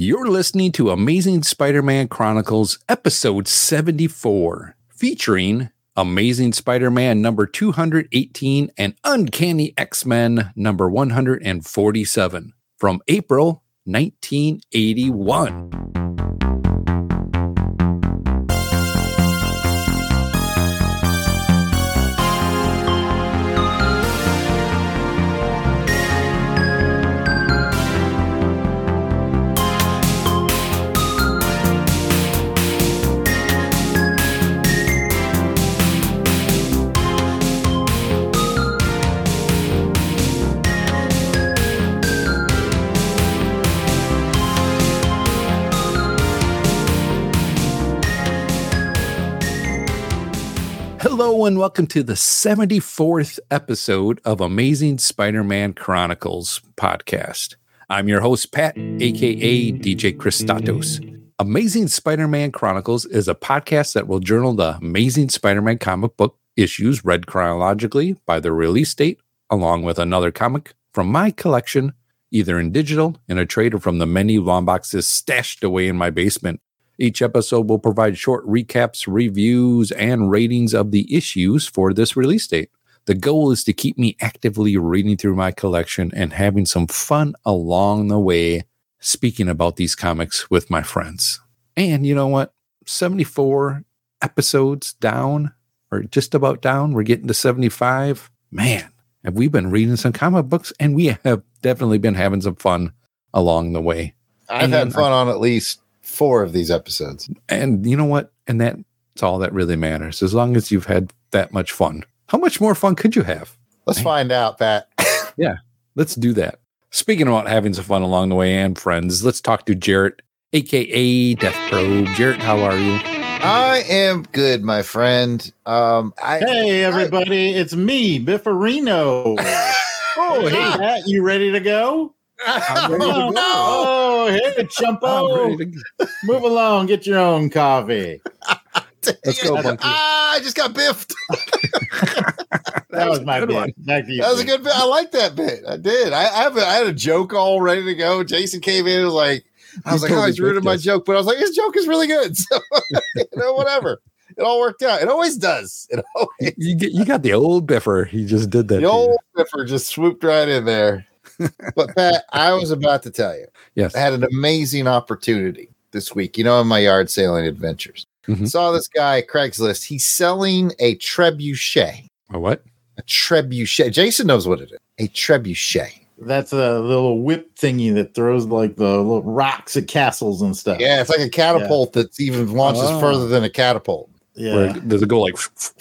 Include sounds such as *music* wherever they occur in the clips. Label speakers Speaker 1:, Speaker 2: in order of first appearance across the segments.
Speaker 1: You're listening to Amazing Spider Man Chronicles, episode 74, featuring Amazing Spider Man number 218 and Uncanny X Men number 147 from April 1981. Hello, and welcome to the 74th episode of Amazing Spider Man Chronicles podcast. I'm your host, Pat, aka DJ Christatos. Amazing Spider Man Chronicles is a podcast that will journal the Amazing Spider Man comic book issues read chronologically by the release date, along with another comic from my collection, either in digital, in a trade, or from the many long boxes stashed away in my basement. Each episode will provide short recaps, reviews, and ratings of the issues for this release date. The goal is to keep me actively reading through my collection and having some fun along the way, speaking about these comics with my friends. And you know what? 74 episodes down, or just about down. We're getting to 75. Man, have we been reading some comic books? And we have definitely been having some fun along the way.
Speaker 2: I've
Speaker 1: And
Speaker 2: had
Speaker 1: I-
Speaker 2: fun on at least four of these episodes.
Speaker 1: And you know what? And that's all that really matters. As long as you've had that much fun. How much more fun could you have?
Speaker 2: Let's find out, Pat. *laughs*
Speaker 1: Yeah, let's do that. Speaking about having some fun along the way and friends, let's talk to Jarrett, aka Death Probe. Jarrett, how are you?
Speaker 2: I am good, my friend. Um, I,
Speaker 3: Hey everybody, it's me, Bifferino. oh, *laughs* hey Pat, you ready to go?
Speaker 1: I'm ready to
Speaker 3: oh, no. oh, hey Chumpo, move along, get your own coffee. *laughs*
Speaker 1: Let's go, Bunky.
Speaker 2: Ah, I just got biffed. *laughs*
Speaker 3: That, was,
Speaker 1: a
Speaker 3: my bit.
Speaker 1: one.
Speaker 3: You.
Speaker 2: That was a good bit. I like that bit. I did. I, I have a, I had a joke all ready to go. Jason came in and was like, I was
Speaker 1: You
Speaker 2: like, oh,
Speaker 1: totally
Speaker 2: he's ruining my
Speaker 1: us.
Speaker 2: joke, but I was like, his joke is really good. *laughs* So you know, whatever. It all worked out. It always does. It always.
Speaker 1: You get you got the old biffer. He just did that.
Speaker 2: The
Speaker 1: to you.
Speaker 2: old Biffer just swooped right in there. But Pat, I was about to tell you,
Speaker 1: Yes.
Speaker 2: I had an amazing opportunity this week. You know, in my yard sailing adventures,
Speaker 1: Mhm.
Speaker 2: saw this guy Craigslist. He's selling a trebuchet.
Speaker 1: A what?
Speaker 2: A trebuchet. Jason knows what it is. A trebuchet.
Speaker 3: That's a little whip thingy that throws like the little rocks at castles and stuff.
Speaker 2: Yeah, it's like a catapult that's even launches
Speaker 1: Oh.
Speaker 2: further than a catapult.
Speaker 1: Where
Speaker 3: yeah.
Speaker 1: does it go like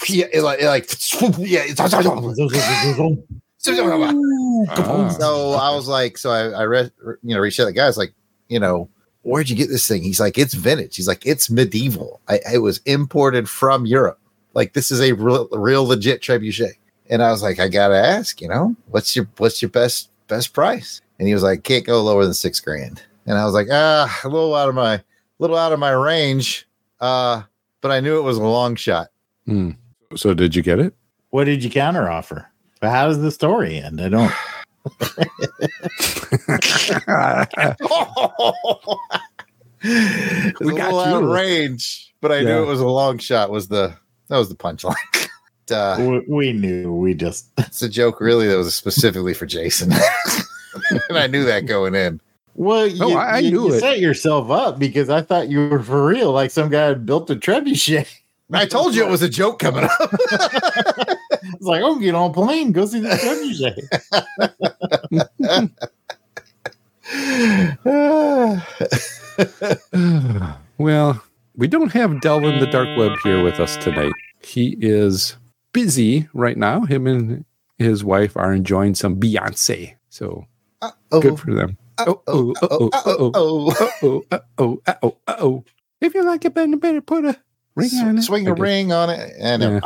Speaker 2: Yeah, it like, it like *laughs* yeah. *laughs* *laughs* It's,
Speaker 1: Ah.
Speaker 2: so I was like, so I, I read, you know, reached out to the guys like, you know, where'd you get this thing? He's like, it's vintage. He's like, it's medieval. I, it was imported from Europe. Like this is a real, real legit trebuchet. And I was like, I gotta ask, you know, what's your what's your best best price? And he was like, can't go lower than six grand. And I was like, ah, a little out of my little out of my range. Uh, but I knew it was a long shot.
Speaker 1: Hmm. So did you get it?
Speaker 3: What did you counter offer? But how does the story end? I don't. *laughs*
Speaker 2: it's
Speaker 1: We
Speaker 2: a
Speaker 1: got
Speaker 2: little out of range, but I
Speaker 1: Yeah.
Speaker 2: knew it was a long shot. Was the that was the punchline? *laughs* uh,
Speaker 3: we, we knew. We just. *laughs*
Speaker 2: it's a joke, really. That was specifically for Jason, and I knew that going in.
Speaker 3: Well, you,
Speaker 1: No, I- I
Speaker 3: you-
Speaker 1: knew
Speaker 3: you
Speaker 1: it.
Speaker 3: set yourself up because I thought you were for real, like some guy had built a trebuchet.
Speaker 2: I told you it was a joke coming up.
Speaker 3: It's like, oh, get on a plane, go see the trebuchet. *laughs*
Speaker 1: well, we don't have Delvin the Dark Web here with us tonight. He is busy right now. Him and his wife are enjoying some Beyonce. So
Speaker 2: Uh-oh.
Speaker 1: good for them. Oh, oh, oh, oh, oh,
Speaker 2: oh,
Speaker 1: oh, oh, oh, oh, oh. If you like it, better, better put a ring on it.
Speaker 2: Swing a
Speaker 1: Okay.
Speaker 2: ring on it, and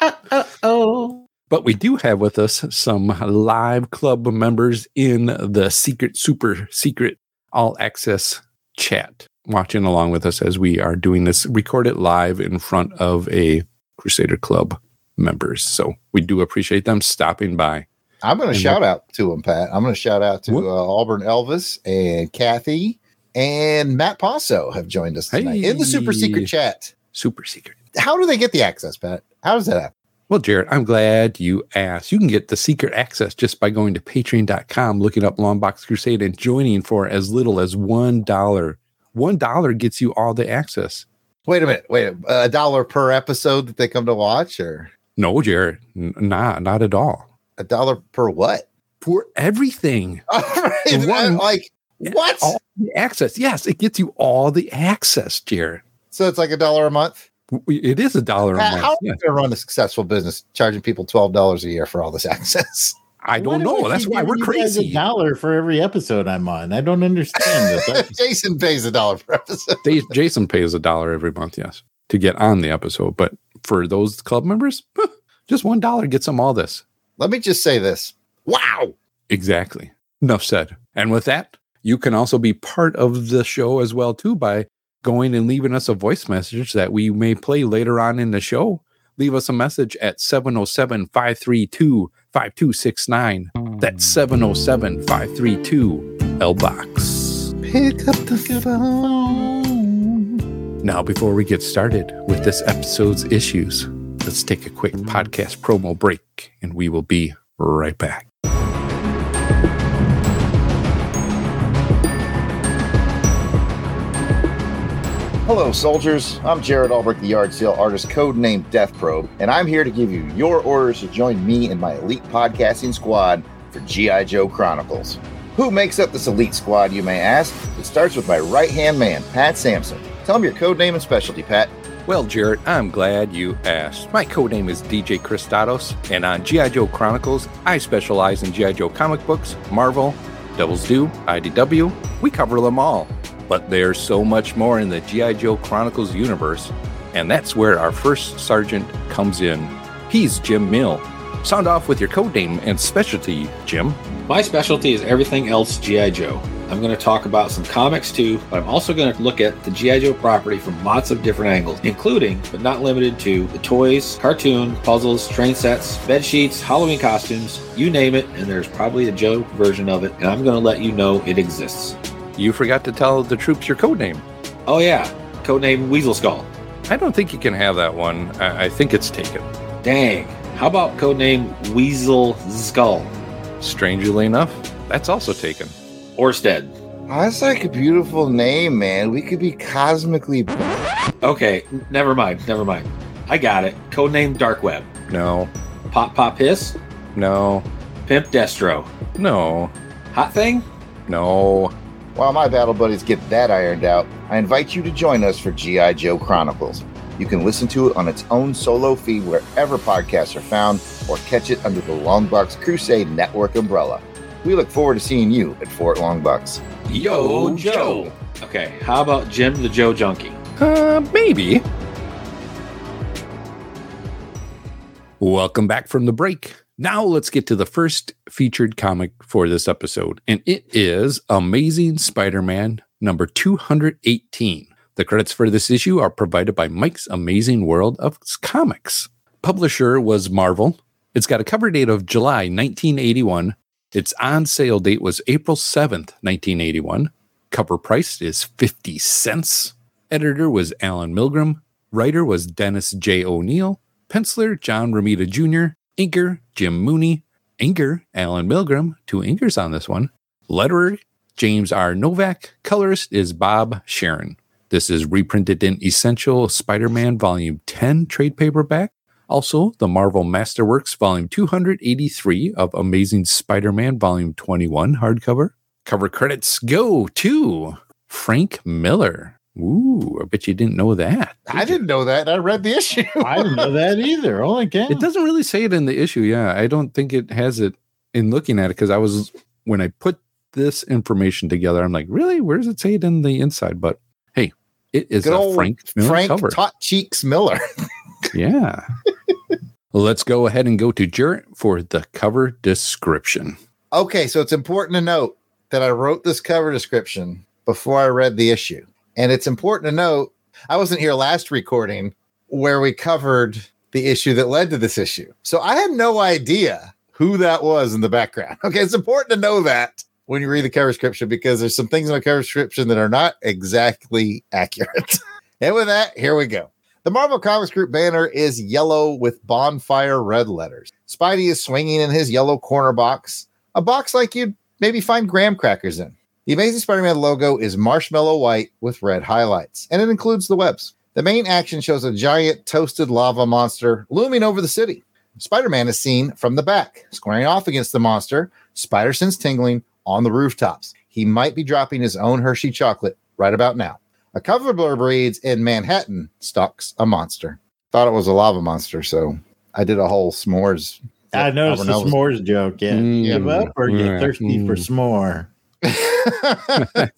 Speaker 2: *laughs*
Speaker 3: oh,
Speaker 1: But we do have with us some live club members in the secret, super secret, all access chat, watching along with us as we are doing this, record it live in front of a Crusader Club members. So we do appreciate them stopping by.
Speaker 2: I'm going to shout out to them, Pat. I'm going to shout out to uh, Auburn Elvis and Kathy and Matt Passo have joined us tonight in the super secret chat.
Speaker 1: Super secret.
Speaker 2: How do they get the access, Pat? How does that happen?
Speaker 1: Well, Jared, I'm glad you asked. You can get the secret access just by going to patreon.com, looking up Longbox Crusade, and joining for as little as $1. $1 gets you all the access.
Speaker 2: Wait a minute. Wait, a dollar per episode that they come to watch, or
Speaker 1: No, Jared, n- nah, not at all.
Speaker 2: a dollar per what?
Speaker 1: For everything, *laughs*
Speaker 2: All right,
Speaker 1: One-
Speaker 2: like what?
Speaker 1: all the access. Yes, it gets you all the access, Jared.
Speaker 2: So it's like a dollar a month.
Speaker 1: It is a dollar a
Speaker 2: Pat,
Speaker 1: month.
Speaker 2: how are
Speaker 1: Yeah.
Speaker 2: you going to run a successful business charging people twelve dollars a year for all this *laughs* access?
Speaker 1: I don't
Speaker 3: Why do
Speaker 1: know. That's why we're
Speaker 3: giving you guys
Speaker 1: crazy.
Speaker 3: A dollar for every episode I'm on. I don't understand this. *laughs*
Speaker 2: Jason pays a dollar per episode.
Speaker 1: Jason pays a dollar every month, yes, to get on the episode. But for those club members, just one dollar gets them all this.
Speaker 2: Let me just say this. Wow.
Speaker 1: Exactly. Enough said. And with that, you can also be part of the show as well too by going and leaving us a voice message that we may play later on in the show. Leave us a message at 707-532-5269. That's 707-532 LBOX.
Speaker 2: Pick up the phone.
Speaker 1: Now, before we get started with this episode's issues, let's take a quick podcast promo break and we will be right back.
Speaker 2: Hello, soldiers. I'm Jared Albrecht, the yard sale artist, codenamed Death Probe, and I'm here to give you your orders to join me and my elite podcasting squad for G.I. Joe Chronicles. Who makes up this elite squad, you may ask? It starts with my right hand man, Pat Sampson. Tell him your code name and specialty, Pat.
Speaker 1: Well, Jared, I'm glad you asked. My codename is DJ Christados, and on G.I. Joe Chronicles, I specialize in G.I. Joe comic books, Marvel, Devil's Due, IDW. We cover them all. But there's so much more in the G.I. Joe Chronicles universe, and that's where our first sergeant comes in. He's Jim Mill. Sound off with your codename and specialty, Jim.
Speaker 4: My specialty is everything else G.I. Joe. I'm going to talk about some comics too, but I'm also going to look at the G.I. Joe property from lots of different angles, including, but not limited to, the toys, cartoon, puzzles, train sets, bed sheets, Halloween costumes, you name it, and there's probably a Joe version of it, and I'm going to let you know it exists.
Speaker 1: You forgot to tell the troops your code name.
Speaker 4: Oh yeah, code name Weasel Skull.
Speaker 1: I don't think you can have that one. I, I think it's taken.
Speaker 4: Dang. How about code name Weasel Skull?
Speaker 1: Strangely enough, that's also taken.
Speaker 4: Orsted.
Speaker 2: Oh, that's like a beautiful name, man. We could be cosmically.
Speaker 4: Okay, never mind, never mind. I got it. Codename Dark Web.
Speaker 1: No,
Speaker 4: Pop Pop Hiss.
Speaker 1: no,
Speaker 4: Pimp Destro.
Speaker 1: no,
Speaker 4: Hot Thing.
Speaker 1: no.
Speaker 2: While my battle buddies get that ironed out, I invite you to join us for G.I. Joe Chronicles. You can listen to it on its own solo feed wherever podcasts are found, or catch it under the Longbox Crusade Network umbrella. We look forward to seeing you at Fort Longbox.
Speaker 4: Yo, Joe. Okay, how about Jim the Joe Junkie?
Speaker 1: Uh, maybe. Welcome back from the break. Now let's get to the first featured comic for this episode, and it is Amazing Spider-Man number 218. The credits for this issue are provided by Mike's Amazing World of Comics. Publisher was Marvel. It's got a cover date of July 1981. Its on sale date was April 7th, 1981. Cover price is 50 cents. Editor was Allen Milgrom. Writer was Dennis J. O'Neil. Penciler John Romita Jr. Inker Jim Mooney. Inker Allen Milgrom. Two inkers on this one. Letterer James R. Novak. Colorist is Bob Sharen. This is reprinted in Essential Spider Man Volume 10 trade paperback. Also, the Marvel Masterworks Volume 283 of Amazing Spider Man Volume 21 hardcover. Cover credits go to Frank Miller. Ooh, I bet you didn't know that.
Speaker 2: I didn't know that. I read the issue. *laughs*
Speaker 3: I didn't know that either. Oh, I can.
Speaker 1: It doesn't really say it in the issue. Yeah, I don't think it has it in looking at it because I was when I put this information together, I'm like, really? Where does it say it in the inside? But hey, it is
Speaker 2: Good
Speaker 1: a Frank Miller
Speaker 2: Frank
Speaker 1: cover.
Speaker 2: Tot Cheeks Miller. *laughs*
Speaker 1: yeah. Let's go ahead and go to Jarrett for the cover description.
Speaker 2: Okay, so it's important to note that I wrote this cover description before I read the issue. And it's important to note I wasn't here last recording where we covered the issue that led to this issue. So I had no idea who that was in the background. *laughs* Okay, it's important to know that when you read the cover description because there's some things in the cover description that are not exactly accurate. *laughs* and with that, here we go. The Marvel Comics Group banner is yellow with bonfire red letters. Spidey is swinging in his yellow corner box, a box like you'd maybe find graham crackers in. The Amazing Spider Man logo is marshmallow white with red highlights, and it includes the webs. The main action shows a giant toasted lava monster looming over the city. Spider Man is seen from the back, squaring off against the monster, spider sense tingling on the rooftops. He might be dropping his own Hershey chocolate right about now. A cover blurb reads In Manhattan stalks a monster. Thought it was a lava monster, so I did a whole s'mores.
Speaker 3: I noticed the
Speaker 2: Albert
Speaker 3: s'mores joke. Yeah.
Speaker 1: Mm.
Speaker 3: Give up or get
Speaker 1: Yeah.
Speaker 3: thirsty for
Speaker 1: Mm.
Speaker 3: s'more. *laughs*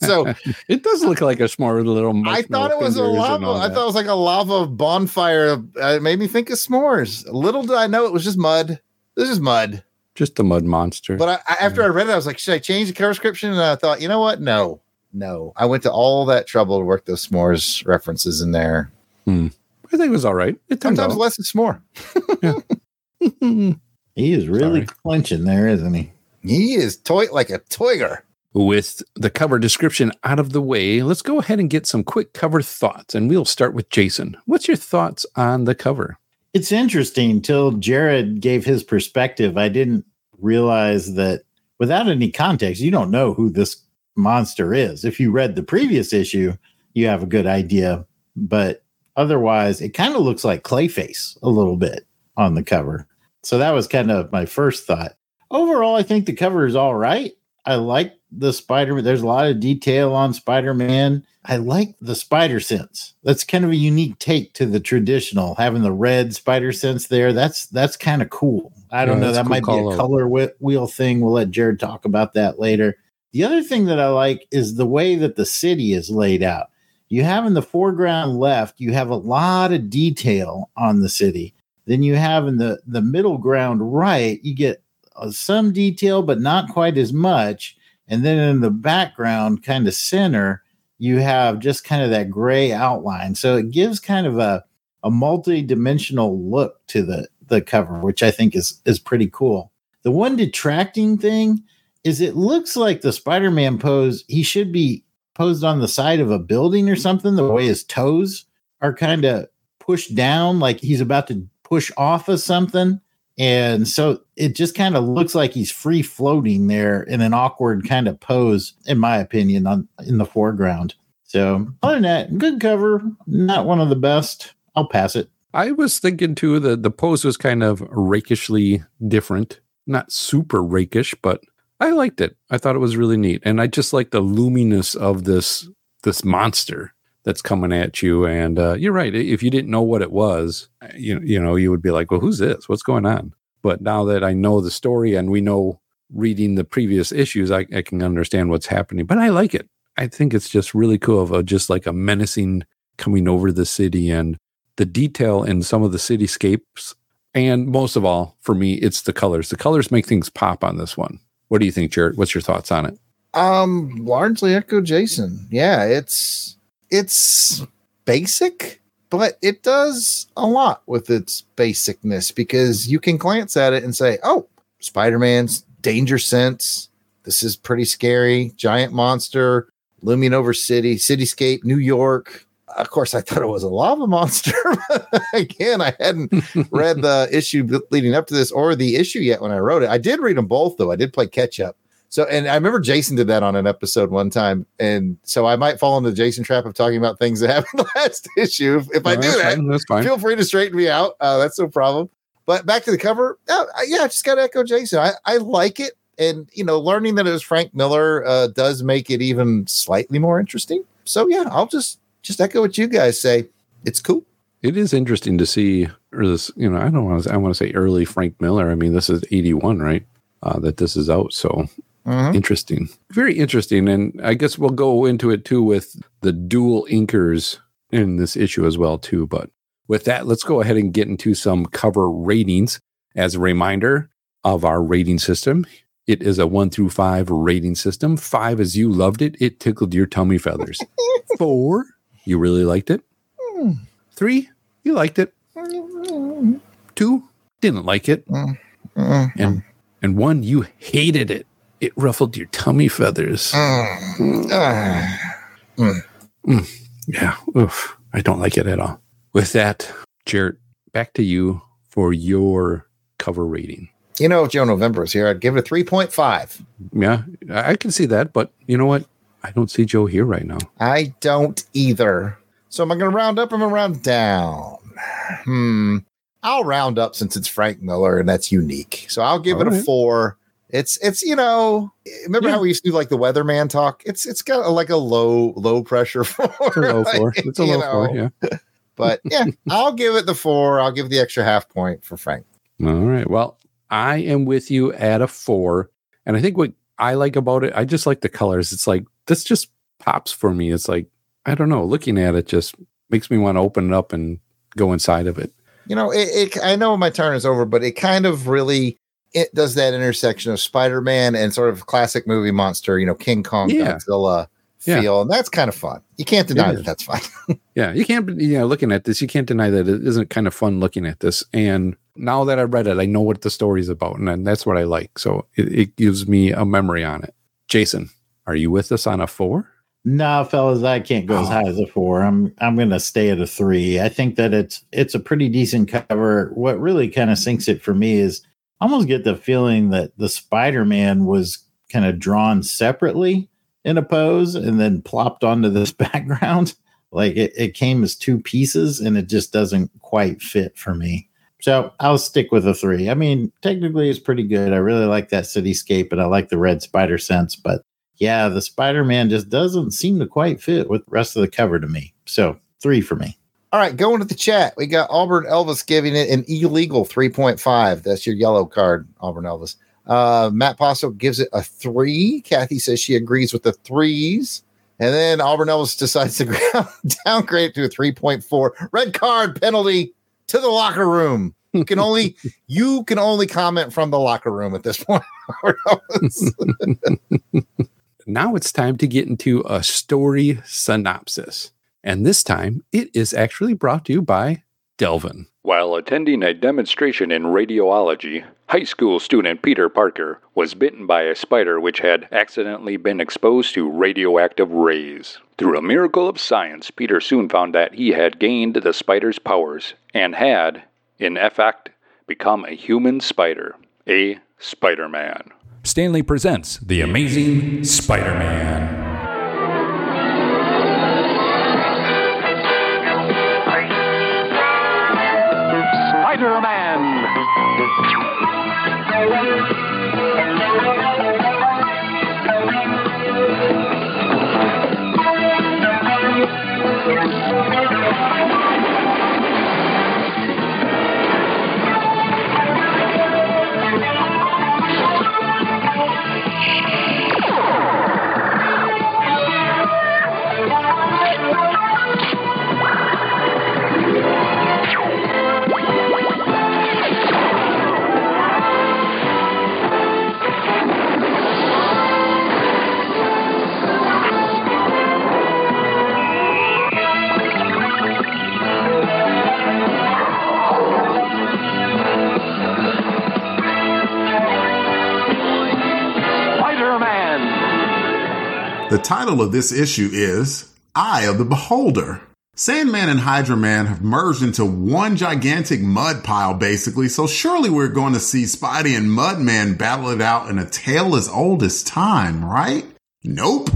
Speaker 2: so
Speaker 1: It does look like a smart little.
Speaker 2: I thought it was a lava. I thought it was like a lava bonfire. Uh, It made me think of s'mores. Little did I know it was just mud. This is mud.
Speaker 1: just a mud monster.
Speaker 2: But I, I, after I read it, I was like, should I change the cover description? And I thought, you know what? No, no. I went to all that trouble to work those s'mores references in there.
Speaker 1: I think it was all right. It turned
Speaker 2: Sometimes
Speaker 1: out.
Speaker 2: less is more. *laughs* *laughs*
Speaker 3: He is really
Speaker 1: Sorry.
Speaker 3: clenching there, isn't he?
Speaker 2: He is toy like a toiger.
Speaker 1: With the cover description out of the way, let's go ahead and get some quick cover thoughts. And we'll start with Jason. What's your thoughts on the cover?
Speaker 3: It's interesting till Jared gave his perspective. I didn't realize that without any context, you don't know who this monster is. If you read the previous issue, you have a good idea. But otherwise, it kind of looks like Clayface a little bit on the cover. So that was kind of my first thought. Overall, I think the cover is all right. I like the Spider Man. There's a lot of detail on Spider Man. I like the spider sense. That's kind of a unique take to the traditional, having the red spider sense there. That's that's kind of cool. I don't
Speaker 1: Yeah,
Speaker 3: know. That
Speaker 1: cool
Speaker 3: might be a color whe- wheel thing. We'll let Jared talk about that later. The other thing that I like is the way that the city is laid out. You have in the foreground left, you have a lot of detail on the city. Then you have in the the middle ground right, you get Uh, some detail, but not quite as much. And then in the background, kind of center, you have just kind of that gray outline. So it gives kind of a a multi-dimensional look to the the cover, which I think is is pretty cool. The one detracting thing is it looks like the Spider-Man pose, he should be posed on the side of a building or something, the way his toes are kind of pushed down, like he's about to push off of something. And so it just kind of looks like he's free floating there in an awkward kind of pose, in my opinion, on in the foreground. So other than that, good cover, not one of the best. I'll pass it.
Speaker 1: I was thinking too that the pose was kind of rakishly different. Not super rakish, but I liked it. I thought it was really neat. And I just like the loominess of this this monster that's coming at you. And uh, you're right. If you didn't know what it was, you, you know, you would be like, well, who's this? What's going on? But now that I know the story and we know reading the previous issues, I, I can understand what's happening. But I like it. I think it's just really cool of a, just like a menacing coming over the city and the detail in some of the cityscapes. And most of all, for me, it's the colors. The colors make things pop on this one. What do you think, Jared? What's your thoughts on it?
Speaker 2: Um, largely echo Jason. Yeah, it's it's basic, but it does a lot with its basicness because you can glance at it and say, "Oh, Spider-Man's danger sense. This is pretty scary. Giant monster looming over city, cityscape, New York." Of course, I thought it was a lava monster. *laughs* Again, I hadn't read the *laughs* issue leading up to this or the issue yet when I wrote it. I did read them both though. I did play catch up. So, and I remember Jason did that on an episode one time, and so I might fall into the Jason trap of talking about things that *laughs* happened the last issue. If, if I do that,
Speaker 1: fine. That's fine.
Speaker 2: feel free to straighten me out. Uh, that's no problem. But back to the cover, uh, yeah, I just got to echo Jason. I, I like it, and you know, learning that it was Frank Miller uh, does make it even slightly more interesting. So yeah, I'll just just echo what you guys say. It's cool.
Speaker 1: It is interesting to see or this, you know, I don't want to I want to say early Frank Miller. I mean, this is 81, right? Uh, that this is out. So
Speaker 2: Mhm.
Speaker 1: interesting. Very interesting. And I guess we'll go into it too with the dual inkers in this issue as well, too. But with that, let's go ahead and get into some cover ratings. As a reminder of our rating system, it is a one through five rating system. Five is you loved it, it tickled your tummy feathers. *laughs* Four, you really liked it. Three, you liked it. Two, didn't like it.
Speaker 2: Mm.
Speaker 1: And and one you hated it. It ruffled your tummy feathers.
Speaker 2: Mm. Ah.
Speaker 1: Yeah, oof, I don't like it at all. With that, Jarrett, back to you for your cover rating.
Speaker 2: You know, if Joe November was here, I'd give it a 3.5.
Speaker 1: Yeah, I can see that, but you know what? I don't see Joe here right now.
Speaker 2: I don't either. So am I going to round up? or am I going to round down? Hmm. I'll round up since it's Frank Miller and that's unique. So I'll give
Speaker 1: All
Speaker 2: it a four. It's it's you know remember
Speaker 1: Yeah.
Speaker 2: how we used to do like the weatherman talk? It's it's got a, like a low low pressure *laughs* four.
Speaker 1: It's a low
Speaker 2: like,
Speaker 1: four. It's a low four. Yeah. *laughs*
Speaker 2: But yeah, *laughs* I'll give it the four. I'll give the extra half point for Frank.
Speaker 1: All right. Well, I am with you at a four. And I think what I like about it, I just like the colors. It's like this just pops for me. It's like, I don't know, looking at it just makes me want to open it up and go inside of it.
Speaker 2: You know, it, it I know my turn is over, but it kind of really it does that intersection of Spider-Man and sort of classic movie monster, you know, King Kong,
Speaker 1: Yeah.
Speaker 2: Godzilla
Speaker 1: Yeah.
Speaker 2: feel, and that's kind of fun. You can't deny
Speaker 1: that
Speaker 2: that
Speaker 1: is.
Speaker 2: fun. *laughs*
Speaker 1: Yeah. You can't, be- you know, looking at this, you can't deny that it isn't kind of fun looking at this. And now that I read it, I know what the story's about. And then that's what I like. So it, it gives me a memory on it. Jason, are you with us on a four?
Speaker 3: No, fellas, I can't go as
Speaker 1: Oh.
Speaker 3: high as a four. I'm I'm gonna stay at a three. I think that it's it's a pretty decent cover. What really kind of sinks it for me is I almost get the feeling that the Spider-Man was kind of drawn separately in a pose and then plopped onto this *laughs* background. Like it, it came as two pieces and it just doesn't quite fit for me. So I'll stick with a three. I mean, technically it's pretty good. I really like that cityscape and I like the red spider sense, but yeah, the Spider Man just doesn't seem to quite fit with the rest of the cover to me. So three for me.
Speaker 2: All right, going to the chat. We got Auburn Elvis giving it an illegal 3.5. That's your yellow card, Auburn Elvis. Uh, Matt Paso gives it a three. Kathy says she agrees with the threes. And then Auburn Elvis *laughs* decides to *laughs* downgrade to a 3.4. Red card penalty to the locker room. You can only *laughs* you can only comment from the locker room at this point.
Speaker 1: Now it's time to get into a story synopsis. And this time it is actually brought to you by Delvin. While attending a demonstration in radiology, high school student Peter Parker was bitten by a spider which had accidentally been exposed to radioactive rays. Through a miracle of science, Peter soon found that he had gained the spider's powers and had, in effect, become a human spider, a Spider Man. Stan Lee presents The Amazing Spider Man.
Speaker 5: Spider-Man. Spider-Man.
Speaker 6: The title of this issue is Eye of the Beholder. Sandman and Hydro-Man have merged into one gigantic mud pile, basically, so surely we're going to see Spidey and Mudman battle it out in a tale as old as time, right? Nope.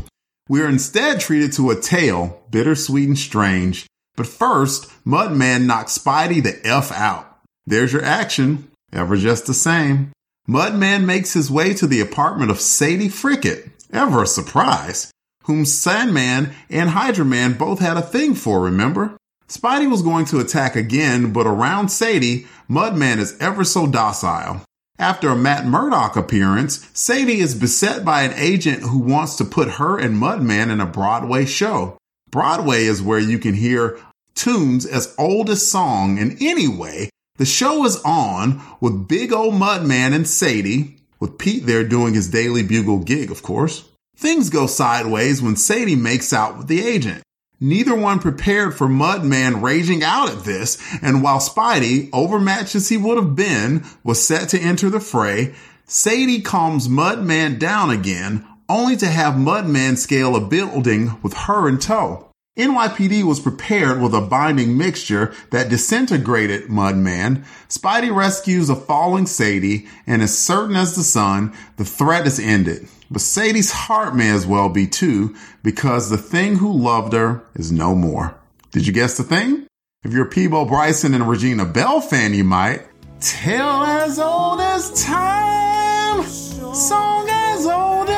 Speaker 6: We are instead treated to a tale, bittersweet and strange. But first, Mudman knocks Spidey the F out. There's your action, ever just the same. Mudman makes his way to the apartment of Sadie Frickett, ever a surprise, whom Sandman and Hydro-Man both had a thing for, remember? Spidey was going to attack again, but around Sadie, Mudman is ever so docile. After a Matt Murdock appearance, Sadie is beset by an agent who wants to put her and Mudman in a Broadway show. Broadway is where you can hear tunes as old as song, and anyway, the show is on with big old Mudman and Sadie, with Pete there doing his daily bugle gig, of course. Things go sideways when Sadie makes out with the agent. Neither one prepared for Mudman raging out at this, and while Spidey, overmatched as he would have been, was set to enter the fray, Sadie calms Mudman down again, only to have Mudman scale a building with her in tow. NYPD was prepared with a binding mixture that disintegrated Mudman. Spidey rescues a falling Sadie, and as certain as the sun, the threat is ended. But Sadie's heart may as well be too, because the thing who loved her is no more. Did you guess the thing? If you're Peabo Bryson and Regina Belle fan, you might. Tale as old as time, song as old as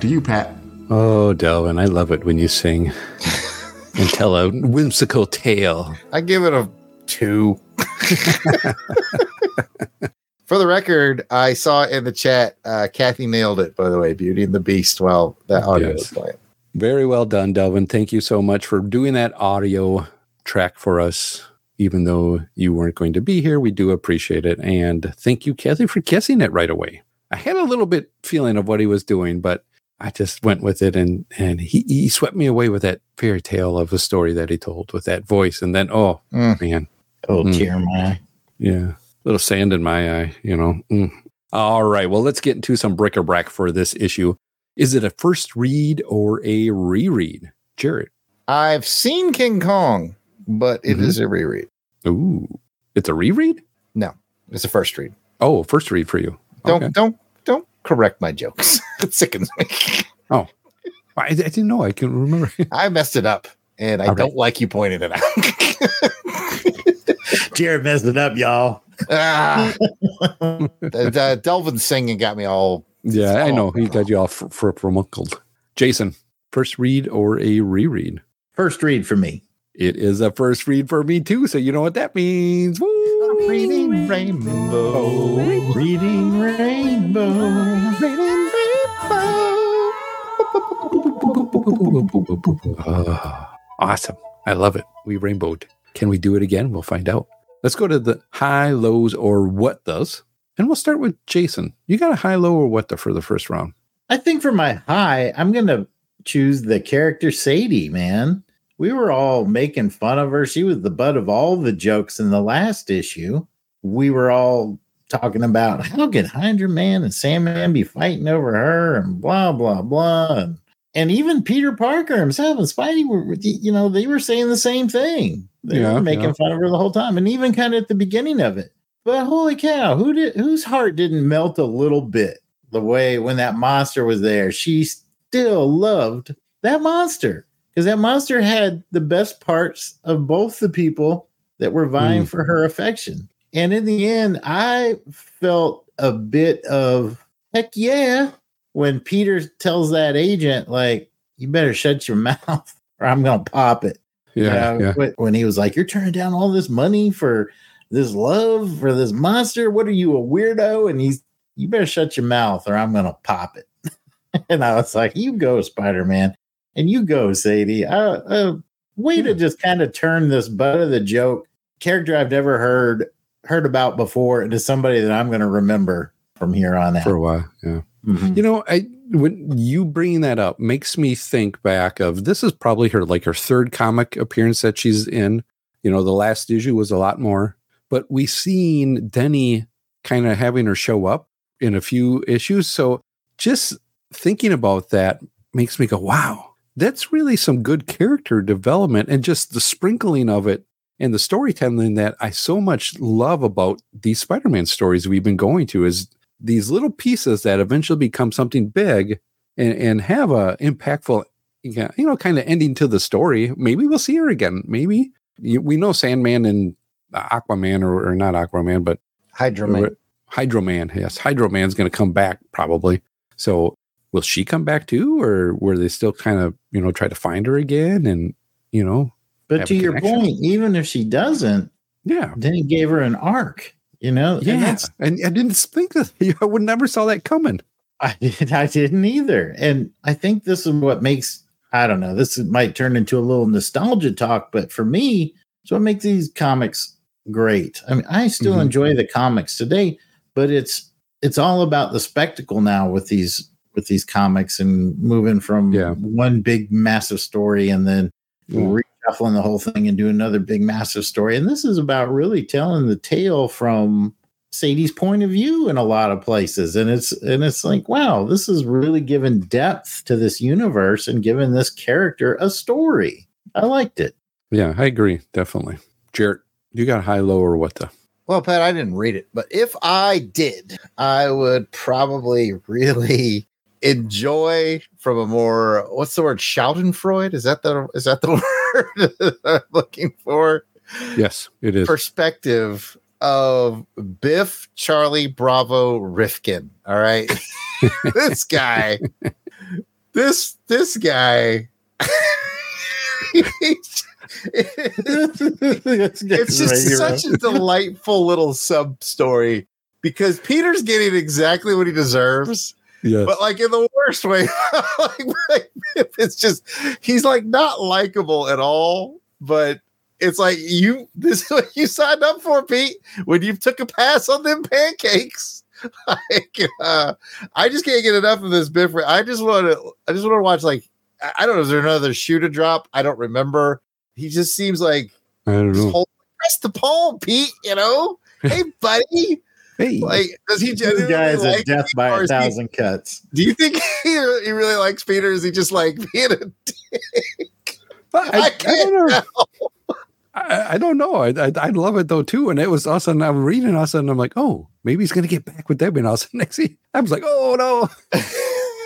Speaker 6: Back to you, Pat.
Speaker 1: Oh, Delvin, I love it when you sing *laughs* and tell a whimsical tale.
Speaker 2: I give it a two. *laughs* For the record, I saw in the chat, uh, Kathy nailed it, by the way, Beauty and the Beast, while that audio
Speaker 1: Yes.
Speaker 2: was playing.
Speaker 1: Very well done, Delvin. Thank you so much for doing that audio track for us. Even though you weren't going to be here, we do appreciate it. And thank you, Kathy, for guessing it right away. I had a little bit feeling of what he was doing, but I just went with it and and he, he swept me away with that fairy tale of a story that he told with that voice. And then, oh
Speaker 2: Mm.
Speaker 1: man,
Speaker 3: Oh,
Speaker 1: Mm.
Speaker 3: tear in my eye.
Speaker 1: yeah, little sand in my eye, you know. Mm. All right, well, let's get into some bric-a-brac for this issue. Is it a first read or a reread, Jared?
Speaker 2: I've seen King Kong, but it
Speaker 1: Mhm.
Speaker 2: is a reread.
Speaker 1: Ooh, it's a reread.
Speaker 2: No, it's a first read.
Speaker 1: Oh, first read for you.
Speaker 2: Don't
Speaker 1: Okay.
Speaker 2: don't don't correct my jokes. *laughs* it sickens me.
Speaker 1: I, I didn't know. I can remember. *laughs*
Speaker 2: I messed it up, and I
Speaker 1: Okay.
Speaker 2: don't like you pointing it out. *laughs*
Speaker 3: Jared messed it up, y'all.
Speaker 2: ah, the, the Delvin singing got me all.
Speaker 1: yeah, I know.
Speaker 2: Oh.
Speaker 1: He got you all for, for, for Jason, first read or a reread?
Speaker 3: First read for me.
Speaker 1: It is a first read for me too. So you know what that means. Woo!
Speaker 2: Reading rainbow.
Speaker 3: Reading Rainbow. Reading rainbow.
Speaker 1: Ah, awesome. I love it. We rainbowed. Can we do it again? We'll find out. Let's go to the high, lows, or what does. And we'll start with Jason. You got a high, low, or what the for the first round?
Speaker 3: I think for my high, I'm going to choose the character Sadie, man. We were all making fun of her. She was the butt of all the jokes in the last issue. We were all talking about how could Hydro-Man and Sandman be fighting over her and blah, blah, blah. And, and even Peter Parker himself and Spidey were, you know, they were saying the same thing. They
Speaker 1: Yeah,
Speaker 3: were making
Speaker 1: yeah.
Speaker 3: fun of her the whole time. And even kind of at the beginning of it. But holy cow, who did whose heart didn't melt a little bit the way when that monster was there? She still loved that monster because that monster had the best parts of both the people that were vying
Speaker 1: Mm.
Speaker 3: for her affection. And in the end, I felt a bit of heck yeah when Peter tells that agent, like, you better shut your *laughs* mouth or I'm going to pop it. You
Speaker 1: Yeah,
Speaker 3: know,
Speaker 1: yeah.
Speaker 3: when- When he was like, You're turning down all this money for this love for this monster. What are you, a weirdo? And he's, You better shut your mouth or I'm going to pop it. *laughs* and I was like, You go, Spider Man. And you go, Sadie. Uh, uh, way to just kind of turn this butt of the joke character I've never heard heard about before into somebody that I'm going to remember from here on out.
Speaker 1: For a while. Yeah.
Speaker 3: Mhm.
Speaker 1: You know, I when you bringing that up makes me think back of this is probably her like her third comic appearance that she's in. You know, the last issue was a lot more, but we seen Denny kind of having her show up in a few issues. So just thinking about that makes me go, wow, that's really some good character development and just the sprinkling of it and the storytelling that I so much love about these Spider-Man stories we've been going to is these little pieces that eventually become something big and, and have a impactful you know kind of ending to the story. Maybe we'll see her again. Maybe. You- we know sandman and uh, aquaman or, or not aquaman but
Speaker 2: Hydra Man.
Speaker 1: hydroman yes. Hydroman's going to come back probably. So will she come back too or were they still kind of you know try to find her again and you know
Speaker 3: But to your
Speaker 1: connection.
Speaker 3: point, even if she doesn't,
Speaker 1: yeah
Speaker 3: then he gave her an arc, you know?
Speaker 1: Yeah
Speaker 3: that's
Speaker 1: and i didn't think that *laughs* i would never saw that coming
Speaker 3: I *laughs* did I didn't either. And I think this is what makes I don't know, this might turn into a little nostalgia talk, but for me, it's what makes these comics great. I mean, I still
Speaker 1: Mhm.
Speaker 3: enjoy the comics today, but it's it's all about the spectacle now with these with these comics and moving from
Speaker 1: Yeah.
Speaker 3: one big massive story and then
Speaker 1: Yeah.
Speaker 3: shuffling the whole thing and do another big massive story. And this is about really telling the tale from Sadie's point of view in a lot of places. And it's and it's like, wow, this is really giving depth to this universe and giving this character a story. I liked it.
Speaker 1: Yeah, I agree. Definitely. Jarrett, you got high, low, or what the?
Speaker 2: Well, Pat, I didn't read it, but if I did, I would probably *laughs* really enjoy from a more what's the word Schadenfreude? Is that the is that the *laughs* word I'm looking for?
Speaker 1: Yes, it is.
Speaker 2: Perspective of Biff Charlie Bravo Rifkin. All right. *laughs* this guy, this this guy it's, it's just such a delightful little sub story because Peter's getting exactly what he deserves.
Speaker 1: Yes.
Speaker 2: But like in the worst way, *laughs* like, like, it's just he's like not likable at all. But it's like you this is what you signed up for, Pete, when you took a pass on them pancakes. *laughs* Like uh, I just can't get enough of this Biff. I just want to I just want to watch like I don't know, is there another shoe to drop? I don't remember. He just seems like
Speaker 1: I don't know.
Speaker 2: hold, press the palm, Pete. You know, *laughs* hey buddy.
Speaker 1: Hey,
Speaker 2: Like, does he
Speaker 3: This
Speaker 2: genuinely
Speaker 3: guy is a
Speaker 2: like
Speaker 3: death
Speaker 2: Pete,
Speaker 3: by a
Speaker 2: is he-
Speaker 3: thousand cuts.
Speaker 2: do you think *laughs* he, he really likes Peter? Is he just like being a
Speaker 1: But
Speaker 2: I
Speaker 1: I, I,
Speaker 2: can't
Speaker 1: don't know. I, I don't know. I, I I love it though too. And it was all of a sudden I'm reading, all and I'm like, oh, maybe he's gonna get back with Debbie. And all of a sudden next thing I was like, oh no, *laughs*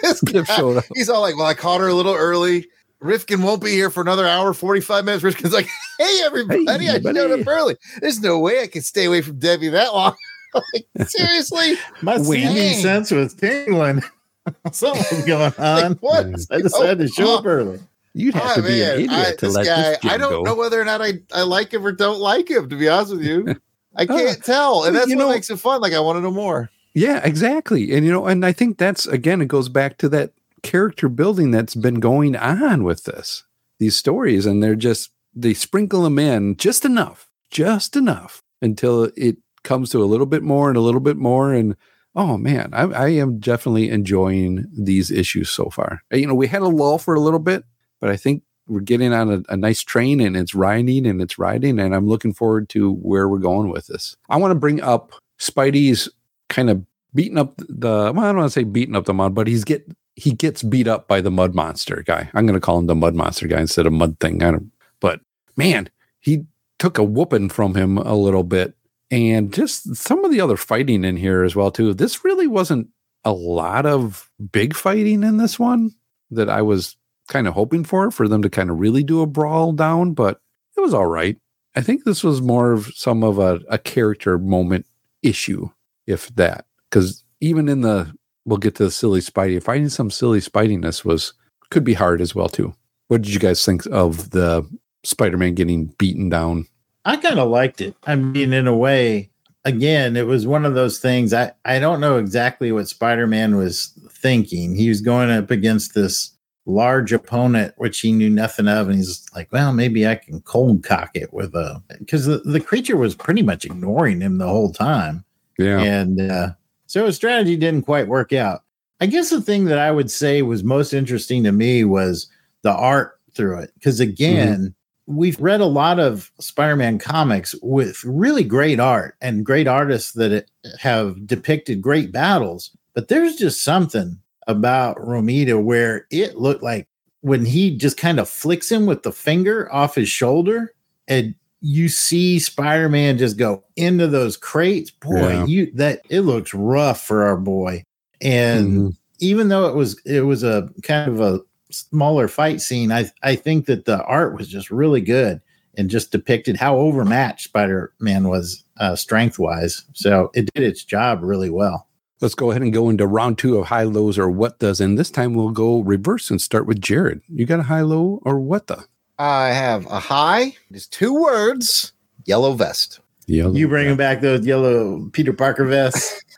Speaker 2: this guy,
Speaker 1: showed up.
Speaker 2: he's all like, "Well, I caught her a little early. Rifkin won't be here for another hour, forty-five minutes." Rifkin's like, *laughs* "Hey, everybody,
Speaker 1: Hey,
Speaker 2: I showed
Speaker 1: buddy."
Speaker 2: up early. There's no way I can stay away from Debbie that long." Like, *laughs* seriously,
Speaker 3: My CD sense was tingling. *laughs* Something was going on.
Speaker 2: like, what?
Speaker 3: I decided to show up early.
Speaker 1: You'd have
Speaker 2: Ah,
Speaker 1: to be an idiot
Speaker 2: I,
Speaker 1: to
Speaker 2: this
Speaker 1: let
Speaker 2: guy,
Speaker 1: this kid
Speaker 2: I don't
Speaker 1: go.
Speaker 2: know whether or not I, I like him or don't like him, to be honest with you. I can't tell. And that's
Speaker 1: you
Speaker 2: what
Speaker 1: know-
Speaker 2: makes it fun. Like, I want to know more.
Speaker 1: Yeah, exactly. And you know, and I think that's again, it goes back to that character building that's been going on with this, these stories, and they're just they sprinkle them in just enough, just enough until it comes to a little bit more and a little bit more. And oh man, I, I am definitely enjoying these issues so far. Uh, You know, we had a lull for a little bit, but I think we're getting on a, a nice train and it's riding and it's riding, and I'm looking forward to where we're going with this. I want to bring up Spidey's kind of beating up the well, I don't want to say beating up the mud, but he's get he gets beat up by the mud monster guy. I'm gonna call him the mud monster guy instead of mud thing. I don't but man, he took a whooping from him a little bit. And just some of the other fighting in here as well, too. This really wasn't a lot of big fighting in this one that I was kind of hoping for, for them to kind of really do a brawl down, but it was all right. I think this was more of some of a, a character moment issue, if that. Because even in the, we'll get to the silly Spidey, finding some silly Spidiness was, could be hard as well, too. What did you guys think of the Spider Man getting beaten down?
Speaker 3: I kind of liked it. I mean, in a way, again, it was one of those things. I, I don't know exactly what Spider Man was thinking. He was going up against this large opponent, which he knew nothing of. And he's like, well, maybe I can cold cock it with a, because the, the creature was pretty much ignoring him the whole time.
Speaker 1: Yeah.
Speaker 3: And uh, so his strategy didn't quite work out. I guess the thing that I would say was most interesting to me was the art through it. Because again, we've read a lot of Spider Man comics with really great art and great artists that have depicted great battles. But there's just something about Romita where it looked like when he just kind of flicks him with the finger off his shoulder and you see Spider-Man just go into those crates. Boy,
Speaker 1: Yeah.
Speaker 3: you that it looks rough for our boy. And
Speaker 1: Mhm.
Speaker 3: even though it was it was a kind of a smaller fight scene, I I think that the art was just really good and just depicted how overmatched Spider-Man was uh, strength-wise. So it did its job really well.
Speaker 1: Let's go ahead and go into round two of high lows or what does. And this time we'll go reverse and start with Jared. You got a high low or what the?
Speaker 2: I have a high, just two words yellow vest.
Speaker 1: Yellow.
Speaker 3: You bringing back those yellow Peter Parker vests? *laughs*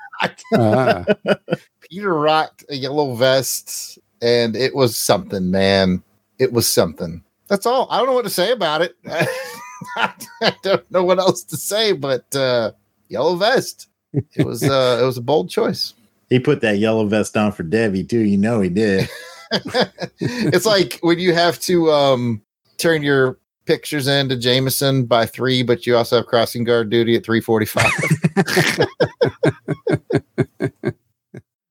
Speaker 1: Ah, *laughs*
Speaker 2: Peter rocked a yellow vest, and it was something, man. It was something. That's all. I don't know what to say about it. *laughs* I don't know what else to say, but uh, yellow vest. It was uh, it was a bold choice.
Speaker 3: he put that yellow vest on for Debbie too. You know he did. *laughs* *laughs*
Speaker 2: it's like when you have to um, turn your pictures in to Jameson by three, but you also have crossing guard duty at three forty-five.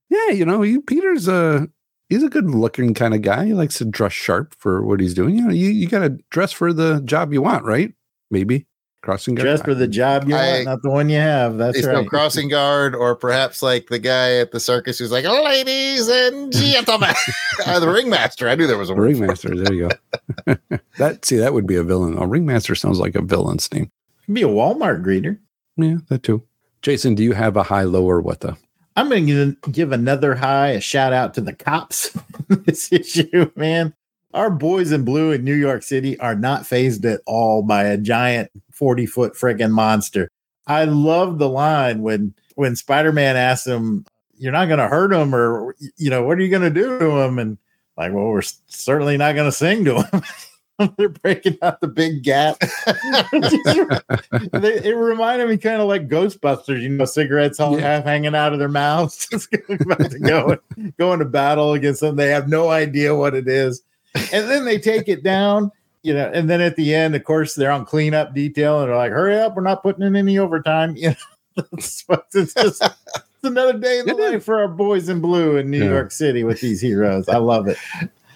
Speaker 1: yeah, you know, he, Peter's a he's a good looking kind of guy. He likes to dress sharp for what he's doing. You know, you, you got to dress for the job you want, right? Maybe crossing guard.
Speaker 3: Dress for the job you
Speaker 2: I-
Speaker 3: want, not the one you have. That's
Speaker 2: It's
Speaker 3: right.
Speaker 2: no crossing guard, or perhaps like the guy at the circus who's like, "Ladies and *laughs* gentlemen," uh, the ringmaster. I knew there was a
Speaker 1: A
Speaker 2: word.
Speaker 1: ringmaster. There you go. *laughs* that see, that would be a villain. A ringmaster sounds like a villain's name.
Speaker 3: Be a Walmart greeter.
Speaker 1: Yeah, that too. Jason, do you have a high, low, or what the?
Speaker 3: I'm going to give another high, a shout out to the cops. *laughs* this issue, man. Our boys in blue in New York City are not phased at all by a giant 40 foot friggin' monster. I love the line when when Spider Man asks him, "You're not going to hurt him, or you know, what are you going to do to him?" And like, well, we're certainly not going to sing to him. *laughs* *laughs* They're breaking out the big gap. they, it reminded me kind of like Ghostbusters, you know, cigarettes all
Speaker 1: Yeah.
Speaker 3: half hanging out of their mouths, *laughs* just about to go go into battle against them. They have no idea what it is, and then they take it down, you know. And then at the end, of course, they're on cleanup detail, and they're like, "Hurry up, we're not putting in any overtime." *laughs* You know, it's, just it's another day in the life for our boys in blue in New
Speaker 1: Yeah.
Speaker 3: York City with these heroes. I love it.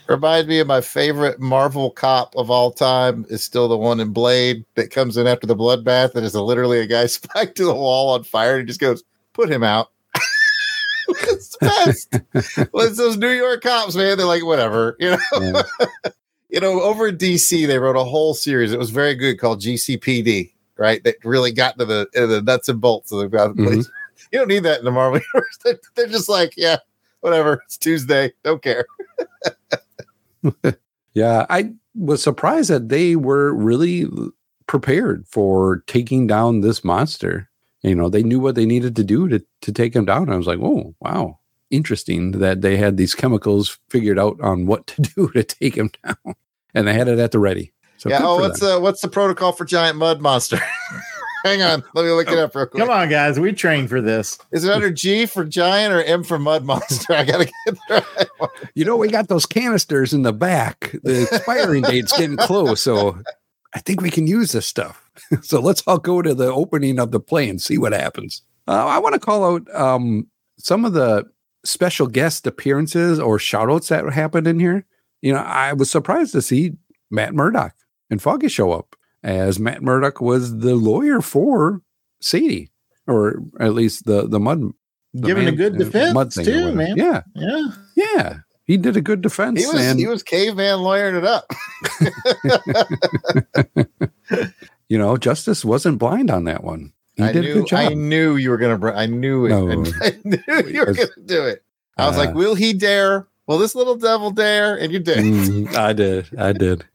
Speaker 2: Reminds me of my favorite Marvel cop of all time is still the one in Blade that comes in after the bloodbath and is literally a guy *laughs* spiked to the wall on fire and he just goes, "Put him out." *laughs* it's the best. well, it's those New York cops, man. They're like, whatever, you know.
Speaker 1: Yeah. *laughs*
Speaker 2: you know, over in DC, they wrote a whole series. It was very good called GCPD, right? That really got to the into the nuts and bolts of the
Speaker 1: Mhm.
Speaker 2: You don't need that in the Marvel universe. They're just like, yeah, whatever. It's Tuesday. Don't care. *laughs*
Speaker 1: Yeah, I was surprised that they were really prepared for taking down this monster. You know, they knew what they needed to do to to take him down. I was like, oh wow, interesting that they had these chemicals figured out on what to *laughs* do to take him down, and they had it at the ready. So
Speaker 2: yeah. Oh, what's the what's the protocol for giant mud monster? *laughs* Hang on, let me look it up real quick.
Speaker 3: Come on, guys, we trained for this.
Speaker 2: Is it under G for giant or M for mud monster? *laughs* I gotta get the right one.
Speaker 1: you know, we got those canisters in the back. The *laughs* expiring date's getting close, so I think we can use this stuff. *laughs* so let's all go to the opening of the play and see what happens. Uh, I want to call out um, some of the special guest appearances or shout outs that happened in here. You know, I was surprised to see Matt Murdock and Foggy show up as Matt Murdock was the lawyer for Sadie, or at least the the mud. the
Speaker 3: Giving a good
Speaker 1: uh,
Speaker 3: defense,
Speaker 1: mud
Speaker 3: too, man.
Speaker 1: Yeah,
Speaker 3: Yeah.
Speaker 1: yeah, he did a good defense.
Speaker 2: He was
Speaker 1: and
Speaker 2: he was caveman lawyering it up. *laughs*
Speaker 1: you know, Justice wasn't blind on that one. He
Speaker 2: I
Speaker 1: did a
Speaker 2: knew
Speaker 1: good job.
Speaker 2: I knew you were gonna. Br- I knew it.
Speaker 1: No. *laughs*
Speaker 2: I knew you were *laughs* gonna do it. I was
Speaker 1: Uh,
Speaker 2: like, will he dare? Will this little devil dare? And you did.
Speaker 1: Mm, I did. I did.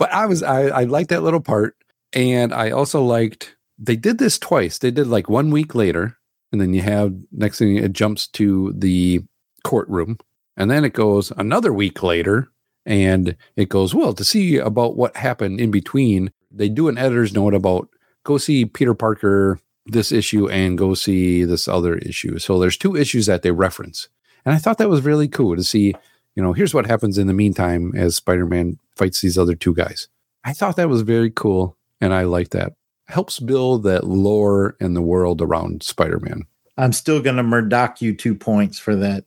Speaker 1: But I was I, I liked that little part. And I also liked they did this twice. They did like one week later, and then you have next thing it jumps to the courtroom, and then it goes another week later, and it goes, Well, to see about what happened in between, they do an editor's note about go see Peter Parker this issue and go see this other issue. So there's two issues that they reference. And I thought that was really cool to see you know, here's what happens in the meantime as Spider Man fights these other two guys. I thought that was very cool, and I like that. Helps build that lore and the world around Spider Man.
Speaker 3: I'm still going to Murdoch you two points for that.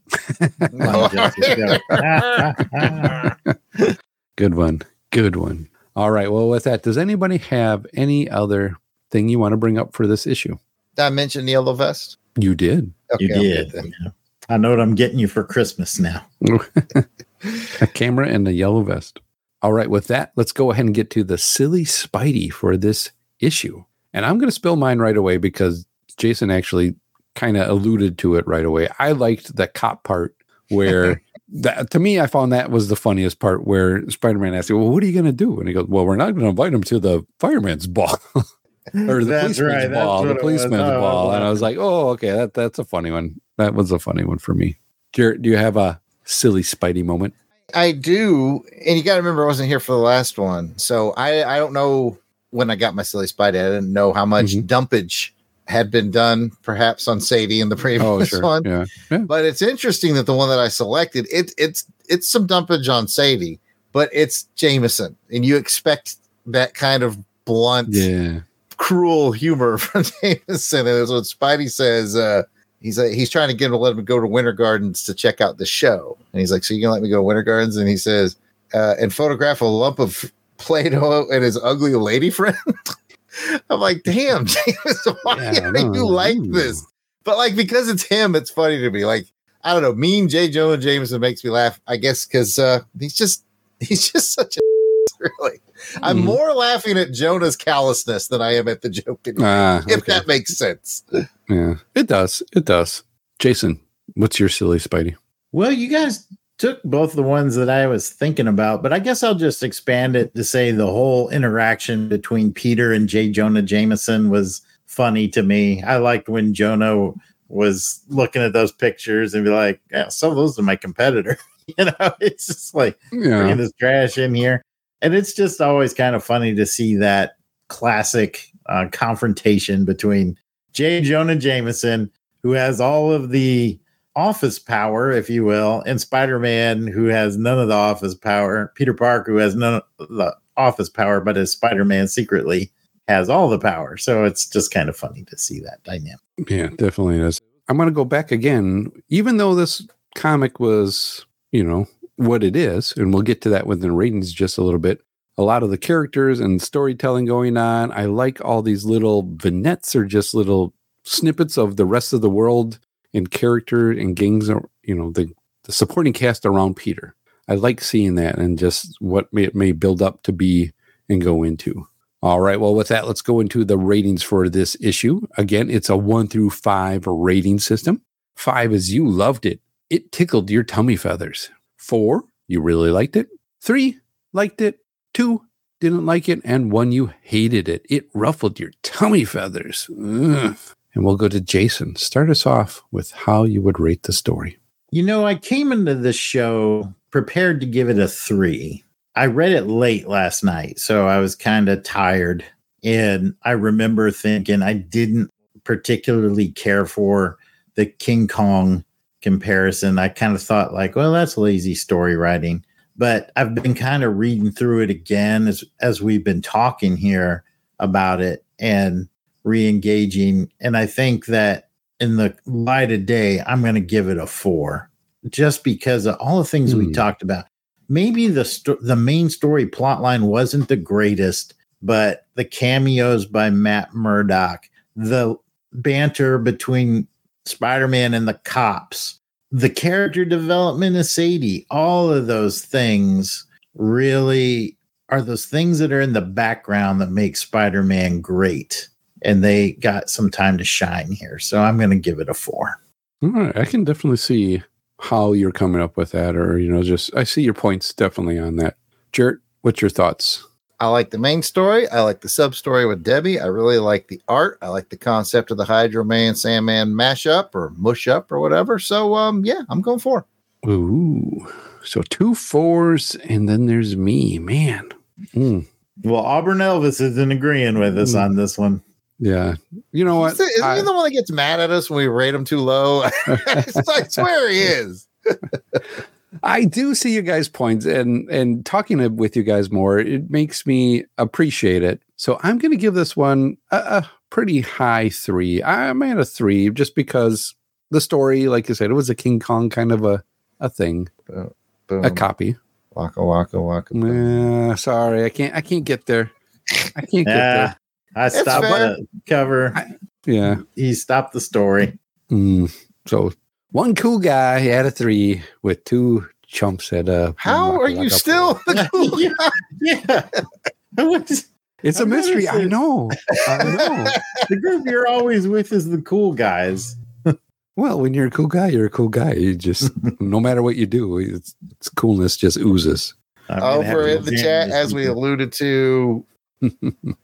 Speaker 3: *laughs* *laughs*
Speaker 1: Good one. Good one. All right. Well, with that, does anybody have any other thing you want to bring up for this issue?
Speaker 2: Did I mentioned the yellow vest?
Speaker 1: You did.
Speaker 3: you did. yeah. I know what I'm getting you for Christmas now. *laughs*
Speaker 1: a camera and a yellow vest. All right, with that, let's go ahead and get to the silly Spidey for this issue. And I'm going to spill mine right away because Jason actually kind of alluded to it right away. I liked the cop part where *laughs* that to me, I found that was the funniest part where Spider Man asked, Well, what are you going to do? And he goes, Well, we're not going to invite him to the fireman's ball. *laughs* or the
Speaker 3: That's
Speaker 1: policeman's
Speaker 3: right,
Speaker 1: ball, the policeman's
Speaker 3: Oh,
Speaker 1: ball. And I was like, Oh, okay, that, that's a funny one. That was a funny one for me. Jarrett, do you have a silly Spidey moment?
Speaker 2: I do, and you got to remember, I wasn't here for the last one, so I I don't know when I got my silly Spidey. I didn't know how much
Speaker 1: Mhm.
Speaker 2: dumpage had been done, perhaps on Sadie in the previous
Speaker 1: Oh, sure. *laughs*
Speaker 2: one.
Speaker 1: Yeah.
Speaker 2: But it's interesting that the one that I selected, it, it's it's some dumpage on Sadie, but it's Jameson, and you expect that kind of blunt,
Speaker 1: Yeah.
Speaker 2: cruel humor *laughs* from Jameson. And it's what Spidey says. Uh, he's like, he's trying to get him to let him go to Winter Gardens to check out the show. And he's like, "So you gonna let me go to Winter Gardens?" And he says, uh, "And photograph a lump of Play-Doh and his ugly lady friend." *laughs* I'm like, "Damn, *laughs* Jameson, why
Speaker 1: Yeah,
Speaker 2: are you like
Speaker 1: Ooh.
Speaker 2: this?" But like because it's him, it's funny to me. Like I don't know, mean J. Jonah Jameson makes me laugh. I guess because uh, he's just *laughs* he's just such a really. I'm
Speaker 1: Mhm.
Speaker 2: more laughing at Jonah's callousness than I am at the joke.
Speaker 1: Ah,
Speaker 2: if
Speaker 1: okay.
Speaker 2: that makes sense.
Speaker 1: yeah. It does. It does. Jason, what's your silly Spidey?
Speaker 3: Well, you guys took both the ones that I was thinking about, but I guess I'll just expand it to say the whole interaction between Peter and J. Jonah Jameson was funny to me. I liked when Jonah was looking at those pictures and be like, yeah, some of those are my competitor. *laughs* you know, it's just like
Speaker 1: Yeah.
Speaker 3: bringing this trash in here. And it's just always kind of funny to see that classic uh, confrontation between J. Jonah Jameson, who has all of the office power, if you will, and Spider Man, who has none of the office power. Peter Parker, who has none of the office power, but as Spider Man secretly has all the power. So it's just kind of funny to see that dynamic.
Speaker 1: Yeah, definitely is. I'm going to go back again, even though this comic was, you know, what it is, and we'll get to that within ratings just a little bit. A lot of the characters and storytelling going on. I like all these little vignettes or just little snippets of the rest of the world and character and gangs, you know, the, the supporting cast around Peter. I like seeing that and just what may, it may build up to be and go into. All right. Well, with that, let's go into the ratings for this issue. Again, it's a one through five rating system. Five is you loved it. It tickled your tummy feathers. Four, you really liked it. Three, liked it. Two, didn't like it. And one, you hated it. It ruffled your tummy feathers. Ugh. And we'll go to Jason. Start us off with how you would rate the story.
Speaker 3: You know, I came into this show prepared to give it a three. I read it late last night, so I was kind of tired. And I remember thinking I didn't particularly care for the King Kong comparison. I kind of thought, like, well, that's lazy story writing. But I've been kind of reading through it again as, as we've been talking here about it and re engaging. And I think that in the light of day, I'm going to give it a four just because of all the things we
Speaker 1: Hmm.
Speaker 3: talked about. Maybe the sto- the main story plot line wasn't the greatest, but the cameos by Matt Murdock, the banter between Spider-Man and the cops, the character development of Sadie, all of those things really are those things that are in the background that make Spider-Man great. And they got some time to shine here. So I'm going to give it a four.
Speaker 1: All right. I can definitely see how you're coming up with that, or, you know, just I see your points definitely on that. Jarrett, what's your thoughts?
Speaker 2: I like the main story. I like the sub story with Debbie. I really like the art. I like the concept of the Hydro Man Sandman mashup or mush up or whatever. So um yeah, I'm going for.
Speaker 1: Ooh. So two fours, and then there's me. Man. Mm,
Speaker 3: Well, Auburn Elvis isn't agreeing with us
Speaker 1: Hmm.
Speaker 3: on this one.
Speaker 1: yeah. You know what?
Speaker 2: Isn't isn't
Speaker 1: I-
Speaker 2: he the one that gets mad at us when we rate him too low? *laughs* I swear he is. *laughs*
Speaker 1: I do see you guys' points, and and talking with you guys more, it makes me appreciate it. So I'm going to give this one a, a pretty high three. I'm at a three just because the story, like you said, it was a King Kong kind of a a thing,
Speaker 2: Boom.
Speaker 1: a copy.
Speaker 2: Waka waka waka. boom.
Speaker 1: Uh, sorry, I can't. I can't get there. I can't get
Speaker 3: Yeah, I stopped
Speaker 2: fair.
Speaker 3: the cover.
Speaker 1: there. Yeah.
Speaker 3: He stopped the story.
Speaker 1: Mm, so one cool guy had a three with two chumps at a.
Speaker 2: How are you still *laughs* the cool *laughs*
Speaker 3: yeah, yeah. *laughs* What is-
Speaker 1: It's a
Speaker 3: I've never
Speaker 1: mystery. I know. I know.
Speaker 3: the group you're always with is the cool guys.
Speaker 1: Well, when you're a cool guy, you're a cool guy. You just, no matter what you do, it's, it's coolness just oozes.
Speaker 3: I'm
Speaker 2: over in the chat as we alluded to?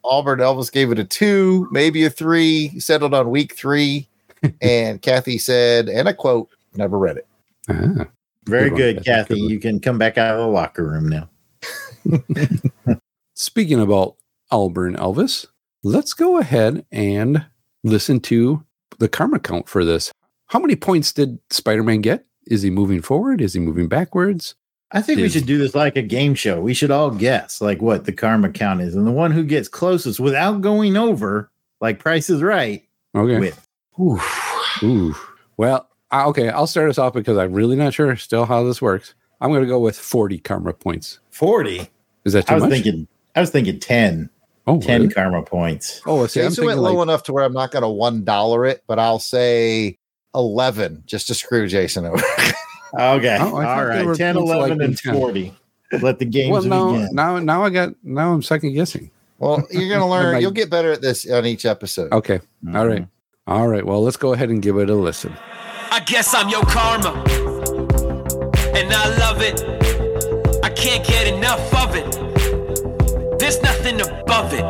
Speaker 2: Auburn Elvis gave it a two, maybe a three, settled on week three. *laughs* and Kathy said, and I quote, never read it.
Speaker 1: Ah,
Speaker 3: Very
Speaker 1: Good
Speaker 3: good,
Speaker 1: Kathy.
Speaker 3: Kathy.
Speaker 1: Good.
Speaker 3: You can come back out of the locker room now. *laughs*
Speaker 1: Speaking about Auburn Elvis, let's go ahead and listen to the karma count for this. How many points did Spider Man get? Is he moving forward? Is he moving backwards?
Speaker 3: I think we should do this like a game show. We should all guess like what the karma count is, and the one who gets closest without going over, like Price is Right,
Speaker 1: Okay.
Speaker 3: with.
Speaker 1: Ooh. Well, I- okay. I'll start us off because I'm really not sure still how this works. I'm going to go with 40 karma points.
Speaker 3: Forty.
Speaker 1: Is that too
Speaker 3: I was
Speaker 1: much?
Speaker 3: thinking. I was thinking 10.
Speaker 1: oh,
Speaker 3: 10
Speaker 1: really?
Speaker 3: karma points.
Speaker 1: Oh, see, I'm
Speaker 2: went low
Speaker 1: like,
Speaker 2: enough to where I'm not going to one dollar it, but I'll say eleven just to screw Jason over. *laughs*
Speaker 3: Okay.
Speaker 1: Oh, I thought
Speaker 3: all
Speaker 1: they
Speaker 3: right.
Speaker 1: were
Speaker 3: 10,
Speaker 1: points like
Speaker 3: 11, and
Speaker 1: 10.
Speaker 3: 40. Let the games
Speaker 1: well, now,
Speaker 3: begin.
Speaker 1: now, now I got, now I'm second guessing.
Speaker 2: well, you're going *laughs* to learn. You'll get better at this on each episode.
Speaker 1: Okay. All right. Mm-hmm. All right. Well, let's go ahead and give it a listen.
Speaker 5: I guess I'm your karma. And I love it. I can't get enough of it. There's nothing above it.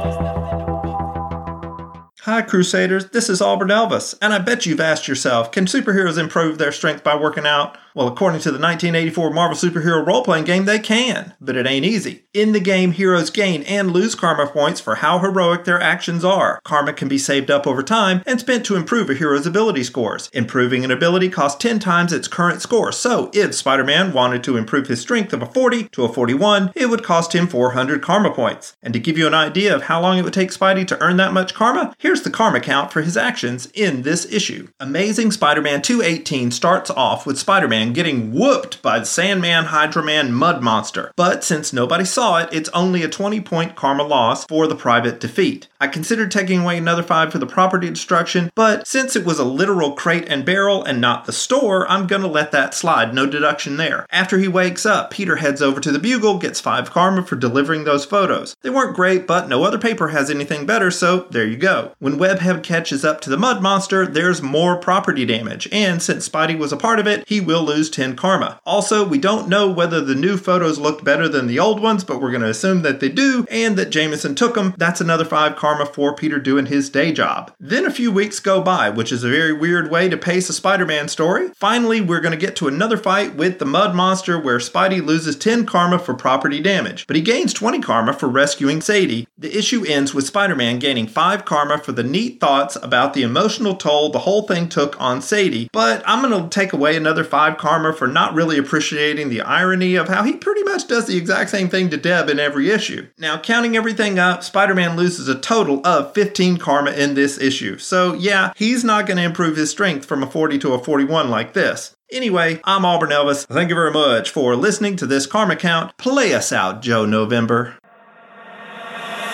Speaker 7: Hi, Crusaders. This is Auburn Elvis, and I bet you've asked yourself can superheroes improve their strength by working out? Well, according to the 1984 Marvel superhero role playing game, they can, but it ain't easy. In the game, heroes gain and lose karma points for how heroic their actions are. Karma can be saved up over time and spent to improve a hero's ability scores. Improving an ability costs 10 times its current score, so if Spider Man wanted to improve his strength of a 40 to a 41, it would cost him 400 karma points. And to give you an idea of how long it would take Spidey to earn that much karma, here's the karma count for his actions in this issue. Amazing Spider Man 218 starts off with Spider Man getting whooped by the Sandman, Hydro-Man, Mud Monster. But since nobody saw it, it's only a 20 point karma loss for the private defeat. I considered taking away another 5 for the property destruction, but since it was a literal crate and barrel and not the store, I'm gonna let that slide, no deduction there. After he wakes up, Peter heads over to the Bugle, gets 5 karma for delivering those photos. They weren't great, but no other paper has anything better, so there you go. When Webhead catches up to the Mud Monster, there's more property damage, and since Spidey was a part of it, he will lose 10 karma. Also, we don't know whether the new photos looked better than the old ones, but we're going to assume that they do, and that Jameson took them. That's another 5 karma for Peter doing his day job. Then a few weeks go by, which is a very weird way to pace a Spider Man story. Finally, we're going to get to another fight with the Mud Monster where Spidey loses 10 karma for property damage, but he gains 20 karma for rescuing Sadie. The issue ends with Spider Man gaining 5 karma for the neat thoughts about the emotional toll the whole thing took on Sadie, but I'm going to take away another 5 karma for not really appreciating the irony of how he pretty much does the exact same thing to Deb in every issue. Now, counting everything up, Spider Man loses a total of 15 karma in this issue, so yeah, he's not going to improve his strength from a 40 to a 41 like this. Anyway, I'm Auburn Elvis. Thank you very much for listening to this karma count. Play us out, Joe November.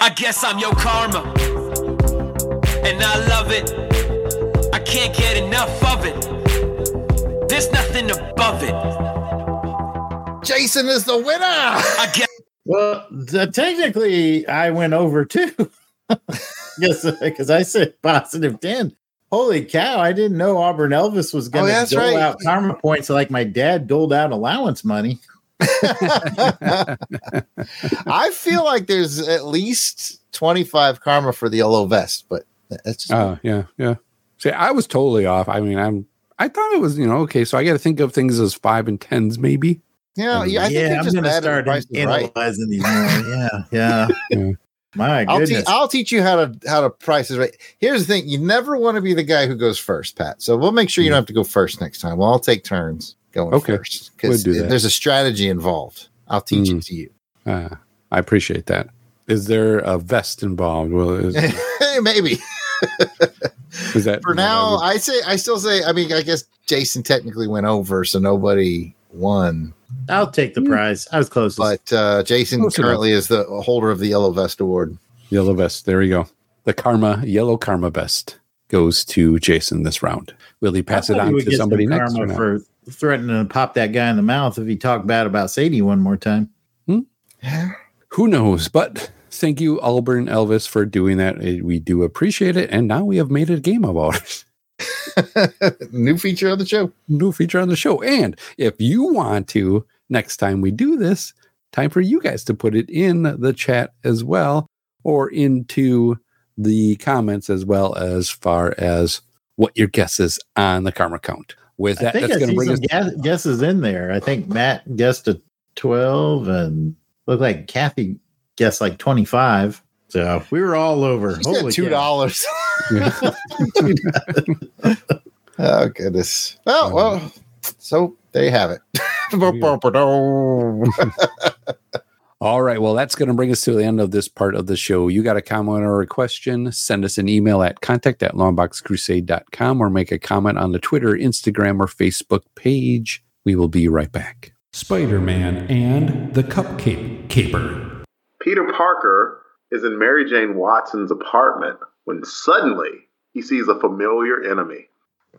Speaker 5: I guess I'm your karma. And I love it. I can't get enough of it. There's nothing above it.
Speaker 2: Jason is the winner.
Speaker 5: I guess.
Speaker 3: Well, th- technically, I went over too. *laughs* yes, because I said positive 10. Holy cow, I didn't know Auburn Elvis was going
Speaker 2: Oh,
Speaker 3: to
Speaker 2: that's
Speaker 3: dole
Speaker 2: right.
Speaker 3: out karma points like my dad doled out allowance money. *laughs* *laughs*
Speaker 2: I feel like there's at least 25 karma for the yellow vest, but that's just
Speaker 1: Oh, yeah, yeah. See, I was totally off. I mean, I'm. I thought it was, you know, okay. So I got to think of things as five and tens, maybe.
Speaker 2: Yeah, know, yeah, I think you're
Speaker 3: I'm going to
Speaker 2: mad at the
Speaker 3: start
Speaker 2: price is right.
Speaker 3: analyzing these more. Yeah, *laughs* yeah.
Speaker 1: Yeah.
Speaker 3: My
Speaker 2: I'll, te-
Speaker 3: goodness.
Speaker 2: I'll teach you how to how to price is right. Here's the thing: you never want to be the guy who goes first, Pat. So we'll make sure you don't have to go first next time. Well, I'll take turns going
Speaker 1: Okay.
Speaker 2: first because
Speaker 1: We'll
Speaker 2: there's a strategy involved. I'll teach
Speaker 1: Mm.
Speaker 2: it to you.
Speaker 1: Uh, I appreciate that. Is there a vest involved? Well, is, *laughs*
Speaker 2: Maybe
Speaker 1: is that
Speaker 2: for now, I say I still say. I mean, I guess Jason technically went over, so nobody won.
Speaker 3: I'll take the prize. I was close.
Speaker 2: But uh, Jason
Speaker 1: Close enough.
Speaker 2: currently is the holder of the yellow vest award.
Speaker 1: yellow vest? There you go. The karma yellow karma vest goes to Jason this round. Will he pass it on to somebody next?
Speaker 3: karma
Speaker 1: or
Speaker 3: for threatening to pop that guy in the mouth if he talked bad about Sadie one more time.
Speaker 1: Who knows? But thank you, Auburn Elvis, for doing that. Eh, We do appreciate it. And now we have made a game about it. *laughs*
Speaker 2: New feature on the show.
Speaker 1: New feature on the show. And if you want to, next time we do this, time for you guys to put it in the chat as well or into the comments as well as far as what your guess is on the karma count. With
Speaker 3: I
Speaker 1: that,
Speaker 3: think
Speaker 1: that's going to bring
Speaker 3: some
Speaker 1: us.
Speaker 3: guess- guesses in there. I think Matt guessed a 12 and looked like Kathy guessed like 25. So we were all over.
Speaker 2: She said
Speaker 3: Holy
Speaker 2: two dollars. *laughs* Oh goodness. Well, well. So there you have it. *laughs* *laughs*
Speaker 1: All right. Well, that's going to bring us to the end of this part of the show. You got a comment or a question, send us an email at contact at longboxcrusade.com or make a comment on the Twitter, Instagram, or Facebook page. We will be right back.
Speaker 8: Spider Man and the Cupcake Caper.
Speaker 9: Peter Parker is in Mary Jane Watson's apartment when suddenly he sees a familiar enemy.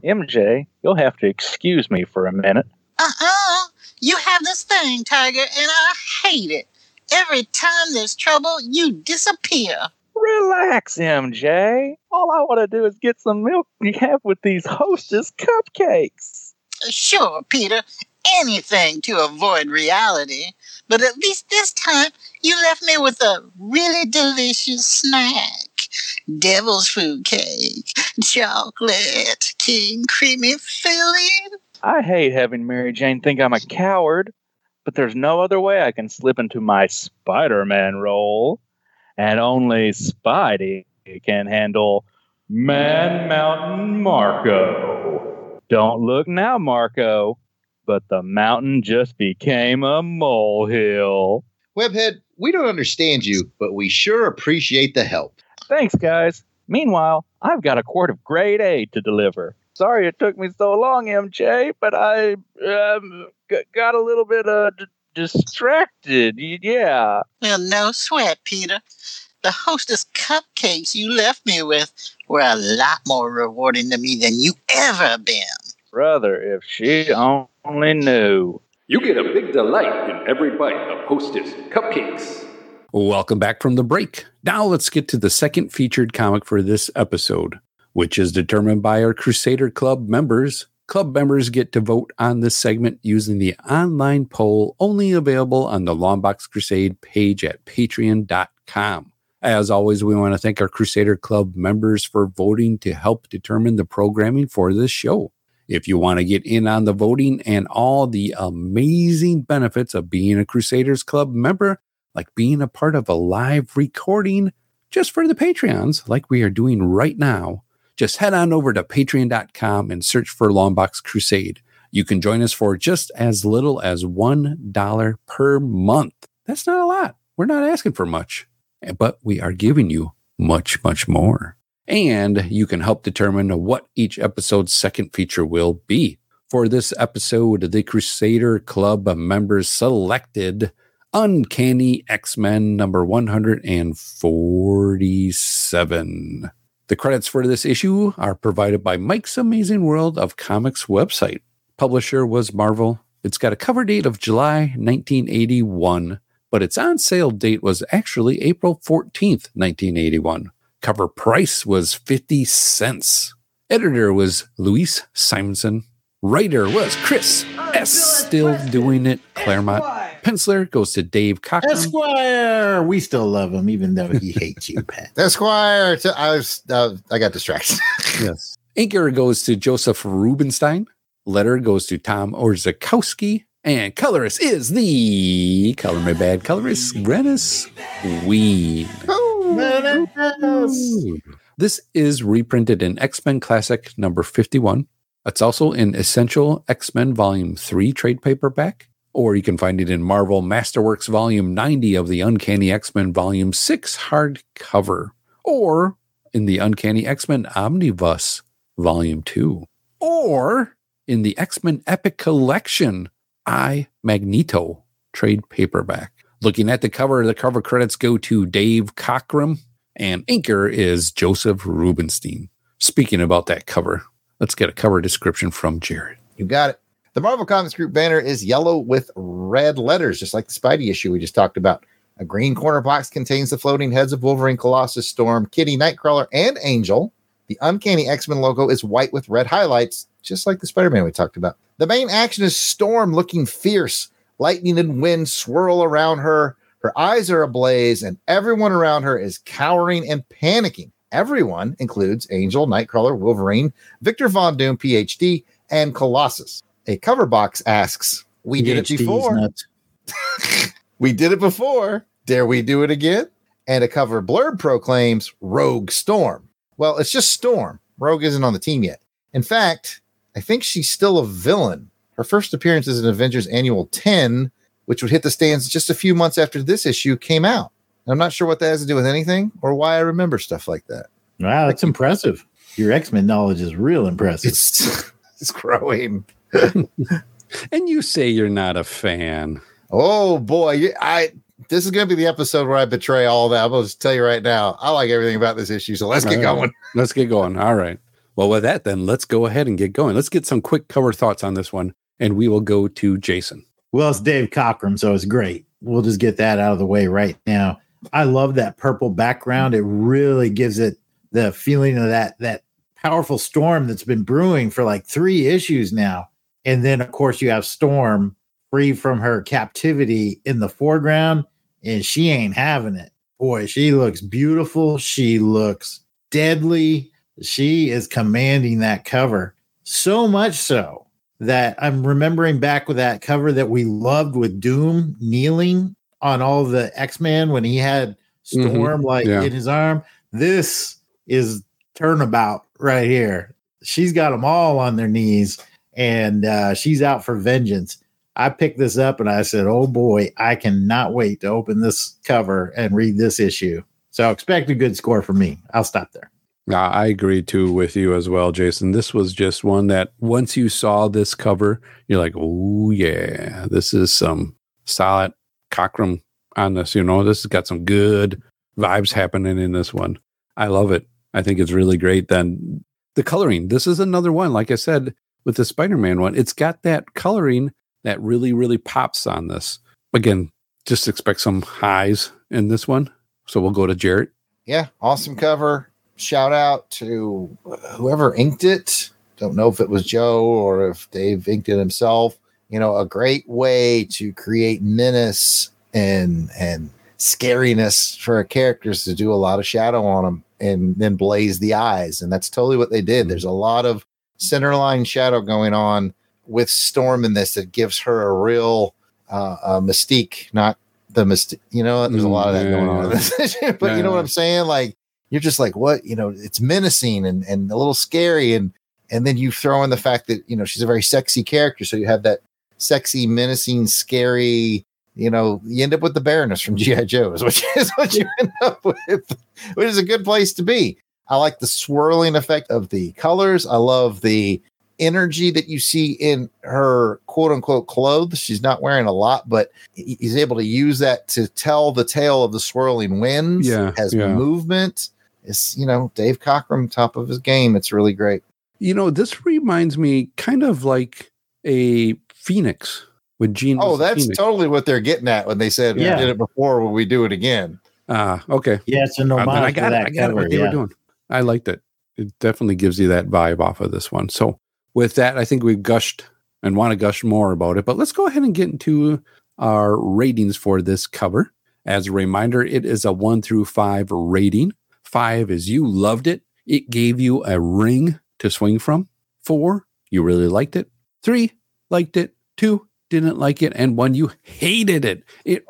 Speaker 10: MJ, you'll have to excuse me for a minute.
Speaker 11: Uh-uh. You have this thing, Tiger, and I hate it. Every time there's trouble, you disappear.
Speaker 10: Relax, MJ. All I want to do is get some milk you have with these hostess cupcakes.
Speaker 11: Sure, Peter. Anything to avoid reality. But at least this time, you left me with a really delicious snack. Devil's food cake, chocolate, king creamy filling.
Speaker 10: I hate having Mary Jane think I'm a coward, but there's no other way I can slip into my Spider Man role. And only Spidey can handle Man Mountain Marco. Don't look now, Marco, but the mountain just became a molehill.
Speaker 12: Webhead, we don't understand you, but we sure appreciate the help.
Speaker 10: Thanks, guys. Meanwhile, I've got a quart of grade A to deliver. Sorry it took me so long, MJ, but I um, g- got a little bit uh, d- distracted. Yeah.
Speaker 11: Well, no sweat, Peter. The hostess cupcakes you left me with were a lot more rewarding to me than you ever been.
Speaker 10: Brother, if she only knew.
Speaker 13: You get a big delight in every bite of Hostess cupcakes.
Speaker 1: Welcome back from the break. Now let's get to the second featured comic for this episode, which is determined by our Crusader Club members. Club members get to vote on this segment using the online poll only available on the Longbox Crusade page at patreon.com. As always, we want to thank our Crusader Club members for voting to help determine the programming for this show. If you want to get in on the voting and all the amazing benefits of being a Crusaders Club member, like being a part of a live recording just for the Patreons, like we are doing right now, just head on over to patreon.com and search for Longbox Crusade. You can join us for just as little as $1 per month. That's not a lot. We're not asking for much, but we are giving you much, much more. And you can help determine what each episode's second feature will be. For this episode, the Crusader Club members selected Uncanny X Men number 147. The credits for this issue are provided by Mike's Amazing World of Comics website. Publisher was Marvel. It's got a cover date of July 1981, but its on sale date was actually April 14th, 1981. Cover price was 50 cents. Editor was Louise Simonson. Writer was Chris S. Still doing it, Claremont. Penciler goes to Dave Cockrum.
Speaker 3: Esquire. We still love him, even though he hates you, Pat. *laughs*
Speaker 2: Esquire. t- I was. Uh, I got distracted. *laughs*
Speaker 1: yes. Inker goes to Joseph Rubinstein. Letter goes to Tom Orzechowski. And colorist is the color my bad colorist Glynis Wein. This is reprinted in X Men Classic number 51. It's also in Essential X Men Volume 3 trade paperback, or you can find it in Marvel Masterworks Volume 90 of the Uncanny X Men Volume 6 hardcover, or in the Uncanny X Men Omnibus Volume 2, or in the X Men Epic Collection I Magneto trade paperback. Looking at the cover, the cover credits go to Dave Cockrum, and inker is Joseph Rubinstein. Speaking about that cover, let's get a cover description from Jared.
Speaker 2: You got it. The Marvel Comics Group banner is yellow with red letters, just like the Spidey issue we just talked about. A green corner box contains the floating heads of Wolverine, Colossus, Storm, Kitty, Nightcrawler, and Angel. The Uncanny X Men logo is white with red highlights, just like the Spider Man we talked about. The main action is Storm looking fierce. Lightning and wind swirl around her. Her eyes are ablaze, and everyone around her is cowering and panicking. Everyone includes Angel, Nightcrawler, Wolverine, Victor Von Doom, PhD, and Colossus. A cover box asks, We did it before. *laughs* we did it before. Dare we do it again? And a cover blurb proclaims Rogue Storm. Well, it's just Storm. Rogue isn't on the team yet. In fact, I think she's still a villain her first appearance is in Avengers Annual 10, which would hit the stands just a few months after this issue came out. I'm not sure what that has to do with anything or why I remember stuff like that.
Speaker 3: Wow, that's impressive. Your X Men knowledge is real impressive.
Speaker 2: It's *laughs* it's growing. *laughs*
Speaker 1: and you say you're not a fan.
Speaker 2: Oh boy, I this is going to be the episode where I betray all that. I'm going to just tell you right now. I like everything about this issue, so let's get
Speaker 1: All right.
Speaker 2: going.
Speaker 1: Let's get going. All right. Well, with that, then let's go ahead and get going. Let's get some quick cover thoughts on this one, and we will go to Jason.
Speaker 3: Well, it's Dave Cockrum, so it's great. We'll just get that out of the way right now. I love that purple background. It really gives it the feeling of that that powerful storm that's been brewing for like three issues now. And then of course you have Storm free from her captivity in the foreground, and she ain't having it. Boy, she looks beautiful. She looks deadly. She is commanding that cover. So much so that I'm remembering back with that cover that we loved with Doom kneeling on all the X-Men when he had Storm
Speaker 1: Mhm.
Speaker 3: like
Speaker 1: Yeah.
Speaker 3: in his arm. This is turnabout right here. She's got them all on their knees and uh, she's out for vengeance. I picked this up and I said, Oh boy, I cannot wait to open this cover and read this issue. So expect a good score from me. I'll stop there.
Speaker 1: I agree too with you as well, Jason. This was just one that once you saw this cover, you're like, oh yeah, this is some solid Cockrum on this. You know, this has got some good vibes happening in this one. I love it. I think it's really great. Then the coloring. This is another one, like I said, with the Spider-Man one. It's got that coloring that really, really pops on this. Again, just expect some highs in this one. So we'll go to Jarrett.
Speaker 2: Yeah, awesome cover. Shout out to whoever inked it. Don't know if it was Joe or if Dave inked it himself. You know, a great way to create menace and and scariness for characters to do a lot of shadow on them and then blaze the eyes. And that's totally what they did. There's a lot of centerline shadow going on with Storm in this that gives her a real uh, uh, mystique, not the mystique. You know, there's a lot of that going on in this issue, but you know what I'm saying? Like, you're just like, what? You know, it's menacing and, and a little scary. And, and then you throw in the fact that, you know, she's a very sexy character. So you have that sexy, menacing, scary, you know, you end up with the Baroness from G.I. Joe which is what you end up with, which is a good place to be. I like the swirling effect of the colors. I love the energy that you see in her quote unquote clothes. She's not wearing a lot, but he's able to use that to tell the tale of the swirling winds.
Speaker 1: Yeah,
Speaker 2: has
Speaker 1: yeah.
Speaker 2: movement. It's, you know, Dave Cockrum, top of his game. It's really great.
Speaker 1: You know, this reminds me kind of like a Phoenix with Jean.
Speaker 2: Oh, that's
Speaker 1: Phoenix.
Speaker 2: totally what they're getting at when they said
Speaker 3: Yeah.
Speaker 2: we did it before. Will we do it again?
Speaker 1: Ah, okay.
Speaker 3: Yeah, it's an
Speaker 1: Uh, I got it. I got it. What they were doing. I liked it. It definitely gives you that vibe off of this one. So, with that, I think we've gushed and want to gush more about it. But let's go ahead and get into our ratings for this cover. As a reminder, it is a one through five rating. Five is you loved it. It gave you a ring to swing from. Four, you really liked it. Three, liked it. Two, didn't like it. And one, you hated it. It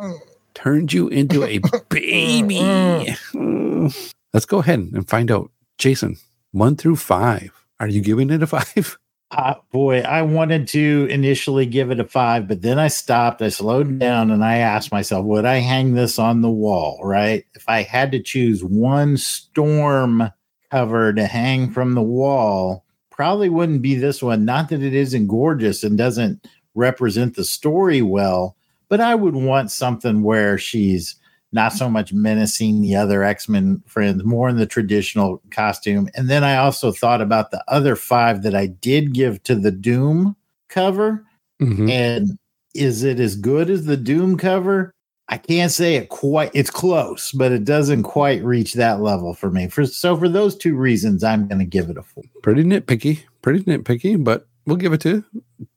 Speaker 1: turned you into a *laughs* baby. *laughs* Let's go ahead and find out. Jason, one through five. Are you giving it a five? *laughs*
Speaker 3: Uh, boy, I wanted to initially give it a five, but then I stopped. I slowed down and I asked myself, would I hang this on the wall? Right? If I had to choose one storm cover to hang from the wall, probably wouldn't be this one. Not that it isn't gorgeous and doesn't represent the story well, but I would want something where she's not so much menacing the other X-Men friends, more in the traditional costume. And then I also thought about the other five that I did give to the Doom cover.
Speaker 1: Mm-hmm.
Speaker 3: And is it as good as the Doom cover? I can't say it quite. It's close, but it doesn't quite reach that level for me. For so for those two reasons, I'm going to give it a four.
Speaker 1: Pretty nitpicky. Pretty nitpicky, but we'll give it to.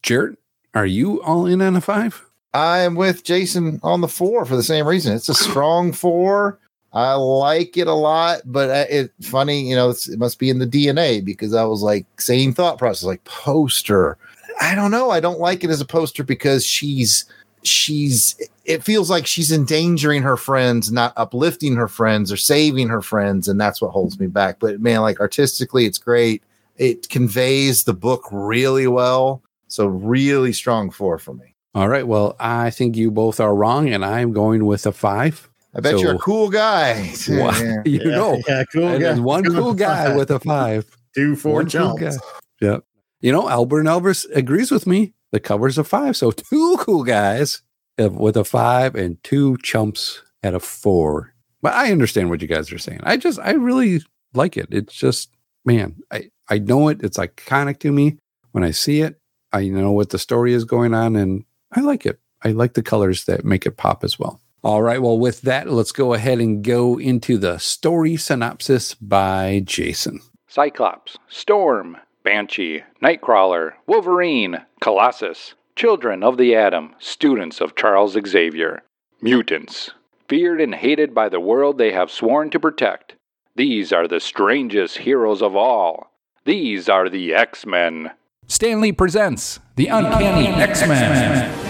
Speaker 1: Jarrett, are you all in on a five?
Speaker 2: I am with Jason on the four for the same reason. It's a strong four. I like it a lot, but uh, it funny, you know, it must be in the DNA because I was like same thought process, like poster. I don't know. I don't like it as a poster because she's she's it feels like she's endangering her friends, not uplifting her friends or saving her friends, and that's what holds me back. But man, like artistically, it's great. It conveys the book really well. So really strong four for me.
Speaker 1: All right. Well, I think you both are wrong, and I'm going with a five.
Speaker 2: I bet you're a cool guy. *laughs*
Speaker 1: Wow, *laughs*
Speaker 2: Yeah.
Speaker 1: you know,
Speaker 3: yeah, cool
Speaker 1: and
Speaker 3: guy.
Speaker 1: one cool guy with a five.
Speaker 3: two four
Speaker 1: One
Speaker 3: jumps.
Speaker 1: guy. Yep. You know, Auburn Elvis agrees with me. The cover's a five. So *laughs* two cool guys with a five and two chumps at a four. But I understand what you guys are saying. I just, I really like it. It's just, man, I, I know it. It's iconic to me. When I see it, I know what the story is going on and I like it. I like the colors that make it pop as well. All right. Well, with that, let's go ahead and go into the story synopsis by Jason.
Speaker 14: Cyclops, Storm, Banshee, Nightcrawler, Wolverine, Colossus, Children of the Atom, students of Charles Xavier, mutants, feared and hated by the world they have sworn to protect. These are the strangest heroes of all. These are the X Men.
Speaker 8: Stan Lee presents The Uncanny X Men.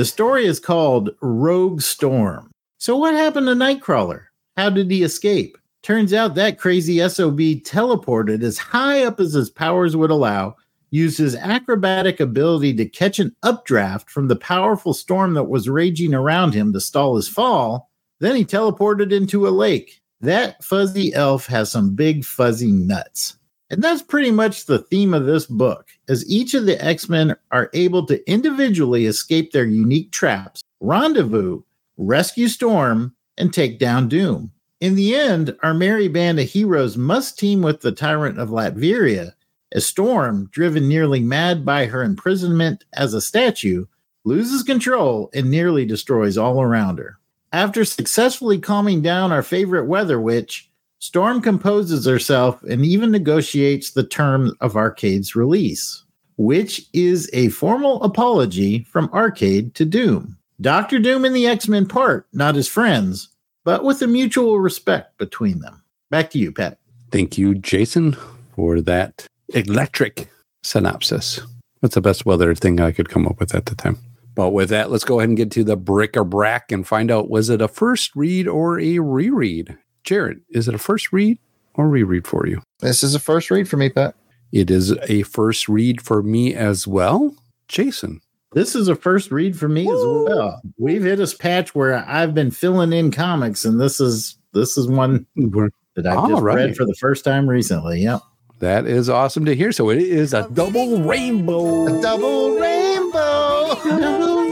Speaker 3: The story is called Rogue Storm. So, what happened to Nightcrawler? How did he escape? Turns out that crazy SOB teleported as high up as his powers would allow, used his acrobatic ability to catch an updraft from the powerful storm that was raging around him to stall his fall. Then he teleported into a lake. That fuzzy elf has some big fuzzy nuts. And that's pretty much the theme of this book, as each of the X Men are able to individually escape their unique traps, rendezvous, rescue Storm, and take down Doom. In the end, our merry band of heroes must team with the tyrant of Latveria, as Storm, driven nearly mad by her imprisonment as a statue, loses control and nearly destroys all around her. After successfully calming down our favorite weather witch, Storm composes herself and even negotiates the terms of Arcade's release, which is a formal apology from Arcade to Doom. Doctor Doom and the X Men part, not as friends, but with a mutual respect between them. Back to you, Pat.
Speaker 1: Thank you, Jason, for that electric synopsis. That's the best weather thing I could come up with at the time. But with that, let's go ahead and get to the brick or brack and find out was it a first read or a reread? Jared, is it a first read or reread for you?
Speaker 2: This is a first read for me, Pat.
Speaker 1: It is a first read for me as well. Jason.
Speaker 3: This is a first read for me as well. We've hit a patch where I've been filling in comics, and this is this is one that I've just
Speaker 1: right.
Speaker 3: read for the first time recently. Yep.
Speaker 1: That is awesome to hear. So it is a double rainbow.
Speaker 2: A double rainbow.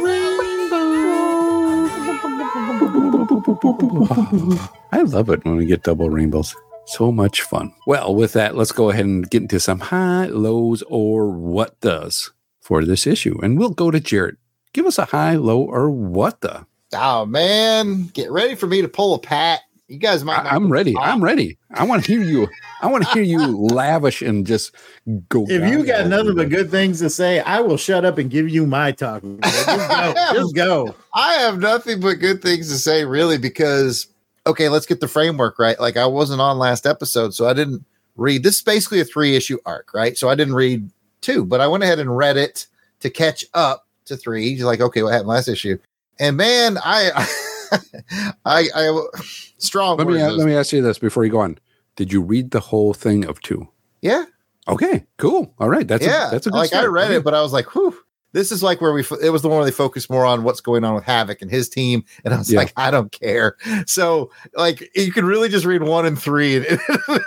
Speaker 2: *laughs*
Speaker 1: I love it when we get double rainbows. So much fun. Well, with that, let's go ahead and get into some high, lows, or what does for this issue. And we'll go to Jared. Give us a high, low, or what the.
Speaker 2: Oh man, get ready for me to pull a pat. You guys might.
Speaker 1: I, am ready. I'm ready. I want to hear you. I want to hear you lavish and just go.
Speaker 3: If you got
Speaker 1: gaga
Speaker 3: nothing
Speaker 1: over
Speaker 3: but good things to say, I will shut up and give you my talk. Just go. *laughs* Just go.
Speaker 2: I have nothing but good things to say, really, because okay, let's get the framework right. Like I wasn't on last episode, so I didn't read. This is basically a three issue arc, right? So I didn't read two, but I went ahead and read it to catch up to three. You're like, okay, what happened last issue? And man, I, *laughs* *laughs* I, I, strong.
Speaker 1: Let me
Speaker 2: words.
Speaker 1: Uh, let me ask you this before you go on. Did you read the whole thing of two?
Speaker 2: yeah,
Speaker 1: Okay, cool. All right, that's
Speaker 2: yeah.
Speaker 1: a, that's a good
Speaker 2: like I read
Speaker 1: Okay.
Speaker 2: it, but I was like, whew. This is like where we. It was the one where they focused more on what's going on with Havoc and his team, and I was
Speaker 1: Yeah.
Speaker 2: like, I don't care. So, like, you could really just read one and three, and *laughs*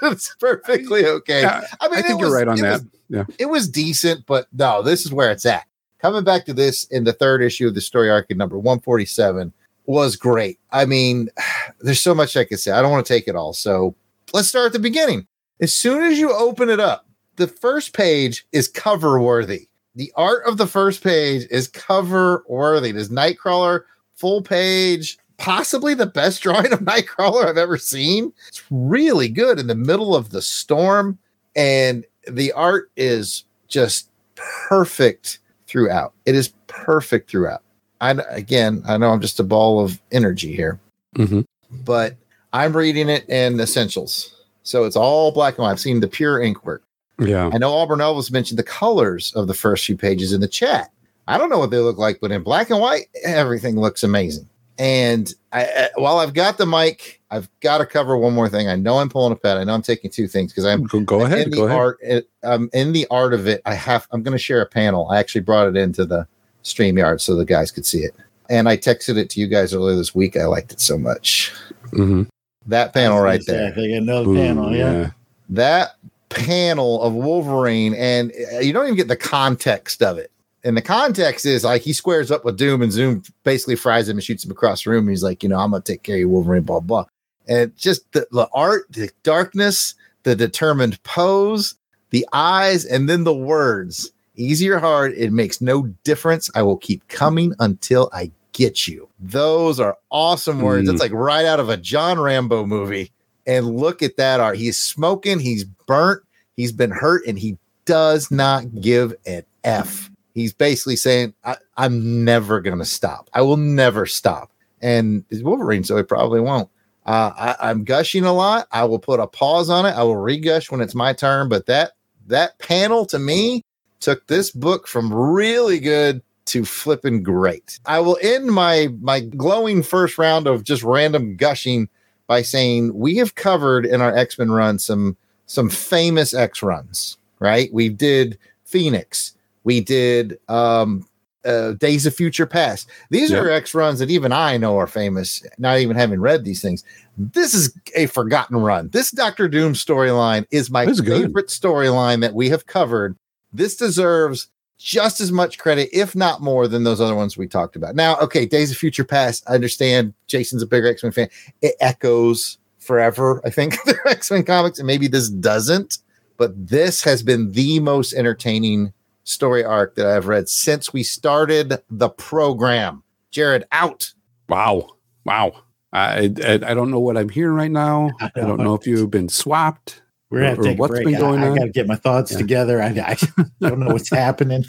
Speaker 2: it's perfectly okay.
Speaker 1: Yeah,
Speaker 2: I mean,
Speaker 1: I think
Speaker 2: it
Speaker 1: you're right on that.
Speaker 2: was-
Speaker 1: yeah.
Speaker 2: it was decent, but no, this is where it's at. Coming back to this in the third issue of the story arc in number 147 was great. I mean, *sighs* there's so much I could say. I don't want to take it all. So let's start at the beginning. As soon as you open it up, the first page is cover worthy. the art of the first page is cover worthy. Is Nightcrawler full page, possibly the best *laughs* drawing of Nightcrawler I've ever seen. It's really good in the middle of the storm, and the art is just perfect throughout. It is perfect throughout. I again, I know I'm just a ball of energy here,
Speaker 1: Mhm.
Speaker 2: but I'm reading it in essentials, so it's all black and white. I've seen the pure ink work.
Speaker 1: Yeah.
Speaker 2: I know Auburn Elvis mentioned the colors of the first few pages in the chat. I don't know what they look like, but in black and white, everything looks amazing. And I, I, while I've got the mic, I've got to cover one more thing. I know I'm pulling a pet. I know I'm taking two things because I'm
Speaker 1: Go, go ahead.
Speaker 2: in the
Speaker 1: Go ahead.
Speaker 2: art. It, um, in the art of it, I have. I'm going to share a panel. I actually brought it into the Streamyard so the guys could see it, and I texted it to you guys earlier this week. I liked it so much.
Speaker 1: Mhm.
Speaker 2: That panel right there
Speaker 3: Exactly. Another
Speaker 1: Ooh,
Speaker 3: panel. Yeah.
Speaker 2: that panel of Wolverine, and uh, you don't even get the context of it. And the context is like he squares up with Doom, and Doom basically fries him and shoots him across the room. He's like, you know, I'm gonna take care of you, Wolverine, blah blah. And just the, the art, the darkness, the determined pose, the eyes, and then the words. Easy or hard, it makes no difference. I will keep coming until I get you. Those are awesome words.
Speaker 1: Mm.
Speaker 2: Like right out of a John Rambo movie. And look at that art. He's smoking, he's burnt, he's been hurt, and he does not give an F. He's basically saying, I, I'm never going to stop. I will never stop. And Wolverine, so he probably won't. Uh, I, I'm gushing a lot. I will put a pause on it. I will regush when it's my turn. But that that panel to me took this book from really good to flipping great. I will end my my glowing first round of just random gushing by saying we have covered in our X-Men run some some famous X runs, right? We did Phoenix, we did um uh, Days of Future Past. These
Speaker 1: Yeah.
Speaker 2: are X runs that even I know are famous, not even having read these things. This is a forgotten run. This Doctor Doom storyline is my favorite storyline that we have covered. This deserves just as much credit, if not more, than those other ones we talked about. Now, okay, Days of Future Past. I understand Jason's a bigger X Men fan. It echoes forever, I think, *laughs* the X Men comics, and maybe this doesn't, but this has been the most entertaining story arc that I've read since we started the program. Jared, out.
Speaker 1: Wow. Wow. I, I I don't know what I'm hearing right now. *laughs* I don't know if you've been swapped.
Speaker 3: We're gonna have to take a break.
Speaker 1: been going
Speaker 3: I,
Speaker 1: on.
Speaker 3: I got to get my thoughts
Speaker 1: Yeah.
Speaker 3: together. I, I *laughs* don't know what's *laughs* happening.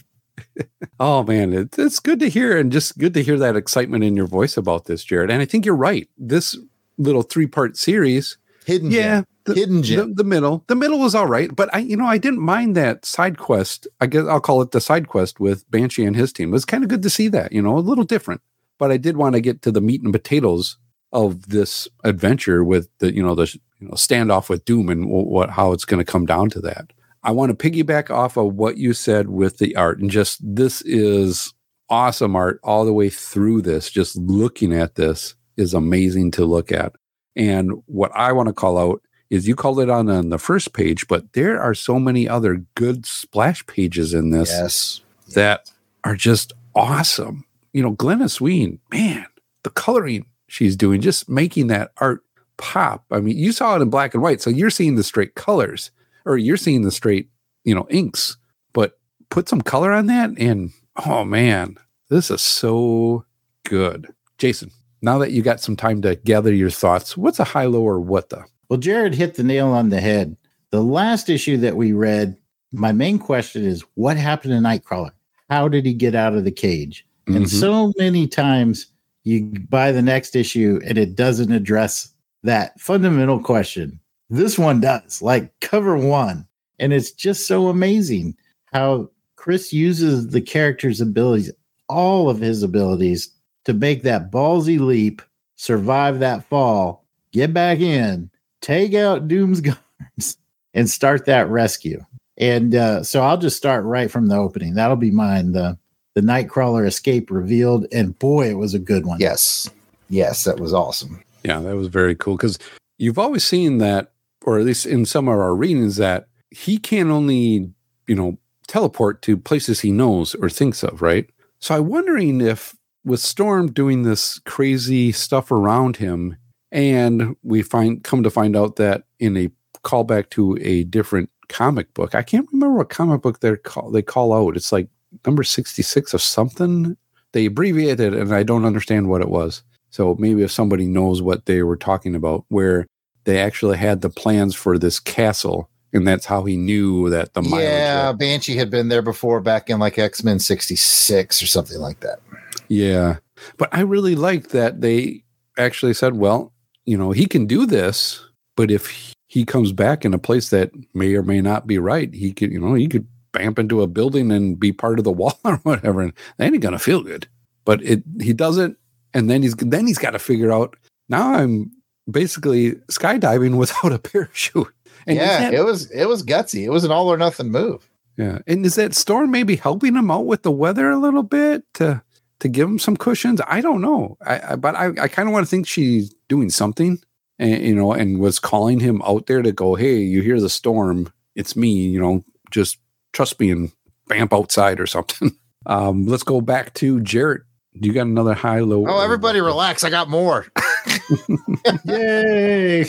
Speaker 1: Oh man, it, it's good to hear and just good to hear that excitement in your voice about this, Jared. And I think you're right. This little three part series,
Speaker 2: Hidden
Speaker 1: yeah,
Speaker 2: gem.
Speaker 1: the,
Speaker 2: Hidden
Speaker 1: the,
Speaker 2: gem.
Speaker 1: the middle, the middle was all right. But I, you know, I didn't mind that side quest. I guess I'll call it the side quest with Banshee and his team. It was kind of good to see that. You know, a little different. But I did want to get to the meat and potatoes of this adventure with the, you know, the you know standoff with Doom and what how it's going to come down to that. I want to piggyback off of what you said with the art and just this is awesome art all the way through this. Just looking at this is amazing to look at. And what I want to call out is you called it on on the first page, but there are so many other good splash pages in this
Speaker 2: Yes.
Speaker 1: that are just awesome. You know, Glynis Wein, man, the coloring she's doing, just making that art pop. I mean, you saw it in black and white, so you're seeing the straight colors, or you're seeing the straight, you know, inks. But put some color on that, and oh man, this is so good. Jason, now that you got some time to gather your thoughts, what's a high low or what the?
Speaker 3: Well, Jared hit the nail on the head. The last issue that we read, my main question is what happened to Nightcrawler? How did he get out of the cage? And
Speaker 1: Mhm.
Speaker 3: so many times you buy the next issue and it doesn't address that fundamental question. This one does, like cover one. And it's just so amazing how Chris uses the character's abilities, all of his abilities, to make that ballsy leap, survive that fall, get back in, take out Doom's *laughs* guards, and start that rescue. And uh, so I'll just start right from the opening. That'll be mine. The the Nightcrawler escape revealed, and boy, it was a good one.
Speaker 2: Yes. Yes, that was awesome.
Speaker 1: Yeah, that was very cool because you've always seen that, or at least in some of our readings, that he can only, you know, teleport to places he knows or thinks of, right? So I'm wondering if with Storm doing this crazy stuff around him, and we find come to find out that in a callback to a different comic book, I can't remember what comic book they call they call out. It's like number 66 of something. They abbreviated it, and I don't understand what it was. So maybe if somebody knows what they were talking about, where they actually had the plans for this castle, and that's how he knew that the.
Speaker 2: Yeah, Banshee had been there before back in like X Men 66 or something like that.
Speaker 1: Yeah. But I really liked that they actually said, well, you know, he can do this, but if he comes back in a place that may or may not be right, he could, you know, he could bamf into a building and be part of the *laughs* wall or whatever, and that ain't gonna feel good. But it he doesn't, and then he's then he's got to figure out now I'm basically skydiving *laughs* without a parachute. And
Speaker 2: yeah,
Speaker 1: that-
Speaker 2: it was it was gutsy. It was an all or nothing move.
Speaker 1: yeah. And is that storm maybe helping him out with the weather a little bit to to give him some cushions? I don't know. I, I but I, I kind of want to think she's doing something and you know, and was calling him out there to go, Hey, you hear the storm, it's me, you know, just trust me and bamf outside or something. *laughs* Um, let's go back to Jared. Do you got another high low?
Speaker 2: Oh, everybody relax. I got more. *laughs*
Speaker 3: Yay.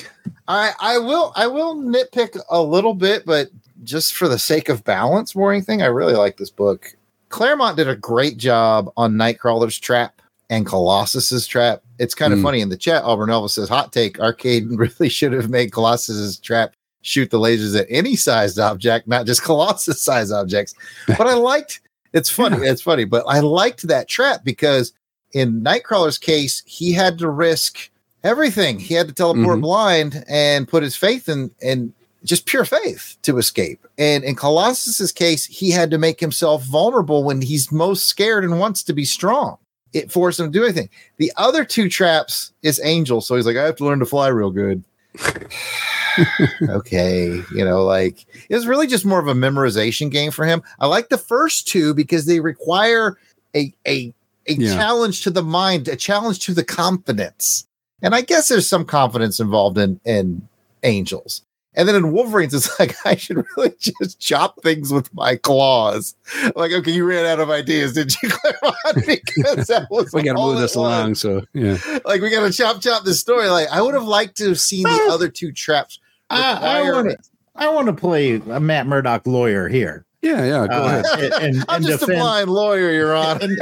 Speaker 2: I I will I will nitpick a little bit, but just for the sake of balance, more anything, I really like this book. Claremont did a great job on Nightcrawler's trap and Colossus's trap. It's kind of
Speaker 1: Mm.
Speaker 2: funny in the chat. Auburn Elvis says, "Hot take: Arcade *laughs* really should have made Colossus's trap shoot the lasers at any sized object, not just Colossus size objects." *laughs* But I liked. It's funny. It's funny, but I liked that trap because in Nightcrawler's case, he had to risk everything. He had to teleport
Speaker 1: Mhm.
Speaker 2: blind and put his faith in in just pure faith to escape. And in Colossus's case, he had to make himself vulnerable when he's most scared and wants to be strong. It forced him to do anything. The other two traps is Angel, so he's like, I have to learn to fly real good. *laughs* okay, you know, like it was really just more of a memorization game for him. I like the first two because they require a a a
Speaker 1: Yeah.
Speaker 2: challenge to the mind, a challenge to the confidence. And I guess there's some confidence involved in in angels. And then in Wolverines, it's *laughs* like I should really just chop things with my claws. Like, okay, you ran out of ideas, did you, *laughs* Claremont? Because that was
Speaker 1: we got to move
Speaker 2: it
Speaker 1: this
Speaker 2: was.
Speaker 1: along. So yeah,
Speaker 2: Like, we got to chop chop this story. Like, I would have liked to have seen the other two traps.
Speaker 3: I, I want to. I want to play a Matt Murdock lawyer here.
Speaker 1: yeah, yeah. Go
Speaker 3: Uh,
Speaker 1: ahead.
Speaker 3: and, and, *laughs*
Speaker 2: I'm
Speaker 3: and
Speaker 2: just
Speaker 3: defend-
Speaker 2: a blind lawyer, Your Honor.
Speaker 3: and,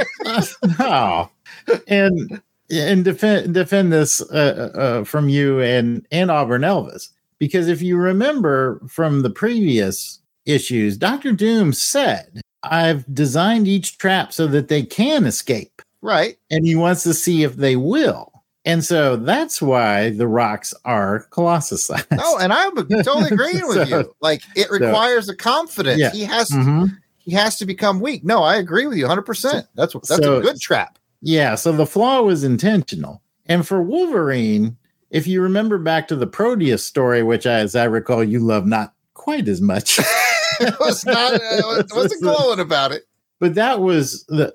Speaker 3: oh, and and defend defend this uh, uh, from you and and Auburn Elvis because if you remember from the previous issues, Doctor Doom said, "I've designed each trap so that they can escape,
Speaker 2: Right.
Speaker 3: and he wants to see if they will." And so that's why the rocks are colossus size.
Speaker 2: No, and I'm *laughs* totally agreeing with
Speaker 3: So-
Speaker 2: you. Like, it requires a confidence.
Speaker 3: Yeah.
Speaker 2: He has
Speaker 3: Mhm.
Speaker 2: he has to become weak. No, I agree with you 100%. That's that's
Speaker 3: So-
Speaker 2: a good trap.
Speaker 3: Yeah, so the flaw was intentional. And for Wolverine, if you remember back to the Proteus story, which as I recall you love not quite as much, *laughs*
Speaker 2: it was not uh, it wasn't glowing about it.
Speaker 3: but that was the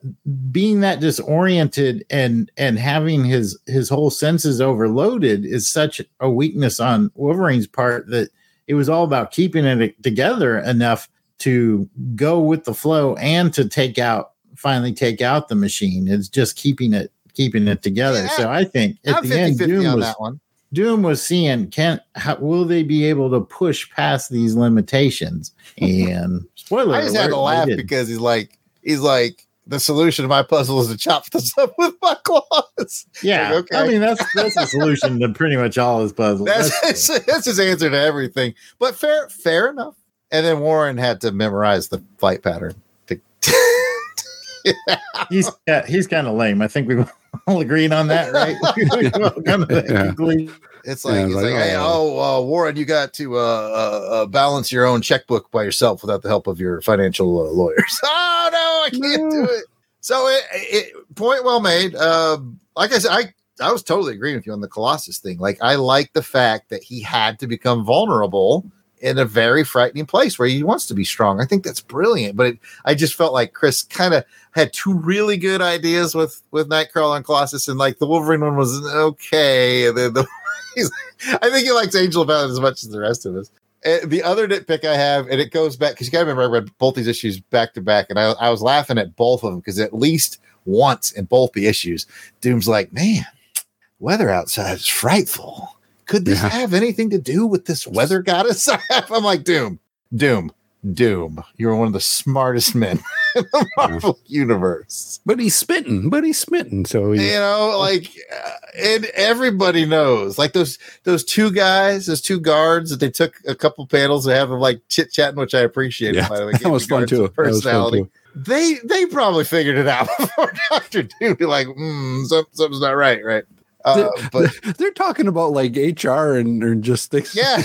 Speaker 3: being that disoriented and and having his his whole senses overloaded is such a weakness on Wolverine's part that it was all about keeping it together enough to go with the flow and to take out finally take out the machine. It's just keeping it keeping it together.
Speaker 2: Yeah,
Speaker 3: so I think at
Speaker 2: I'm
Speaker 3: the end Doom
Speaker 2: on
Speaker 3: was
Speaker 2: that one.
Speaker 3: Doom was seeing can how, will they be able to push past these limitations? And *laughs* spoiler
Speaker 2: I just had to laugh because he's like he's like the solution to my puzzle is to chop *laughs* this up with my claws.
Speaker 3: Yeah,
Speaker 2: Like, okay.
Speaker 3: I mean that's that's the solution to pretty much all his puzzles.
Speaker 2: That's
Speaker 3: That's- *laughs*
Speaker 2: his, that's his answer to everything. But fair, fair enough. And then Warren had to memorize the flight pattern. To,
Speaker 3: he's yeah, he's kind of lame. I think we *laughs* all agreed on that, right? *laughs* *laughs* We all come to that
Speaker 1: Yeah.
Speaker 2: it's like,
Speaker 1: I
Speaker 2: it's
Speaker 1: was
Speaker 2: like,
Speaker 1: like,
Speaker 2: hey,
Speaker 1: oh.
Speaker 2: oh, uh, Warren, you got to uh, uh, uh, balance your own checkbook by yourself without the help of your financial uh, lawyers. oh no, I can't do it. So it, it point well made. Uh, like I said, I I was totally agreeing with you on the Colossus thing. Like I like the fact that he had to become vulnerable in a very frightening place where he wants to be strong. I think that's brilliant. But it, I just felt like Chris kind of had two really good ideas with with Nightcrawler and Colossus, and like the Wolverine one was okay, and then the *laughs* I think he likes Angel it as much as the rest of us. Uh, the other nitpick I have, and it goes back because you got to remember I read both these issues back to back, and I, I was laughing at both of them because at least once in both the issues, Doom's like, "Man, weather outside is frightful. Could this
Speaker 1: Yeah.
Speaker 2: have anything to do with this weather goddess?" I have?" I'm like, "Doom, Doom, Doom. You're one of the smartest men *laughs* in the Marvel universe.
Speaker 1: But he's smitten. But he's smitten. So he's,
Speaker 2: You know, like, uh, and everybody knows, like those those two guys, those two guards that they took a couple panels to have them like chit chatting, which I appreciated.
Speaker 1: Yeah,
Speaker 2: by the way, *laughs*
Speaker 1: that was fun too. was fun
Speaker 2: Personality.
Speaker 1: too.
Speaker 2: They they probably figured it out *laughs* before Doctor Doom. Like, mm, something's not right, right? Uh, but *laughs*
Speaker 1: They're talking about like HR and and just things.
Speaker 2: yeah,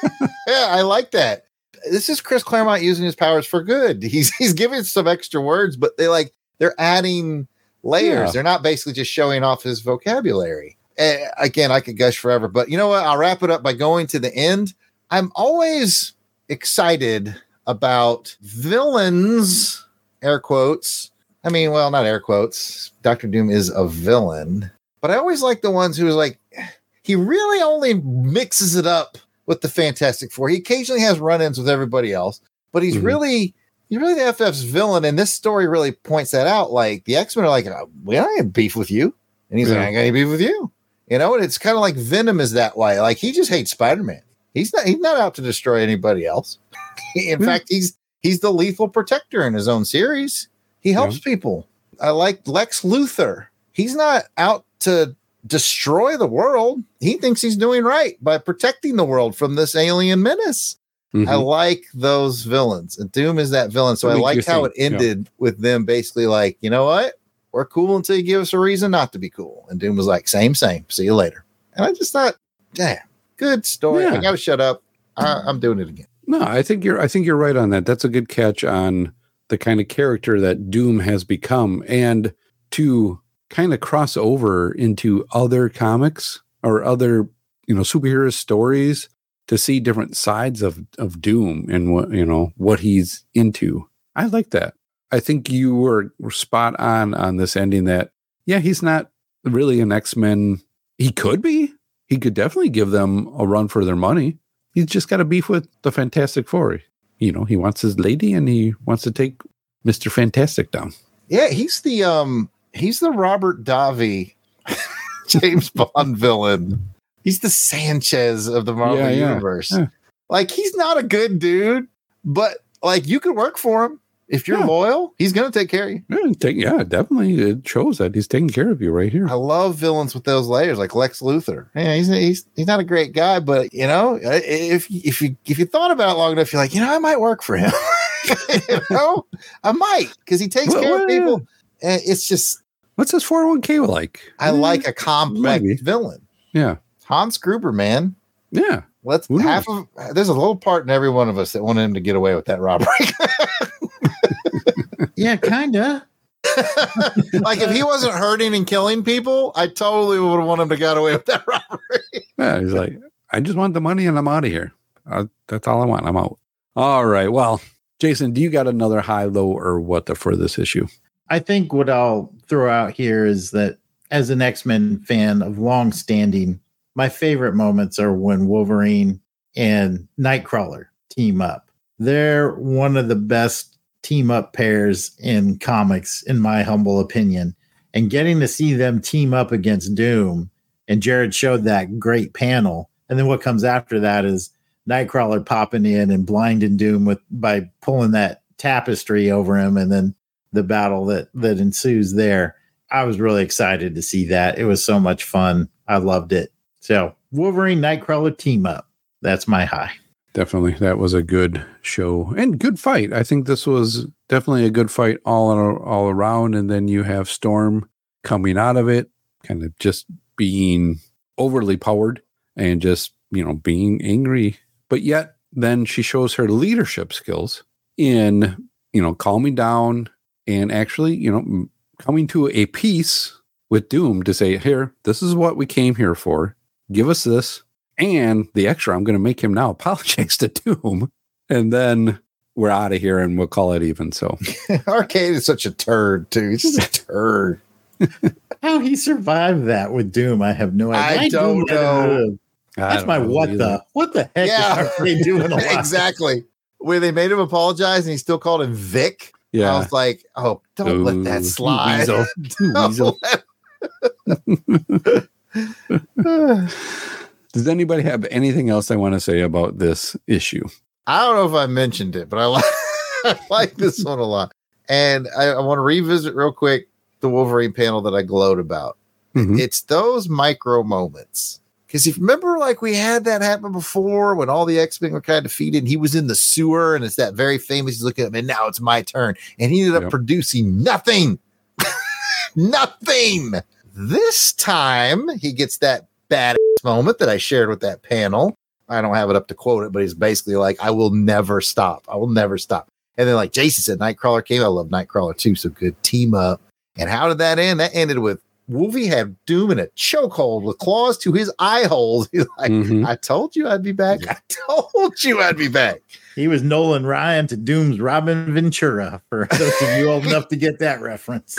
Speaker 2: *laughs* yeah, I like that. This is Chris Claremont using his powers for good. He's he's giving some extra words, but they like they're adding layers.
Speaker 1: Yeah.
Speaker 2: They're not basically just showing off his vocabulary. Again, I could gush forever, but you know what? I'll wrap it up by going to the end. I'm always excited about villains, air quotes. I mean, well, not air quotes. Doctor Doom is a villain, but I always like the ones who's like, he really only mixes it up with the Fantastic Four. He occasionally has run-ins with everybody else, but he's
Speaker 1: Mhm.
Speaker 2: really he's really the FF's villain. And this story really points that out. Like the X-Men are like, "Uh, we don't have beef with you. And he's like, I ain't got any beef with you. You know, and it's kind of like Venom is that way. Like he just hates Spider-Man. He's not he's not out to destroy anybody else. *laughs* in
Speaker 1: Yeah.
Speaker 2: fact, he's he's the lethal protector in his own series. He helps people. I like Lex Luthor. He's not out to destroy the world. He thinks he's doing right by protecting the world from this alien menace.
Speaker 1: Mhm.
Speaker 2: I like those villains. And Doom is that villain. So I like how it ended with them basically like, you know what? We're cool until you give us a reason not to be cool. And Doom was like, same, same. See you later. And I just thought, damn, good story. I gotta shut up. I, I'm doing it again.
Speaker 1: No, I think you're I think you're right on that. That's a good catch on the kind of character that Doom has become and to kind of cross over into other comics or other, you know, superhero stories to see different sides of of Doom and what, you know, what he's into. I like that. I think you were, were spot on on this ending that yeah, he's not really an X-Men. He could be. He could definitely give them a run for their money. He's just got a beef with the Fantastic Four. You know, he wants his lady and he wants to take Mr. Fantastic down.
Speaker 2: Yeah, he's the um he's the Robert Davi *laughs* James Bond villain. He's the Sanchez of the Marvel
Speaker 1: Yeah, yeah,
Speaker 2: universe.
Speaker 1: yeah.
Speaker 2: Like he's not a good dude, but like you could work for him if you're loyal. He's gonna take care of you.
Speaker 1: Yeah, take, yeah, definitely. It shows that he's taking care of you right here.
Speaker 2: I love villains with those layers, like Lex Luthor. Yeah, he's he's he's not a great guy, but you know, if if you if you thought about it long enough, you're like, you know, I might work for him. *laughs* you know, I might because he takes
Speaker 1: Well,
Speaker 2: care of people. And it's just
Speaker 1: What's his 401k like?
Speaker 2: I like a complex
Speaker 1: maybe.
Speaker 2: villain.
Speaker 1: Yeah.
Speaker 2: Hans Gruber, man.
Speaker 1: Yeah.
Speaker 2: Let's
Speaker 1: Who
Speaker 2: half of there's a little part in every one of us that wanted him to get away with that robbery. *laughs*
Speaker 3: Yeah, kinda. *laughs*
Speaker 2: like if he wasn't hurting and killing people, I totally would have wanted him to get away with that *laughs* robbery.
Speaker 1: Yeah. He's like, I just want the money and I'm out of here. Uh, that's all I want. I'm out. All right. Well, Jason, do you got another high, low, or what the for this issue?
Speaker 3: I think what I'll throw out here is that as an X Men fan of long standing, my favorite moments are when Wolverine and Nightcrawler team up. They're one of the best team up pairs in comics, in my humble opinion. And getting to see them team up against Doom, and Jared showed that great panel. And then what comes after that is Nightcrawler popping in and blinding Doom with by pulling that tapestry over him, and then the battle that that ensues there. I was really excited to see that. It was so much fun. I loved it. So Wolverine Nightcrawler team up. That's my high.
Speaker 1: Definitely. That was a good show and good fight. I think this was definitely a good fight all all around. And then you have Storm coming out of it, kind of just being overly powered and just, you know, being angry. But yet then she shows her leadership skills in, you know, calming down and actually, you know, coming to a peace with Doom to say, here, this is what we came here for. Give us this. And the extra, I'm going to make him now *laughs* apologize to Doom. And then we're out of here and we'll call it even. So, *laughs*
Speaker 2: Arcade is such a turd, too. He's just a *laughs* turd.
Speaker 3: How he survived that with Doom, I have no idea.
Speaker 2: I
Speaker 3: Why
Speaker 2: don't
Speaker 3: Doom let him
Speaker 2: know.
Speaker 3: live? That's my what the what the heck
Speaker 2: Yeah.
Speaker 3: are they doing
Speaker 2: exactly. Where they made him apologize and he still called him Vic. I was like, oh, don't let that slide.
Speaker 1: weasel. *laughs* Weasel. *laughs* Does anybody have anything else I want to say about this issue?
Speaker 2: I don't know if I mentioned it, but I like *laughs* I like this one a lot. And I, I want to revisit real quick the Wolverine panel that I glowed about.
Speaker 1: Mhm.
Speaker 2: It's those micro moments. Because if you remember, like we had that happen before when all the X Men were kind of defeated, and he was in the sewer, and it's that very famous. He's looking at him, and now it's my turn, and he ended up
Speaker 1: Yep.
Speaker 2: producing nothing, *laughs* nothing. This time, he gets that badass moment that I shared with that panel. I don't have it up to quote it, but he's basically like, "I will never stop. I will never stop." And then, like Jason said, Nightcrawler came. I love Nightcrawler too. So good team up. And how did that end? That ended with Wolvie had Doom in a chokehold with claws to his eye holes. *laughs* He's like,
Speaker 1: Mhm.
Speaker 2: I told you I'd be back. *laughs* I told you I'd be back.
Speaker 3: He was Nolan Ryan to Doom's Robin Ventura. For *laughs* those of you old enough to get that reference,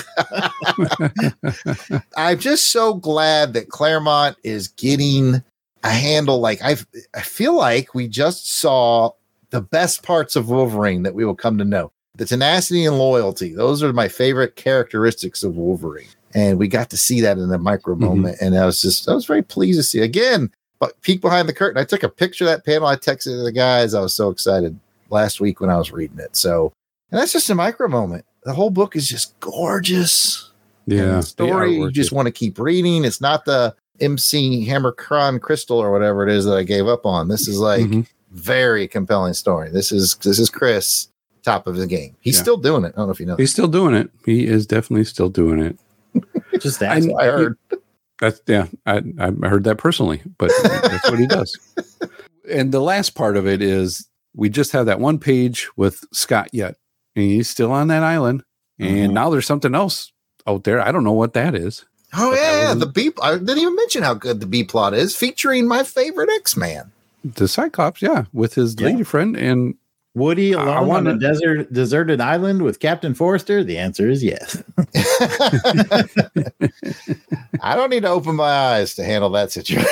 Speaker 2: I'm just so glad that Claremont is getting a handle. Like I, I feel like we just saw the best parts of Wolverine that we will come to know. The tenacity and loyalty; those are my favorite characteristics of Wolverine, and we got to see that in a micro
Speaker 1: Mhm.
Speaker 2: moment. And I was just, I was very pleased to see again. But peek behind the curtain. I took a picture of that panel. I texted the guys. I was so excited last week when I was reading it. So, and that's just a micro moment. The whole book is just gorgeous.
Speaker 1: Yeah.
Speaker 2: story you just want to keep reading. It's not the MC Hammer Cron Crystal or whatever it is that I gave up on. This is like
Speaker 1: Mhm.
Speaker 2: very compelling story. This is this is Chris top of the game. He's
Speaker 1: Yeah.
Speaker 2: still doing it. I don't know if you know.
Speaker 1: He's still doing it. He is definitely still doing it. *laughs*
Speaker 3: just
Speaker 1: I-
Speaker 3: that.
Speaker 2: I heard.
Speaker 1: That's yeah, I I heard that personally, but that's what he does. *laughs* And the last part of it is we just have that one page with Scott yet, and he's still on that island, and
Speaker 3: Mhm.
Speaker 1: now there's something else out there. I don't know what that is.
Speaker 2: Oh
Speaker 1: But
Speaker 2: yeah,
Speaker 1: wasn't-
Speaker 2: the B. I didn't even mention how good the B plot is, featuring my favorite X Man.
Speaker 1: The Cyclops, yeah, with his
Speaker 3: Yeah.
Speaker 1: lady friend, and
Speaker 3: Woody
Speaker 1: I- I
Speaker 3: alone on a desert deserted island with Captain Forrester? The answer is yes. *laughs*
Speaker 2: I don't need to open my eyes to handle that situation.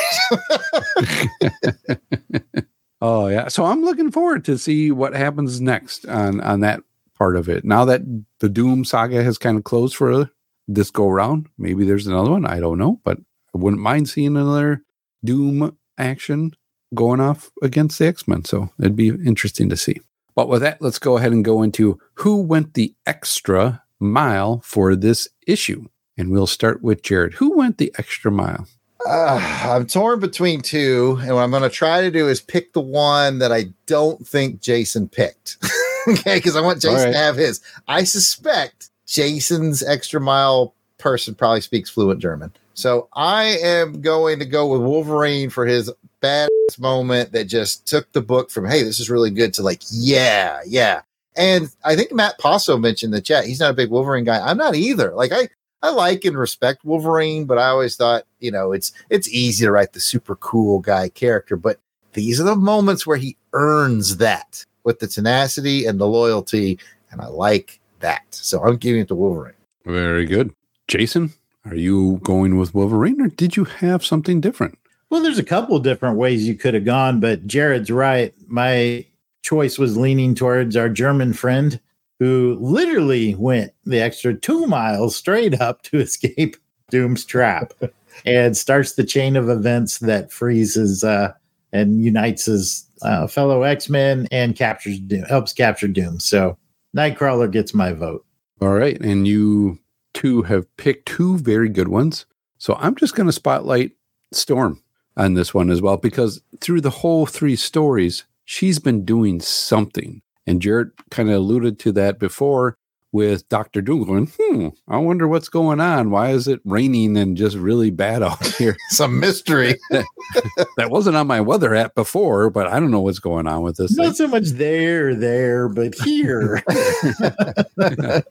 Speaker 2: *laughs*
Speaker 1: oh yeah. So I'm looking forward to see what happens next on on that part of it. Now that the Doom saga has kind of closed for this go round, maybe there's another one. I don't know, but I wouldn't mind seeing another Doom action going off against the X Men. So it'd be interesting to see. But with that, let's go ahead and go into who went the extra mile for this issue. And we'll start with Jared. Who went the extra mile?
Speaker 2: Uh, I'm torn between two, and what I'm going to try to do is pick the one that I don't think Jason picked. *laughs* okay, because I want Jason
Speaker 1: right.
Speaker 2: to have his. I suspect Jason's extra mile person probably speaks fluent German. So I am going to go with Wolverine for his badass moment that just took the book from, hey, this is really good to like, yeah, yeah. And I think Matt Passo mentioned the chat, he's not a big Wolverine guy. I'm not either. Like I, I like and respect Wolverine, but I always thought, you know, it's it's easy to write the super cool guy character, but these are the moments where he earns that with the tenacity and the loyalty, and I like that. So I'm giving it to Wolverine.
Speaker 1: Very good. Jason, are you going with Wolverine or did you have something different?
Speaker 3: Well, there's a couple different ways you could have gone, but Jared's right. My choice was leaning towards our German friend who literally went the extra two miles straight up to *laughs* escape Doom's trap *laughs* and starts the chain of events that freezes uh, and unites his uh, fellow X Men and captures Doom, helps capture Doom. So Nightcrawler gets my vote.
Speaker 1: All right. And you two have picked two very good ones. So I'm just going to spotlight Storm on this one as well, because through the whole three stories, she's been doing something. And Jared kind of alluded to that before with Dr. Doom going, hmm, I wonder what's going on. Why is it raining and just really bad out *laughs* here?
Speaker 2: Some mystery. *laughs*
Speaker 1: that wasn't on my weather app before, but I don't know what's going on with this. thing.
Speaker 3: Not so much there, there, but here. *laughs*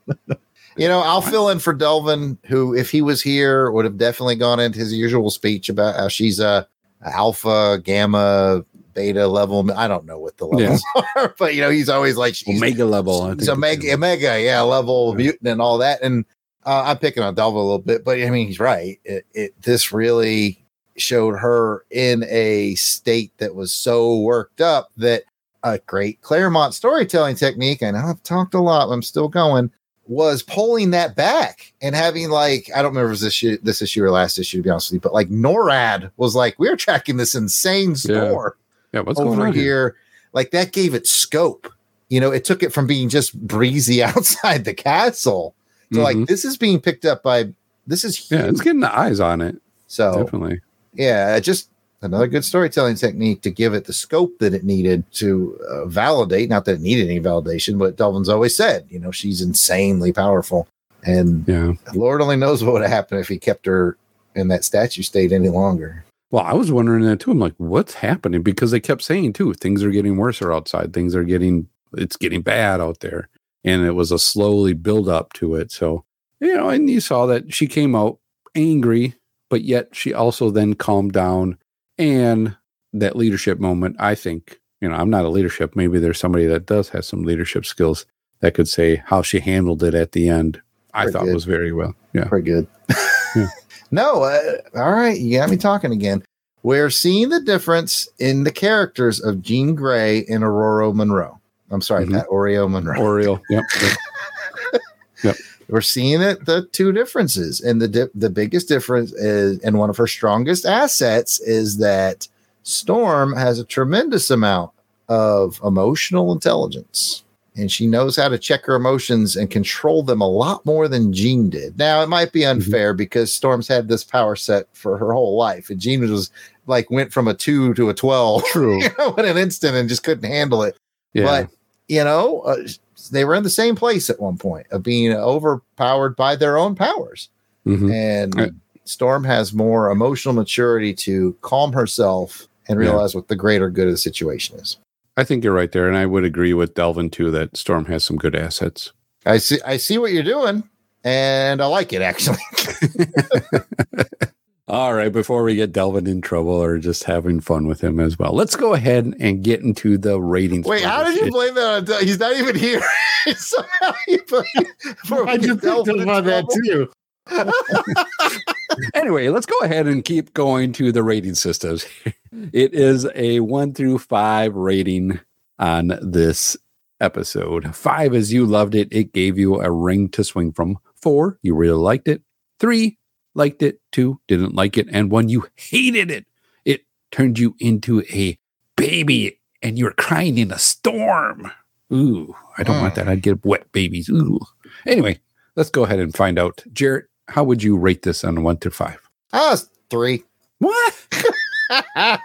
Speaker 2: You know, I'll fill in for Delvin, who, if he was here, would have definitely gone into his usual speech about how she's a, a alpha, gamma, beta level. I don't know what the levels are, *laughs* but you know, he's always like she's
Speaker 1: Omega level. I
Speaker 2: He's
Speaker 1: think.
Speaker 2: omega, omega, yeah, level mutant and all that. And uh, I'm picking on Delvin a little bit, but I mean, he's right. It, it this really showed her in a state that was so worked up that a great Claremont storytelling technique, and I've talked a lot, I'm still going, was pulling that back and having like I don't remember if it was this issue, this issue or last issue to be honest with you, but like NORAD was like we're tracking this insane store
Speaker 1: Yeah, what's
Speaker 2: over
Speaker 1: going on
Speaker 2: here.
Speaker 1: here?
Speaker 2: like that gave it scope. You know, it took it from being just breezy *laughs* outside the castle to like
Speaker 1: Mhm.
Speaker 2: this is being picked up by this is huge.
Speaker 1: Yeah, it's getting the eyes on it.
Speaker 2: So
Speaker 1: Definitely.
Speaker 2: yeah, just another good storytelling technique to give it the scope that it needed to uh, validate. Not that it needed any validation, but Delvin's always said, you know, she's insanely powerful, and
Speaker 1: Yeah.
Speaker 2: Lord only knows what would have happened if he kept her in that statue state any longer.
Speaker 1: Well, I was wondering that too. I'm like, what's happening? Because they kept saying too, things are getting worse or outside. Things are getting, it's getting bad out there. And it was a slowly build up to it. So, you know, and you saw that she came out angry, but yet she also then calmed down. And that leadership moment, I think, you know, I'm not a leadership. Maybe there's somebody that does have some leadership skills that could say how she handled it at the end. I
Speaker 2: Pretty
Speaker 1: thought
Speaker 2: good.
Speaker 1: was very well. Yeah.
Speaker 2: Pretty good. *laughs* no, uh, all right. You got me talking again. We're seeing the difference in the characters of Jean Grey and Aurora Monroe. I'm sorry,
Speaker 1: Mhm.
Speaker 2: Pat Ororo Munroe.
Speaker 1: Oriole. Yep. yep. *laughs*
Speaker 2: We're seeing it the two differences, and the di- the biggest difference is, and one of her strongest assets is that Storm has a tremendous amount of emotional intelligence, and she knows how to check her emotions and control them a lot more than Jean did. Now, it might be unfair because Storm's had this power set for her whole life, and Jean was like went from a two to a twelve, *laughs*
Speaker 1: True.
Speaker 2: you know, in an instant, and just couldn't handle it.
Speaker 1: Yeah.
Speaker 2: But you know, uh, they were in the same place at one point of being overpowered by their own powers.
Speaker 1: Mhm.
Speaker 2: And Storm has more emotional maturity to calm herself and
Speaker 1: Yeah.
Speaker 2: realize what the greater good of the situation is.
Speaker 1: I think you're right there, and I would agree with Delvin too that Storm has some good assets.
Speaker 2: I see. I see what you're doing, and I like it actually. *laughs* *laughs*
Speaker 1: All right, before we get Delvin in trouble or just having fun with him as well, let's go ahead and get into the ratings.
Speaker 2: Wait, how did you blame that on? Del- He's not even here. *laughs* Somehow you blame- *laughs*
Speaker 3: I just
Speaker 2: Delvin
Speaker 3: picked
Speaker 2: in
Speaker 3: up on that too. *laughs*
Speaker 1: anyway, let's go ahead and keep going to the rating systems. it is a one through five rating on this episode. Five is you loved it. It gave you a ring to swing from. Four, you really liked it. Three, liked it. Two, didn't like it. And one, you hated it. It turned you into a baby and you were crying in a storm. Ooh, I don't want that. I'd get wet babies. Ooh. Anyway, let's go ahead and find out. Jared, how would you rate this on one to five?
Speaker 2: Ah, three.
Speaker 1: What? *laughs*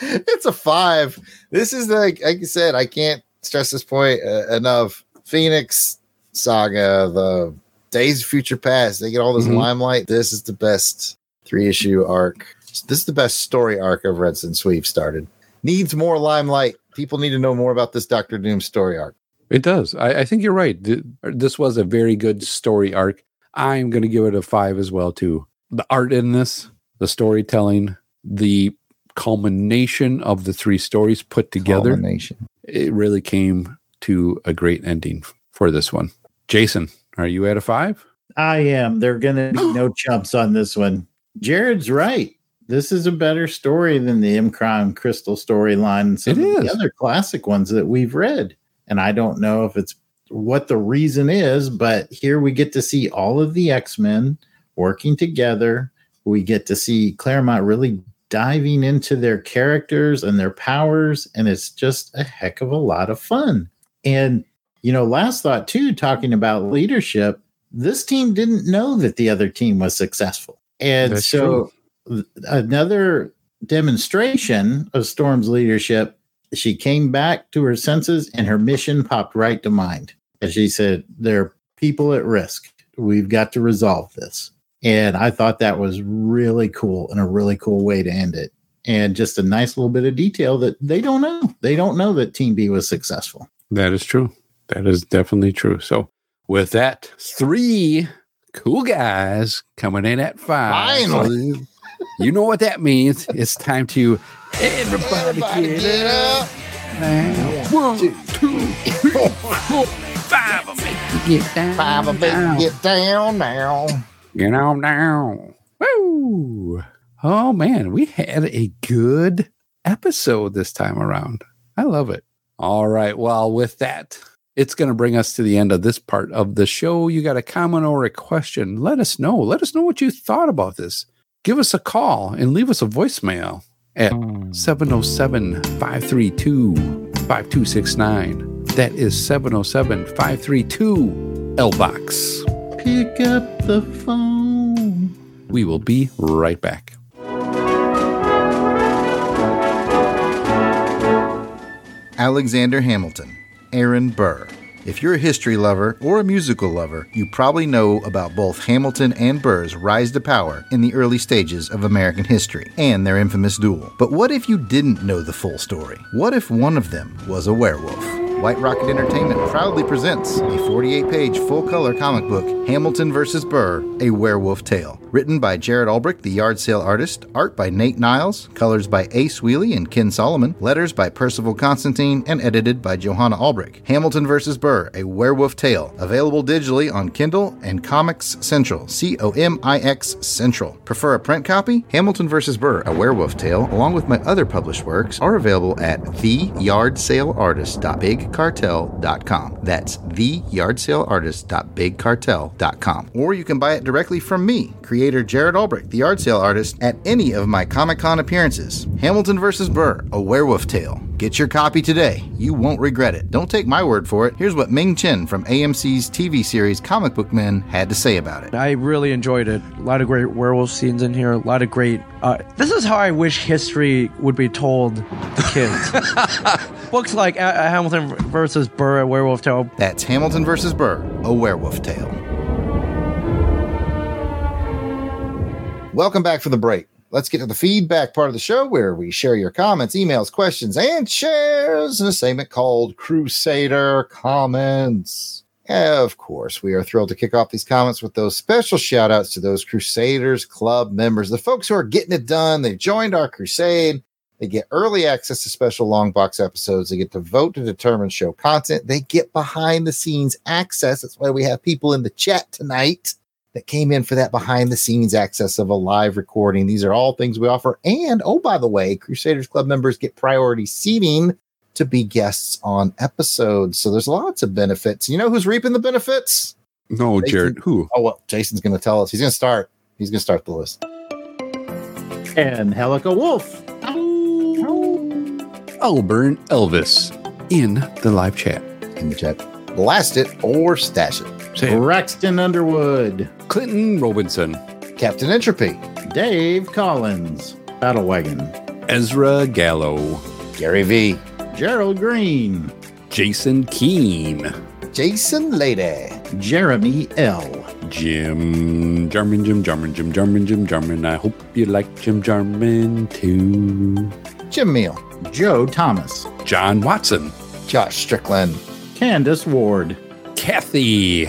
Speaker 2: it's a five. This is like, like you said, I can't stress this point uh, enough. Phoenix Saga, the Days of Future Past, they get all this
Speaker 1: Mhm.
Speaker 2: limelight. This is the best three issue arc. This is the best story arc I've read since we've started. Needs more limelight. People need to know more about this Doctor Doom story arc.
Speaker 1: It does. I, I think you're right. This was a very good story arc. I'm going to give it a five as well too. The art in this, the storytelling, the culmination of the three stories put together,
Speaker 2: Culmination.
Speaker 1: it really came to a great ending for this one. Jason, are you at a five?
Speaker 3: I am. There are going to be *gasps* no chumps on this one. Jared's right. This is a better story than the Crime Crystal storyline and some of the other classic ones that we've read. And I don't know if it's what the reason is, but here we get to see all of the X Men working together. We get to see Claremont really diving into their characters and their powers, and it's just a heck of a lot of fun. And you know, last thought too, talking about leadership, this team didn't know that the other team was successful. And
Speaker 1: That's
Speaker 3: so th- another demonstration of Storm's leadership, she came back to her senses and her mission popped right to mind. And she said, There are people at risk. We've got to resolve this. And I thought that was really cool and a really cool way to end it. And just a nice little bit of detail that they don't know. They don't know that Team B was successful.
Speaker 1: That is true. That is definitely true. So, with that, three cool guys coming in at five.
Speaker 2: Finally.
Speaker 1: So, you know what that means. It's time to everybody, get, up. Now. One, two, three, four, five of me. Get down.
Speaker 2: Five of it, get down now.
Speaker 1: Get on down. Woo! Oh man, we had a good episode this time around. I love it. All right. Well, with that, it's going to bring us to the end of this part of the show. You got a comment or a question? Let us know. Let us know what you thought about this. Give us a call and leave us a voicemail. at 707 532 5269. That is 707 532 LBOX.
Speaker 3: Pick up the phone.
Speaker 1: We will be right back.
Speaker 2: Alexander Hamilton, Aaron Burr. If you're a history lover or a musical lover, you probably know about both Hamilton and Burr's rise to power in the early stages of American history and their infamous duel. But what if you didn't know the full story? What if one of them was a werewolf? White Rocket Entertainment proudly presents a 48 page full color comic book, Hamilton vs. Burr A Werewolf Tale. Written by Jared Albrecht, the yard sale artist, art by Nate Niles, colors by Ace Wheely and Ken Solomon, letters by Percival Constantine, and edited by Johanna Albrecht. Hamilton vs. Burr A Werewolf Tale. Available digitally on Kindle and Comics Central. C O M I X Central. Prefer a print copy? Hamilton vs. Burr A Werewolf Tale, along with my other published works, are available at theyardsaleartist.bigcartel.com. That's theyardsaleartist.bigcartel.com. Or you can buy it directly from me, creator Jared Albrecht, the yard sale artist, at any of my Comic Con appearances. Hamilton vs. Burr, A Werewolf Tale. Get your copy today. You won't regret it. Don't take my word for it. Here's what Ming Chen from AMC's TV series Comic Book Men had to say about it.
Speaker 15: I really enjoyed it. A lot of great werewolf scenes in here. A lot of great. Uh, this is how I wish history would be told to kids. *laughs* Books like uh, Hamilton versus Burr, A Werewolf Tale.
Speaker 2: That's Hamilton vs. Burr, A Werewolf Tale. Welcome back for the break. Let's get to the feedback part of the show where we share your comments, emails, questions, and shares in a segment called Crusader Comments. Of course, we are thrilled to kick off these comments with those special shout outs to those Crusaders Club members, the folks who are getting it done. They joined our crusade. They get early access to special long box episodes. They get to vote to determine show content. They get behind the scenes access. That's why we have people in the chat tonight that came in for that behind the scenes access of a live recording. These are all things we offer. And oh, by the way, Crusaders Club members get priority seating to be guests on episodes. So there's lots of benefits. You know who's reaping the benefits?
Speaker 1: No, Jared. Who?
Speaker 2: Oh, well, Jason's going to tell us. He's going to start. He's going to start the list.
Speaker 3: And Helica Wolf.
Speaker 1: Auburn Elvis in the live chat.
Speaker 2: In the chat. Blast it or stash it.
Speaker 1: Say it.
Speaker 3: Braxton Underwood.
Speaker 1: Clinton Robinson.
Speaker 2: Captain Entropy.
Speaker 3: Dave Collins. Battle Wagon.
Speaker 1: Ezra Gallo.
Speaker 2: Gary V.
Speaker 3: Gerald Green.
Speaker 1: Jason Keene.
Speaker 2: Jason Lady.
Speaker 3: Jeremy L.
Speaker 1: Jim Jarman, Jim Jarman, Jim Jarman, Jim Jarman. I hope you like Jim Jarman too.
Speaker 2: Jim Meal.
Speaker 3: Joe Thomas.
Speaker 1: John Watson.
Speaker 2: Josh Strickland.
Speaker 3: Candace Ward.
Speaker 1: Kathy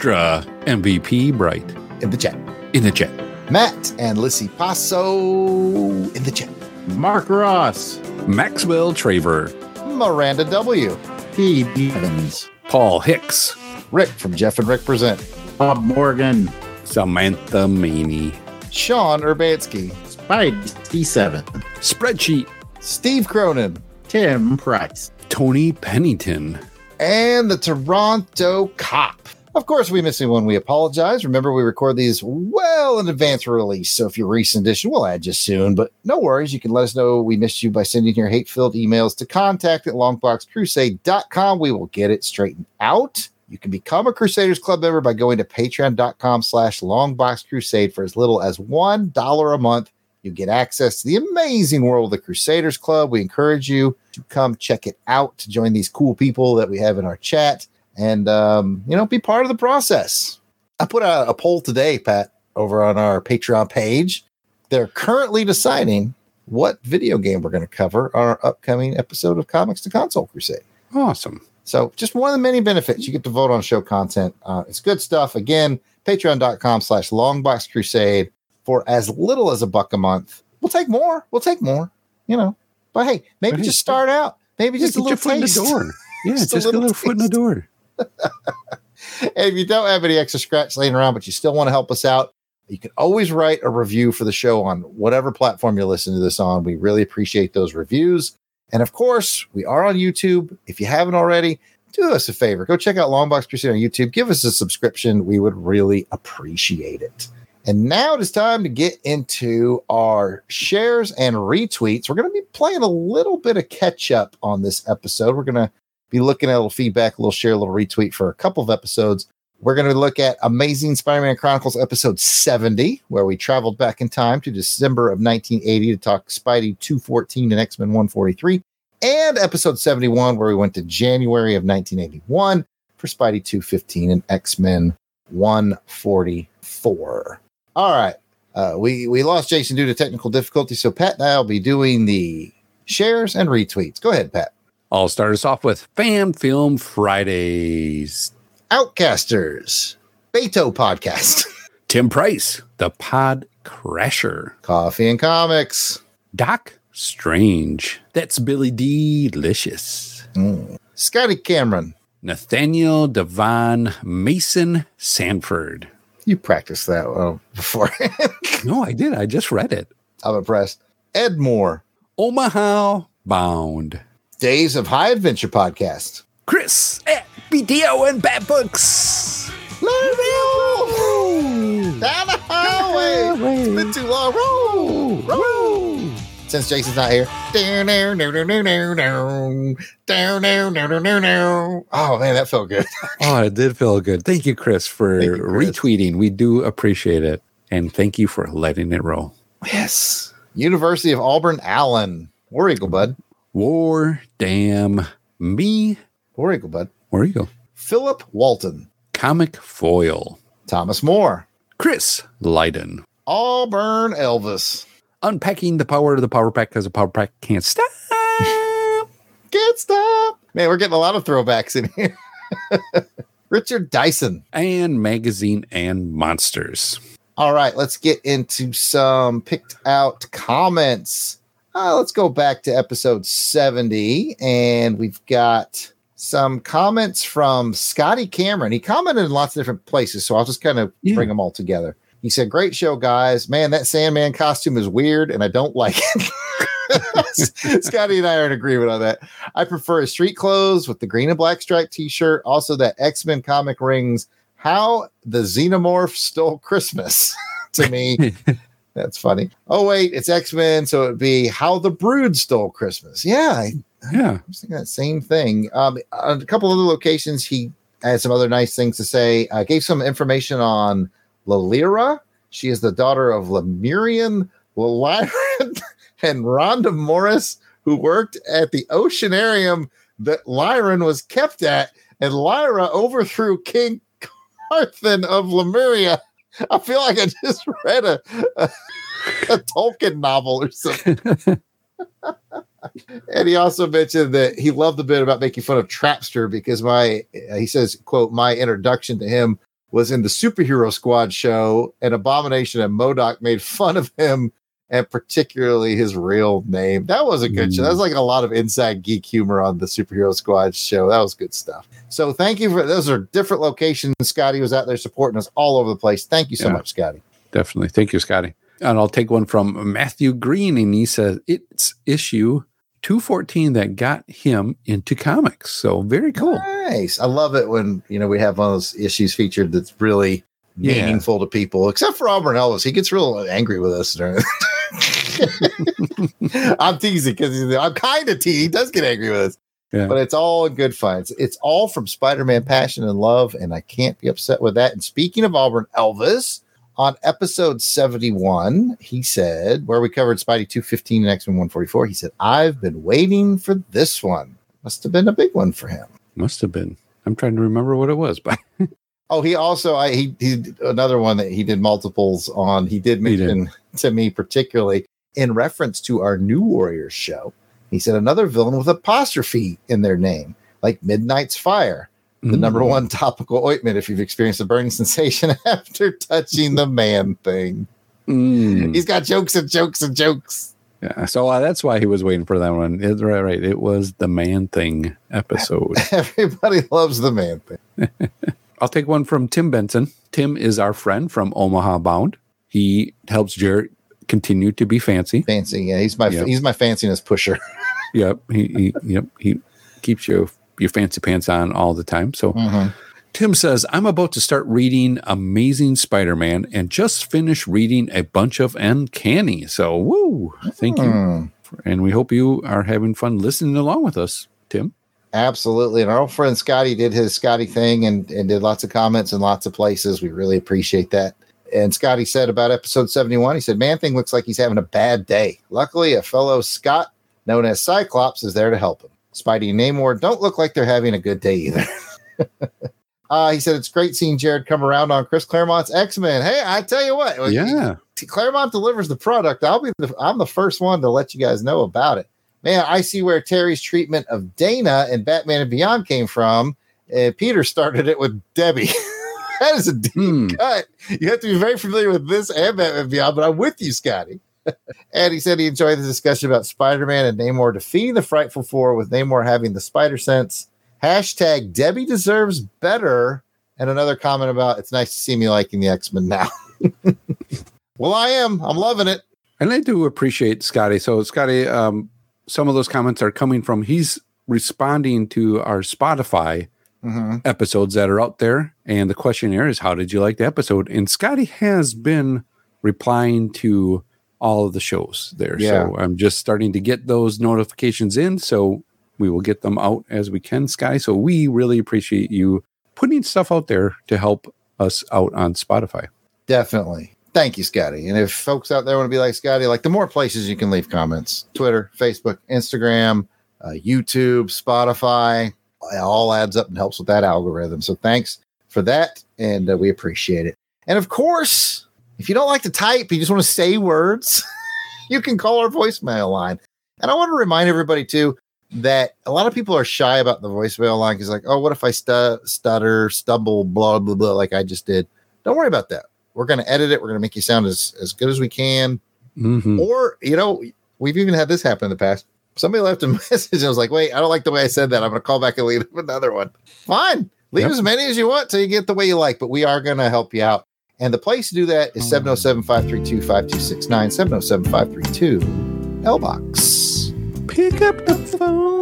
Speaker 1: Extra MVP Bright
Speaker 2: In the chat.
Speaker 1: in the chat.
Speaker 2: Matt and Lissy Paso in the chat.
Speaker 3: Mark Ross.
Speaker 1: Maxwell Traver.
Speaker 2: Miranda W.
Speaker 3: P. Evans.
Speaker 1: Paul Hicks.
Speaker 2: Rick from Jeff and Rick Present.
Speaker 3: Bob Morgan.
Speaker 1: Samantha Maney.
Speaker 2: Sean Urbanski.
Speaker 3: Spidey C7.
Speaker 1: Spreadsheet.
Speaker 2: Steve Cronin.
Speaker 3: Tim Price.
Speaker 1: Tony Pennington.
Speaker 2: and the Toronto Cop. Of course, we miss anyone. We apologize. Remember, we record these well in advance release. So if you're recent edition, we'll add you soon. But no worries. You can let us know we missed you by sending your hate filled emails to contact at longboxcrusade.com. We will get it straightened out. You can become a Crusaders Club member by going to patreon.com slash longboxcrusade for as little as $1 a month. You get access to the amazing world of the Crusaders Club. We encourage you to come check it out, to join these cool people that we have in our chat, and um, you know, be part of the process. I put out a poll today, Pat, over on our Patreon page. They're currently deciding what video game we're going to cover on our upcoming episode of Comics to Console Crusade.
Speaker 1: Awesome.
Speaker 2: So just one of the many benefits. You get to vote on show content. Uh, it's good stuff. Again, patreon.com slash longbox crusade for as little as a buck a month. We'll take more. We'll take more, you know. But hey, maybe
Speaker 1: But hey,
Speaker 2: just start out. Maybe
Speaker 1: Yeah,
Speaker 2: just a little
Speaker 1: foot in the door. *laughs* Yeah,
Speaker 2: Just
Speaker 1: just,
Speaker 2: a
Speaker 1: a
Speaker 2: little
Speaker 1: little foot in the door. *laughs*
Speaker 2: If you don't have any extra scratch laying around, but you still want to help us out, you can always write a review for the show on whatever platform you're listening to this on. We really appreciate those reviews. And of course, we are on YouTube. If you haven't already, do us a favor. Go check out Longbox Crusade on YouTube. Give us a subscription. We would really appreciate it. And now it is time to get into our shares and retweets. We're going to be playing a little bit of catch up on this episode. We're going to be looking at a little feedback, a little share, a little retweet for a couple of episodes. We're going to look at Amazing Spider Man Chronicles episode 70, where we traveled back in time to December of 1980 to talk Spidey 214 and X Men 143, and episode 71, where we went to January of 1981 for Spidey 215 and X Men 144. All right. Uh, we, we lost Jason due to technical difficulty, so Pat and I will be doing the shares and retweets. Go ahead, Pat.
Speaker 1: I'll start us off with Fan Film Fridays.
Speaker 2: Outcasters, Beto Podcast, *laughs*
Speaker 1: Tim Price, the Pod Crasher,
Speaker 2: Coffee and Comics,
Speaker 1: Doc Strange, that's Billy Delicious,
Speaker 2: mm. Scotty Cameron,
Speaker 1: Nathaniel Devon Mason Sanford.
Speaker 2: You practiced that well before. *laughs*
Speaker 1: no, I did. I just read it.
Speaker 2: I'm impressed. Ed Moore,
Speaker 1: Omaha Bound,
Speaker 2: Days of High Adventure Podcast,
Speaker 1: Chris at BTO and Bad Books.
Speaker 2: Down the highway. It's been too long. Roll, roll. Since Jason's not here. Down, down, down, down, down, down, down, down, down, down, down, down. Oh man, that felt good.
Speaker 1: oh, it did feel good. Thank you, Chris, for you, Chris. retweeting. We do appreciate it. And thank you for letting it roll.
Speaker 2: Yes. University of Auburn Allen. War Eagle, bud.
Speaker 1: War damn me.
Speaker 2: War Eagle, bud.
Speaker 1: War Eagle.
Speaker 2: Philip Walton.
Speaker 1: Comic Foil.
Speaker 2: Thomas Moore.
Speaker 1: Chris Leiden.
Speaker 2: Auburn Elvis.
Speaker 1: Unpacking the power of the power pack because the power pack can't stop. *laughs*
Speaker 2: can't stop. Man, we're getting a lot of throwbacks in here. *laughs* Richard Dyson.
Speaker 1: And Magazine and Monsters.
Speaker 2: All right, let's get into some picked out comments. Uh, let's go back to episode 70, and we've got some comments from Scotty Cameron. He commented in lots of different places, so I'll just kind of yeah. bring them all together. He said, Great show, guys. Man, that Sandman costume is weird and I don't like it. *laughs* Scotty and I are in agreement on that. I prefer his street clothes with the green and black striped t shirt. Also, that X Men comic rings. How the Xenomorph stole Christmas *laughs* to me. *laughs* That's funny. Oh, wait, it's X Men. So it'd be How the Brood Stole Christmas. Yeah. I,
Speaker 1: yeah.
Speaker 2: I was thinking that same thing. Um, on a couple other locations, he had some other nice things to say. Uh, gave some information on Llyra. She is the daughter of Lemurian Llyron *laughs* and Rhonda Morris, who worked at the oceanarium that Llyron was kept at, and Llyra overthrew King Karthon of Lemuria. I feel like I just *laughs* read a, a, a Tolkien novel or something. *laughs* and he also mentioned that he loved the bit about making fun of Trapster because my uh, he says, quote, my introduction to him was in the superhero squad show and Abomination and MODOK made fun of him and particularly his real name. That was a good mm. show. That was like a lot of inside geek humor on the superhero squad show. That was good stuff. So thank you for those are different locations. Scotty was out there supporting us all over the place. Thank you so yeah, much, Scotty.
Speaker 1: Definitely. Thank you, Scotty. And I'll take one from Matthew Green, and he says it's issue 214 that got him into comics. So very cool.
Speaker 2: Nice. I love it when, you know, we have one of those issues featured that's really yeah. meaningful to people, except for Auburn Elvis. He gets real angry with us. *laughs* I'm teasing because I'm kind of teasing. He does get angry with us. Yeah. But it's all good fun. It's, it's all from Spider Man Passion and Love, and I can't be upset with that. And speaking of Auburn Elvis, on episode 71, he said, where we covered Spidey 215 and X Men 144, he said, I've been waiting for this one. Must have been a big one for him.
Speaker 1: Must have been. I'm trying to remember what it was, but *laughs*
Speaker 2: oh, he also I he he another one that he did multiples on. He did mention he to me particularly in reference to our New Warriors show. He said another villain with apostrophe in their name, like Midnight's Fire the mm. number one topical ointment if you've experienced a burning *laughs* sensation after touching the man thing.
Speaker 1: Mm.
Speaker 2: He's got jokes and jokes and jokes.
Speaker 1: Yeah, so uh, that's why he was waiting for that one. It's right, right. It was the man thing episode. *laughs*
Speaker 2: Everybody loves the man thing. *laughs*
Speaker 1: I'll take one from Tim Benson. Tim is our friend from Omaha Bound. He helps Jarrett continue to be fancy.
Speaker 2: Fancy, yeah. He's my yep. he's my fanciness pusher. *laughs*
Speaker 1: yep. He, he yep he keeps you your fancy pants on all the time. So
Speaker 2: mm-hmm.
Speaker 1: Tim says, I'm about to start reading Amazing Spider Man and just finished reading a bunch of Uncanny. So, woo, thank
Speaker 2: Hmm.
Speaker 1: you. And we hope you are having fun listening along with us, Tim.
Speaker 2: Absolutely. And our old friend Scotty did his Scotty thing and, and did lots of comments in lots of places. We really appreciate that. And Scotty said about episode 71, he said, Man Thing looks like he's having a bad day. Luckily, a fellow Scott known as Cyclops is there to help him. Spidey and Namor don't look like they're having a good day either. *laughs* uh, he said, It's great seeing Jared come around on Chris Claremont's X Men. Hey, I tell you what,
Speaker 1: Yeah.
Speaker 2: Claremont delivers the product. I'll be the, I'm the first one to let you guys know about it. Man, I see where Terry's treatment of Dana and Batman and Beyond came from. Uh, Peter started it with Debbie. *laughs* that is a deep cut. You have to be very familiar with this and Batman and Beyond, but I'm with you, Scotty. *laughs* and he said he enjoyed the discussion about Spider-Man and Namor defeating the Frightful Four with Namor having the spider sense. Hashtag Debbie deserves better. And another comment about it's nice to see me liking the X-Men now. *laughs* well, I am. I'm loving it.
Speaker 1: And I do appreciate Scotty. So, Scotty, um, some of those comments are coming from he's responding to our Spotify
Speaker 2: Mhm.
Speaker 1: episodes that are out there. And the questionnaire is, How did you like the episode? And Scotty has been replying to all of the shows there.
Speaker 2: Yeah.
Speaker 1: So, I'm just starting to get those notifications in. So, we will get them out as we can, Sky. So, we really appreciate you putting stuff out there to help us out on Spotify.
Speaker 2: Definitely. Thank you, Scotty. And if folks out there want to be like Scotty, like the more places you can leave comments Twitter, Facebook, Instagram, uh, YouTube, Spotify, all adds up and helps with that algorithm. So thanks for that. And uh, we appreciate it. And of course, if you don't like to type, you just want to say words, *laughs* you can call our voicemail line. And I want to remind everybody too that a lot of people are shy about the voicemail line because, like, oh, what if I stu- stutter, stumble, blah, blah, blah, like I just did? Don't worry about that. We're going to edit it. We're going to make you sound as, as good as we can.
Speaker 1: Mhm.
Speaker 2: Or, you know, we've even had this happen in the past. Somebody left a *laughs* message and I was like, wait, I don't like the way I said that. I'm going to call back and leave *laughs* another one. Fine. Leave
Speaker 1: Yep.
Speaker 2: as many as you want till you get the way you like, but we are going to help you out. And the place to do that is 707 532 5269, 707 532 LBOX.
Speaker 1: Pick up the phone.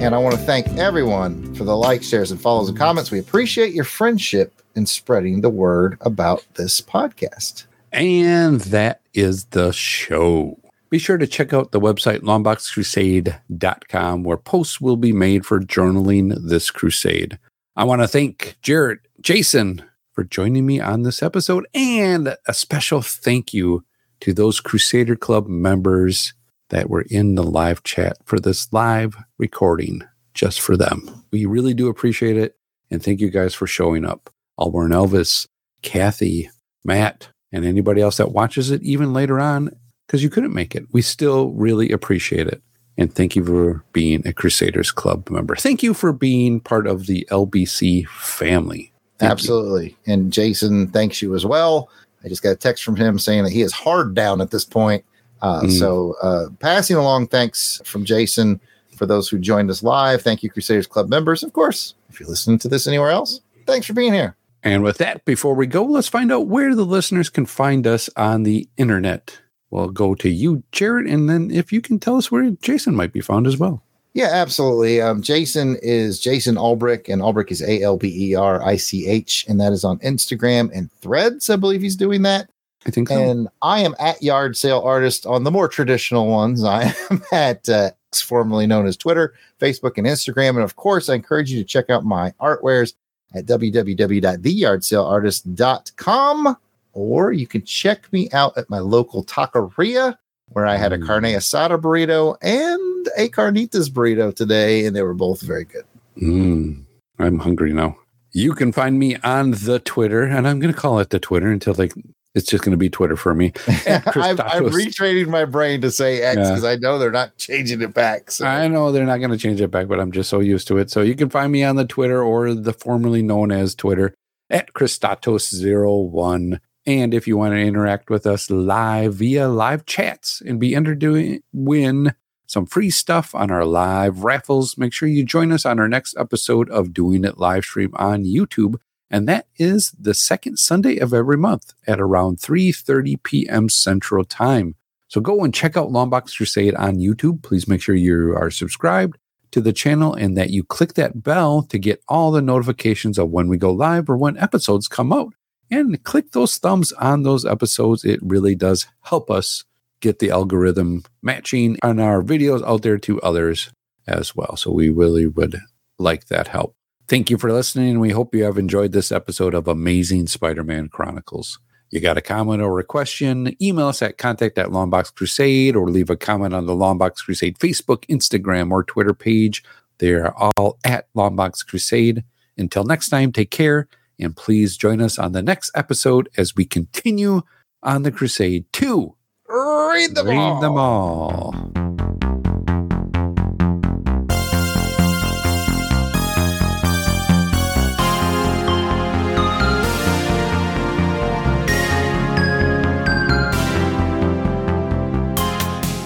Speaker 2: And I want to thank everyone for the likes, shares, and follows and comments. We appreciate your friendship in spreading the word about this podcast.
Speaker 1: And that is the show. Be sure to check out the website longboxcrusade.com where posts will be made for journaling this crusade. I want to thank Jarrett, Jason for joining me on this episode and a special thank you to those Crusader Club members that were in the live chat for this live recording just for them. We really do appreciate it and thank you guys for showing up. Auburn Elvis, Kathy, Matt, and anybody else that watches it even later on because you couldn't make it. We still really appreciate it. And thank you for being a Crusaders Club member. Thank you for being part of the LBC family. Thank you.
Speaker 2: Absolutely. And Jason thanks you as well. I just got a text from him saying that he is hard down at this point. Uh,
Speaker 1: Mm.
Speaker 2: So, uh, passing along thanks from Jason for those who joined us live. Thank you, Crusaders Club members. Of course, if you're listening to this anywhere else, thanks for being here.
Speaker 1: And with that, before we go, let's find out where the listeners can find us on the internet. We'll go to you, Jared, and then if you can tell us where Jason might be found as well.
Speaker 2: Yeah, absolutely. Um, Jason is Jason Alberich, and Alberich is A L B E R I C H, and that is on Instagram and Threads. I believe he's doing that.
Speaker 1: I think so.
Speaker 2: And I am at Yard Sale Artist on the more traditional ones. *laughs* I am at uh, X, formerly known as Twitter, Facebook, and Instagram. And of course, I encourage you to check out my artwares at www.theyardsaleartist.com. Or you can check me out at my local taqueria, where I had a carne asada burrito and a carnitas burrito today, and they were both very good.
Speaker 1: Mm, I'm hungry now. You can find me on the Twitter, and I'm going to call it the Twitter until like it's just going to be Twitter for me.
Speaker 2: I'm, I'm retraining my brain to say X
Speaker 1: Yeah.
Speaker 2: because I know they're not changing it back. So.
Speaker 1: I know they're not going to change it back, but I'm just so used to it. So you can find me on the Twitter or the formerly known as Twitter at Christatos01. And if you want to interact with us live via live chats and be entered to win some free stuff on our live raffles, make sure you join us on our next episode of Doing It live stream on YouTube. And that is the second Sunday of every month at around 3:30 p.m. Central Time. So go and check out Longbox Crusade on YouTube. Please make sure you are subscribed. to the channel and that you click that bell to get all the notifications of when we go live or when episodes come out. And click those thumbs on those episodes. It really does help us get the algorithm matching on our videos out there to others as well. So we really would like that help. Thank you for listening. We hope you have enjoyed this episode of Amazing Spider Man Chronicles. You got a comment or a question, email us at contact at Longbox Crusade or leave a comment on the Longbox Crusade Facebook, Instagram, or Twitter page. They're all at Longbox Crusade. Until next time, take care and please join us on the next episode as we continue on the crusade to
Speaker 2: read them
Speaker 1: read
Speaker 2: all.
Speaker 1: them all.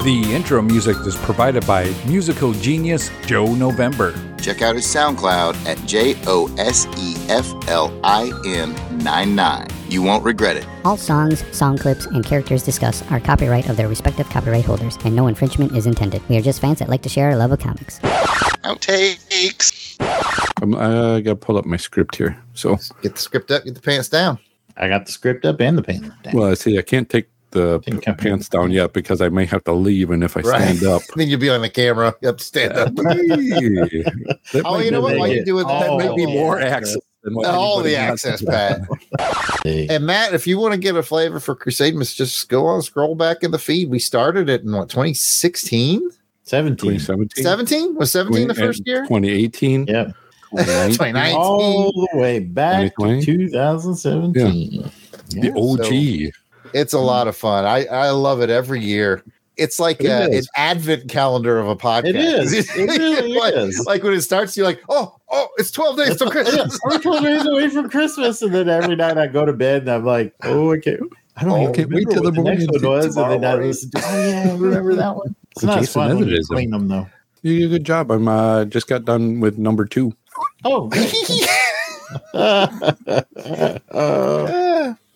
Speaker 1: The intro music is provided by musical genius Joe November.
Speaker 12: Check out his SoundCloud at J O S E F L I N 99. You won't regret it.
Speaker 16: All songs, song clips, and characters discussed are copyright of their respective copyright holders, and no infringement is intended. We are just fans that like to share our love of comics.
Speaker 12: Outtakes.
Speaker 1: I'm, I uh, got to pull up my script here. So
Speaker 2: Get the script up, get the pants down.
Speaker 3: I got the script up and the pants down.
Speaker 1: Well, I see. I can't take the p- pants down yet because I may have to leave, and if I stand up, *laughs*
Speaker 2: then you'll be on the camera. You have to stand up. *laughs*
Speaker 1: That
Speaker 2: oh, you know what?
Speaker 1: make
Speaker 2: Why
Speaker 1: it-
Speaker 2: you doing that?
Speaker 1: that might be
Speaker 2: Oh,
Speaker 1: more access than what
Speaker 2: all the access, Pat. *laughs* and Matt, if you want to get a flavor for Crusade Miss, just go on, scroll back in the feed. We started it in what 2016,
Speaker 3: 17,
Speaker 1: 2017,
Speaker 2: 17 was 17 the first year.
Speaker 1: 2018,
Speaker 3: Yep.
Speaker 2: 2019.
Speaker 3: All the way back to
Speaker 1: 2020?
Speaker 3: 2017.
Speaker 1: The OG.
Speaker 2: It's a lot of fun. I I love it every year. It's like
Speaker 3: It
Speaker 2: uh, an advent calendar of a podcast. *laughs*
Speaker 3: It is. It really
Speaker 2: like,
Speaker 3: is.
Speaker 2: Like when it starts, you're like, oh, oh, it's 12 days till
Speaker 3: Yeah,
Speaker 2: Christmas.
Speaker 3: we're 12 days away from Christmas, and then every night I go to bed and I'm like, oh, I can't. I don't
Speaker 1: Oh,
Speaker 3: even
Speaker 1: can't wait
Speaker 3: remember
Speaker 1: till
Speaker 3: what
Speaker 1: the morning
Speaker 3: next one
Speaker 1: to
Speaker 3: was, and then I listen to. Oh yeah, I remember *laughs* that one. It's
Speaker 1: The
Speaker 3: not as
Speaker 1: Jason
Speaker 3: fun when you clean them though.
Speaker 1: You did a good job. I'm uh, just got done with number two.
Speaker 3: Oh. *laughs* uh,
Speaker 1: Uh,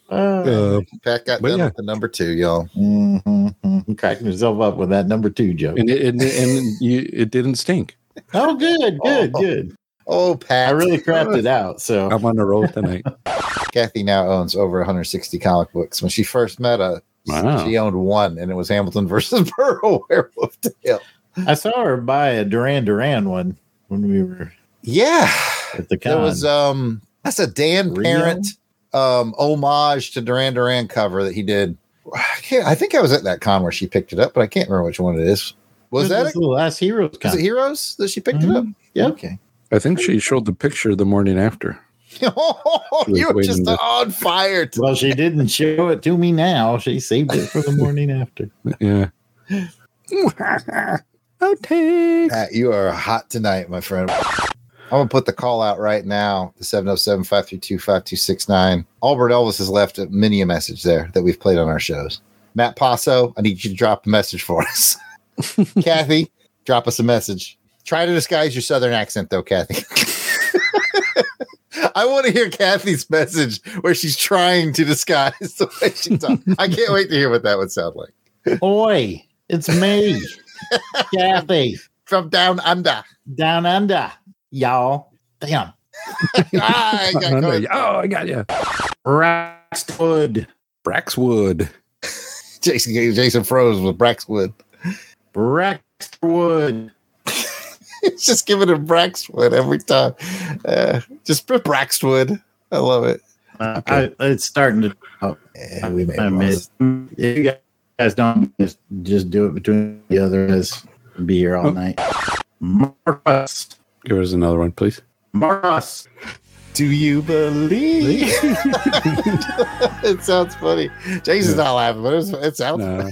Speaker 2: Pat got done
Speaker 1: yeah.
Speaker 2: with the number two, y'all.
Speaker 3: mhm. Cracking yourself up with that number two joke.
Speaker 1: and it, and, and you, it didn't stink.
Speaker 3: Oh, good, good, good.
Speaker 2: Oh, Pat.
Speaker 3: I really crapped it out. So
Speaker 1: I'm on the road tonight. *laughs*
Speaker 2: Kathy now owns over 160 comic books. When she first met us,
Speaker 1: Wow.
Speaker 2: she owned one, and it was Hamilton versus *laughs* Burrow Werewolf Tale.
Speaker 3: I saw her buy a Duran Duran one when we were
Speaker 2: Yeah,
Speaker 3: at the
Speaker 2: it was um that's a Dan
Speaker 3: Rio?
Speaker 2: Parent um homage to Duran Duran cover that he did. I can't. I think I was at that con where she picked it up, but I can't remember which one it is. Was
Speaker 3: It
Speaker 2: that
Speaker 3: was
Speaker 2: it?
Speaker 3: the last Heroes
Speaker 2: Was
Speaker 3: con?
Speaker 2: it Heroes that she picked it up?
Speaker 3: Yeah.
Speaker 2: Okay.
Speaker 1: I think she showed the picture the morning after. *laughs*
Speaker 2: oh, you were
Speaker 1: waiting
Speaker 2: just
Speaker 1: to- *laughs*
Speaker 2: on fire. today.
Speaker 3: Well, she didn't show it to me now. She saved it for the *laughs* morning after.
Speaker 1: Yeah. Outtakes.
Speaker 2: Pat, you are hot tonight, my friend. I'm gonna put the call out right now. The 707-532-5269. Albert Elvis has left a mini a message there that we've played on our shows. Matt Paso, I need you to drop a message for us. *laughs* Kathy, drop us a message. Try to disguise your southern accent though, Kathy. *laughs* I want to hear Kathy's message where she's trying to disguise the way she talks. I can't wait to hear what that would sound like.
Speaker 3: Oi, it's me, *laughs* Kathy,
Speaker 2: From down under.
Speaker 3: down under, y'all. Damn. *laughs*
Speaker 2: Ah, I got caught.
Speaker 1: oh, I got you.
Speaker 3: Braxwood.
Speaker 1: Braxwood. *laughs*
Speaker 2: Jason Jason froze with Braxwood.
Speaker 3: Braxwood.
Speaker 2: It's *laughs* just giving him Braxwood every time. Uh, just put Braxwood. I love it.
Speaker 3: Uh, I, it's starting to. Oh,
Speaker 2: Yeah, we made
Speaker 3: I miss. If you guys don't just, just do it between the others. Be here all night. Marcus.
Speaker 1: Give us another one, please.
Speaker 3: Marcus.
Speaker 2: Do you believe? *laughs* *laughs* it sounds funny. Jason's not laughing, but it's, it sounds
Speaker 1: No.